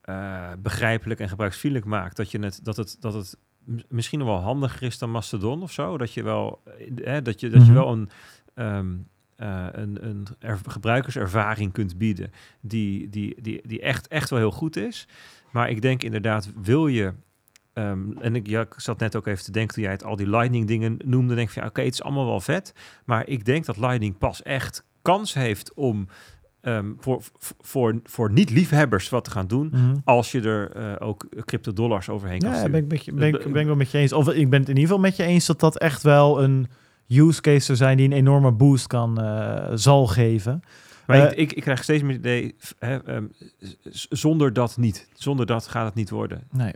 [SPEAKER 2] eh, begrijpelijk en gebruiksvriendelijk maakt dat, je het, dat, het, dat het misschien nog wel handiger is dan Mastodon of zo. Dat je wel, eh, dat je, dat
[SPEAKER 1] Mhm.
[SPEAKER 2] je wel een, ehm, eh, een, een er- gebruikerservaring kunt bieden die, die, die, die echt, echt wel heel goed is. Maar ik denk inderdaad, wil je Ehm, en ik, ja, ik zat net ook even te denken toen jij het al die Lightning dingen noemde. Denk ik van ja, oké, het is allemaal wel vet. Maar ik denk dat Lightning pas echt kans heeft om ehm, voor, voor, voor niet-liefhebbers wat te gaan doen.
[SPEAKER 1] Mhm.
[SPEAKER 2] Als je er eh, ook crypto dollars overheen kan
[SPEAKER 1] Ja,
[SPEAKER 2] sturen.
[SPEAKER 1] ben ik, met je- ben, ik, ben ik wel met je eens. Of ik ben het in ieder geval met je eens dat dat echt wel een use case zou zijn die een enorme boost kan, eh, zal geven.
[SPEAKER 2] Maar
[SPEAKER 1] Eh,
[SPEAKER 2] ik, ik, ik krijg steeds meer idee, hè, ehm, zonder dat niet. Zonder dat gaat het niet worden.
[SPEAKER 1] Nee.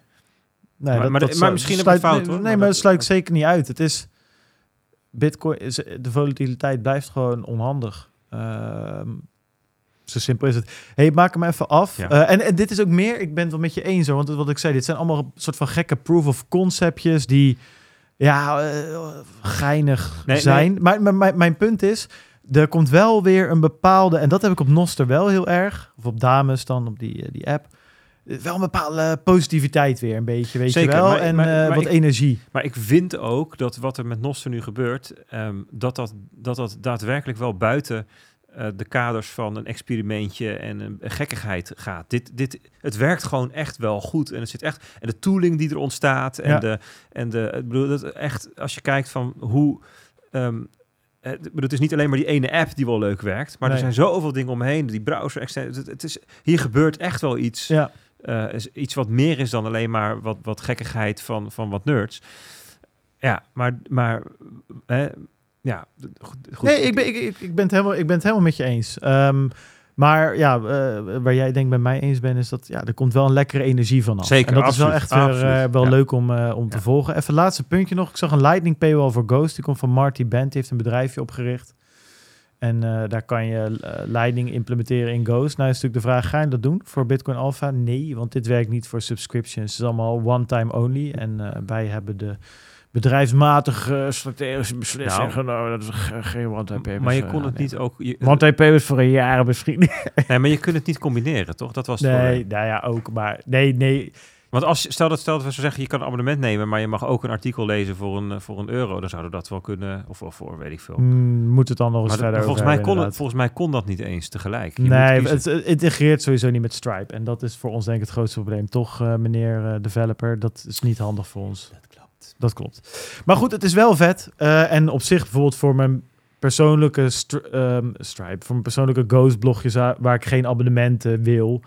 [SPEAKER 1] Nee,
[SPEAKER 2] Maar-
[SPEAKER 1] dat,
[SPEAKER 2] maar-
[SPEAKER 1] dat
[SPEAKER 2] maar
[SPEAKER 1] sluit-
[SPEAKER 2] misschien heb ik
[SPEAKER 1] sluit-
[SPEAKER 2] het fout, hoor.
[SPEAKER 1] Nee,
[SPEAKER 2] Maar
[SPEAKER 1] maar
[SPEAKER 2] dat-
[SPEAKER 1] sluit
[SPEAKER 2] maar-
[SPEAKER 1] zeker niet uit. Het is... Bitcoin, is, de volatiliteit blijft gewoon onhandig. Ehm, zo simpel is het. hey, maak hem even af.
[SPEAKER 2] Ja.
[SPEAKER 1] Eh, en, en dit is ook meer, ik ben het wel met je eens hoor, want wat ik zei, dit zijn allemaal een soort van gekke proof of conceptjes die, ja, eh, geinig
[SPEAKER 2] Nee,
[SPEAKER 1] zijn. Maar, maar mijn, mijn punt is, er komt wel weer een bepaalde, en dat heb ik op Noster wel heel erg, of op Dames dan, op die, eh, die app, wel een bepaalde positiviteit weer een beetje, weet
[SPEAKER 2] Zeker,
[SPEAKER 1] je wel,
[SPEAKER 2] maar-
[SPEAKER 1] en
[SPEAKER 2] maar-
[SPEAKER 1] eh, wat
[SPEAKER 2] ik-
[SPEAKER 1] energie.
[SPEAKER 2] Maar ik vind ook dat wat er met Noster nu gebeurt, ehm, dat, dat, dat dat daadwerkelijk wel buiten eh, de kaders van een experimentje en een, een gekkigheid gaat. Dit, dit, het werkt gewoon echt wel goed. En het zit echt. En de tooling die er ontstaat. En
[SPEAKER 1] Ja.
[SPEAKER 2] de. En de. Ik bedoel, dat echt, als je kijkt van hoe. bedoel, het is niet alleen maar die ene app die wel leuk werkt, maar
[SPEAKER 1] Nee.
[SPEAKER 2] er zijn zoveel dingen omheen. Die browser, het, het is, hier gebeurt echt wel iets.
[SPEAKER 1] Ja.
[SPEAKER 2] Eh, is iets wat meer is dan alleen maar wat, wat gekkigheid van, van wat nerds. Ja, maar, maar hè, ja, goed. goed.
[SPEAKER 1] Nee, ik ben, ik, ik, ik ben, het helemaal, ik ben het helemaal met je eens. Ehm, maar ja, eh, waar jij denk met mij eens bent, is dat ja, er komt wel een lekkere energie vanaf.
[SPEAKER 2] Zeker,
[SPEAKER 1] En dat is wel
[SPEAKER 2] absoluut,
[SPEAKER 1] echt weer eh, wel
[SPEAKER 2] ja.
[SPEAKER 1] leuk om, om te
[SPEAKER 2] Ja.
[SPEAKER 1] volgen. Even laatste puntje nog. Ik zag een Lightning paywall voor Ghost. Die komt van Marty Bent. Die heeft een bedrijfje opgericht. En eh, daar kan je eh, Lightning implementeren in Ghost. Nou is natuurlijk de vraag, ga je dat doen voor Bitcoin Alpha? Nee, want dit werkt niet voor subscriptions. Het is allemaal one-time only. En eh, wij hebben de bedrijfsmatige strategische beslissing
[SPEAKER 2] Nou.
[SPEAKER 1] genomen. Dat is ge- geen one-time payments.
[SPEAKER 2] maar je kon het niet ook. Je,
[SPEAKER 1] One-time payments voor een jaar misschien.
[SPEAKER 2] nee, maar je kunt het niet combineren, toch? Dat was
[SPEAKER 1] Nee, nou ja, ook. Maar nee, nee.
[SPEAKER 2] Want als stel dat stel dat we zo zeggen, je kan een abonnement nemen, maar je mag ook een artikel lezen voor een, eh, voor een euro, dan zouden we dat wel kunnen, of, of voor weet ik veel.
[SPEAKER 1] Mm, moet het dan nog eens
[SPEAKER 2] Maar, de-
[SPEAKER 1] verder
[SPEAKER 2] volgens, mij kon het, volgens mij kon dat niet eens tegelijk. Je
[SPEAKER 1] Nee,
[SPEAKER 2] moet
[SPEAKER 1] het, integreert sowieso niet met Stripe. En dat is voor ons denk ik het grootste probleem. Toch, eh, meneer eh, developer, dat is niet handig voor ons.
[SPEAKER 2] Dat klopt.
[SPEAKER 1] Dat klopt. Maar goed, het is wel vet. Eh, en op zich bijvoorbeeld voor mijn persoonlijke stri- ehm, Stripe, voor mijn persoonlijke Ghost blogjes waar ik geen abonnementen wil.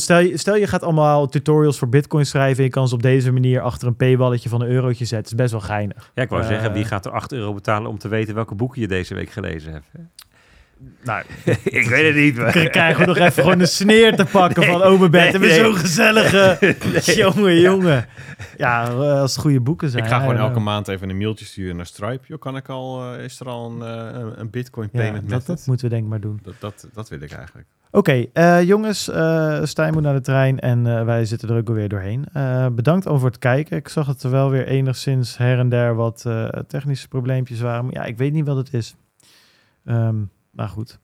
[SPEAKER 1] Stel je, stel je gaat allemaal tutorials voor Bitcoin schrijven en je kan ze op deze manier achter een paywalletje van een eurotje zetten. is best wel geinig.
[SPEAKER 2] Ja, ik wou
[SPEAKER 1] Eh,
[SPEAKER 2] zeggen, wie gaat er 8 euro betalen om te weten welke boeken je deze week gelezen hebt? hè?
[SPEAKER 1] Nou,
[SPEAKER 2] ik weet het niet.
[SPEAKER 1] Dan krijgen we nog even gewoon een sneer te pakken van Ome
[SPEAKER 2] nee,
[SPEAKER 1] en we
[SPEAKER 2] nee.
[SPEAKER 1] zo'n gezellige... Jongen, jongen. Ja, eh, als het goede boeken zijn.
[SPEAKER 3] Ik ga gewoon
[SPEAKER 1] ja,
[SPEAKER 3] elke maand even een mailtje sturen naar Stripe. Joh, kan ik al, eh, is er al een, eh, een- bitcoin
[SPEAKER 1] Ja,
[SPEAKER 3] payment
[SPEAKER 1] dat,
[SPEAKER 3] met
[SPEAKER 1] dat moeten we denk ik maar doen.
[SPEAKER 3] dat, dat, dat wil ik eigenlijk.
[SPEAKER 1] Oké, eh, jongens. eh Stijn moet naar de trein en eh, wij zitten er ook alweer doorheen. Eh, bedankt over het kijken. Ik zag dat er wel weer enigszins her en der wat eh, technische probleempjes waren. Maar ja, ik weet niet wat het is. Ehm maar goed,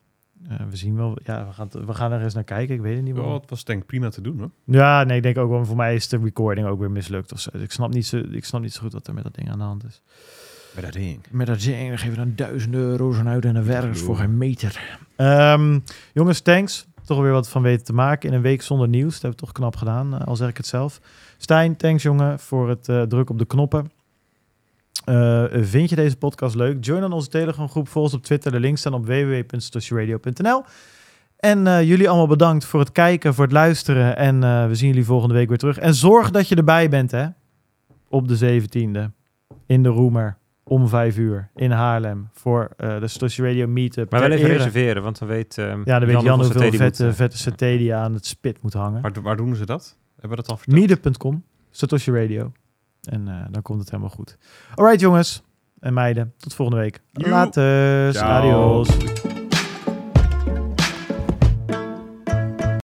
[SPEAKER 1] Eh, we zien wel. Ja, we gaan, we gaan er eens naar kijken. Ik weet het niet
[SPEAKER 3] Oh,
[SPEAKER 1] waarom.
[SPEAKER 3] het was denk ik prima te doen hoor.
[SPEAKER 1] Ja, nee, ik denk ook wel. Voor mij is de recording ook weer mislukt of zo. Ik snap niet zo, ik snap niet zo goed wat er met dat ding aan de hand is.
[SPEAKER 3] Met dat ding.
[SPEAKER 1] Met dat ding, dan geven we dan duizend euro's aan uit en een werks voor geen meter. Ehm, jongens, thanks. Toch weer wat van weten te maken in een week zonder nieuws. Dat hebben we toch knap gedaan, eh, al zeg ik het zelf. Stijn, thanks jongen voor het eh drukken op de knoppen. Eh, vind je deze podcast leuk? Join dan onze Telegram groep. Volg ons op Twitter. De links staan op www.satoshiradio.nl. En eh, jullie allemaal bedankt voor het kijken, voor het luisteren. En eh, we zien jullie volgende week weer terug. En zorg dat je erbij bent, hè. Op de 17e. In de Roemer. Om vijf uur. In Haarlem. Voor de Satoshi Meetup.
[SPEAKER 2] Maar wel even reserveren, want dan weet... Ehm,
[SPEAKER 1] ja, dan weet Jan
[SPEAKER 2] hoeveel
[SPEAKER 1] vette, vette aan het spit moet hangen.
[SPEAKER 3] Waar, waar doen ze dat? Hebben we dat al verteld?
[SPEAKER 1] Meetup.com. Satoshi Radio. En eh, dan komt het helemaal goed. Alright jongens en meiden, tot volgende week. Later. Adios.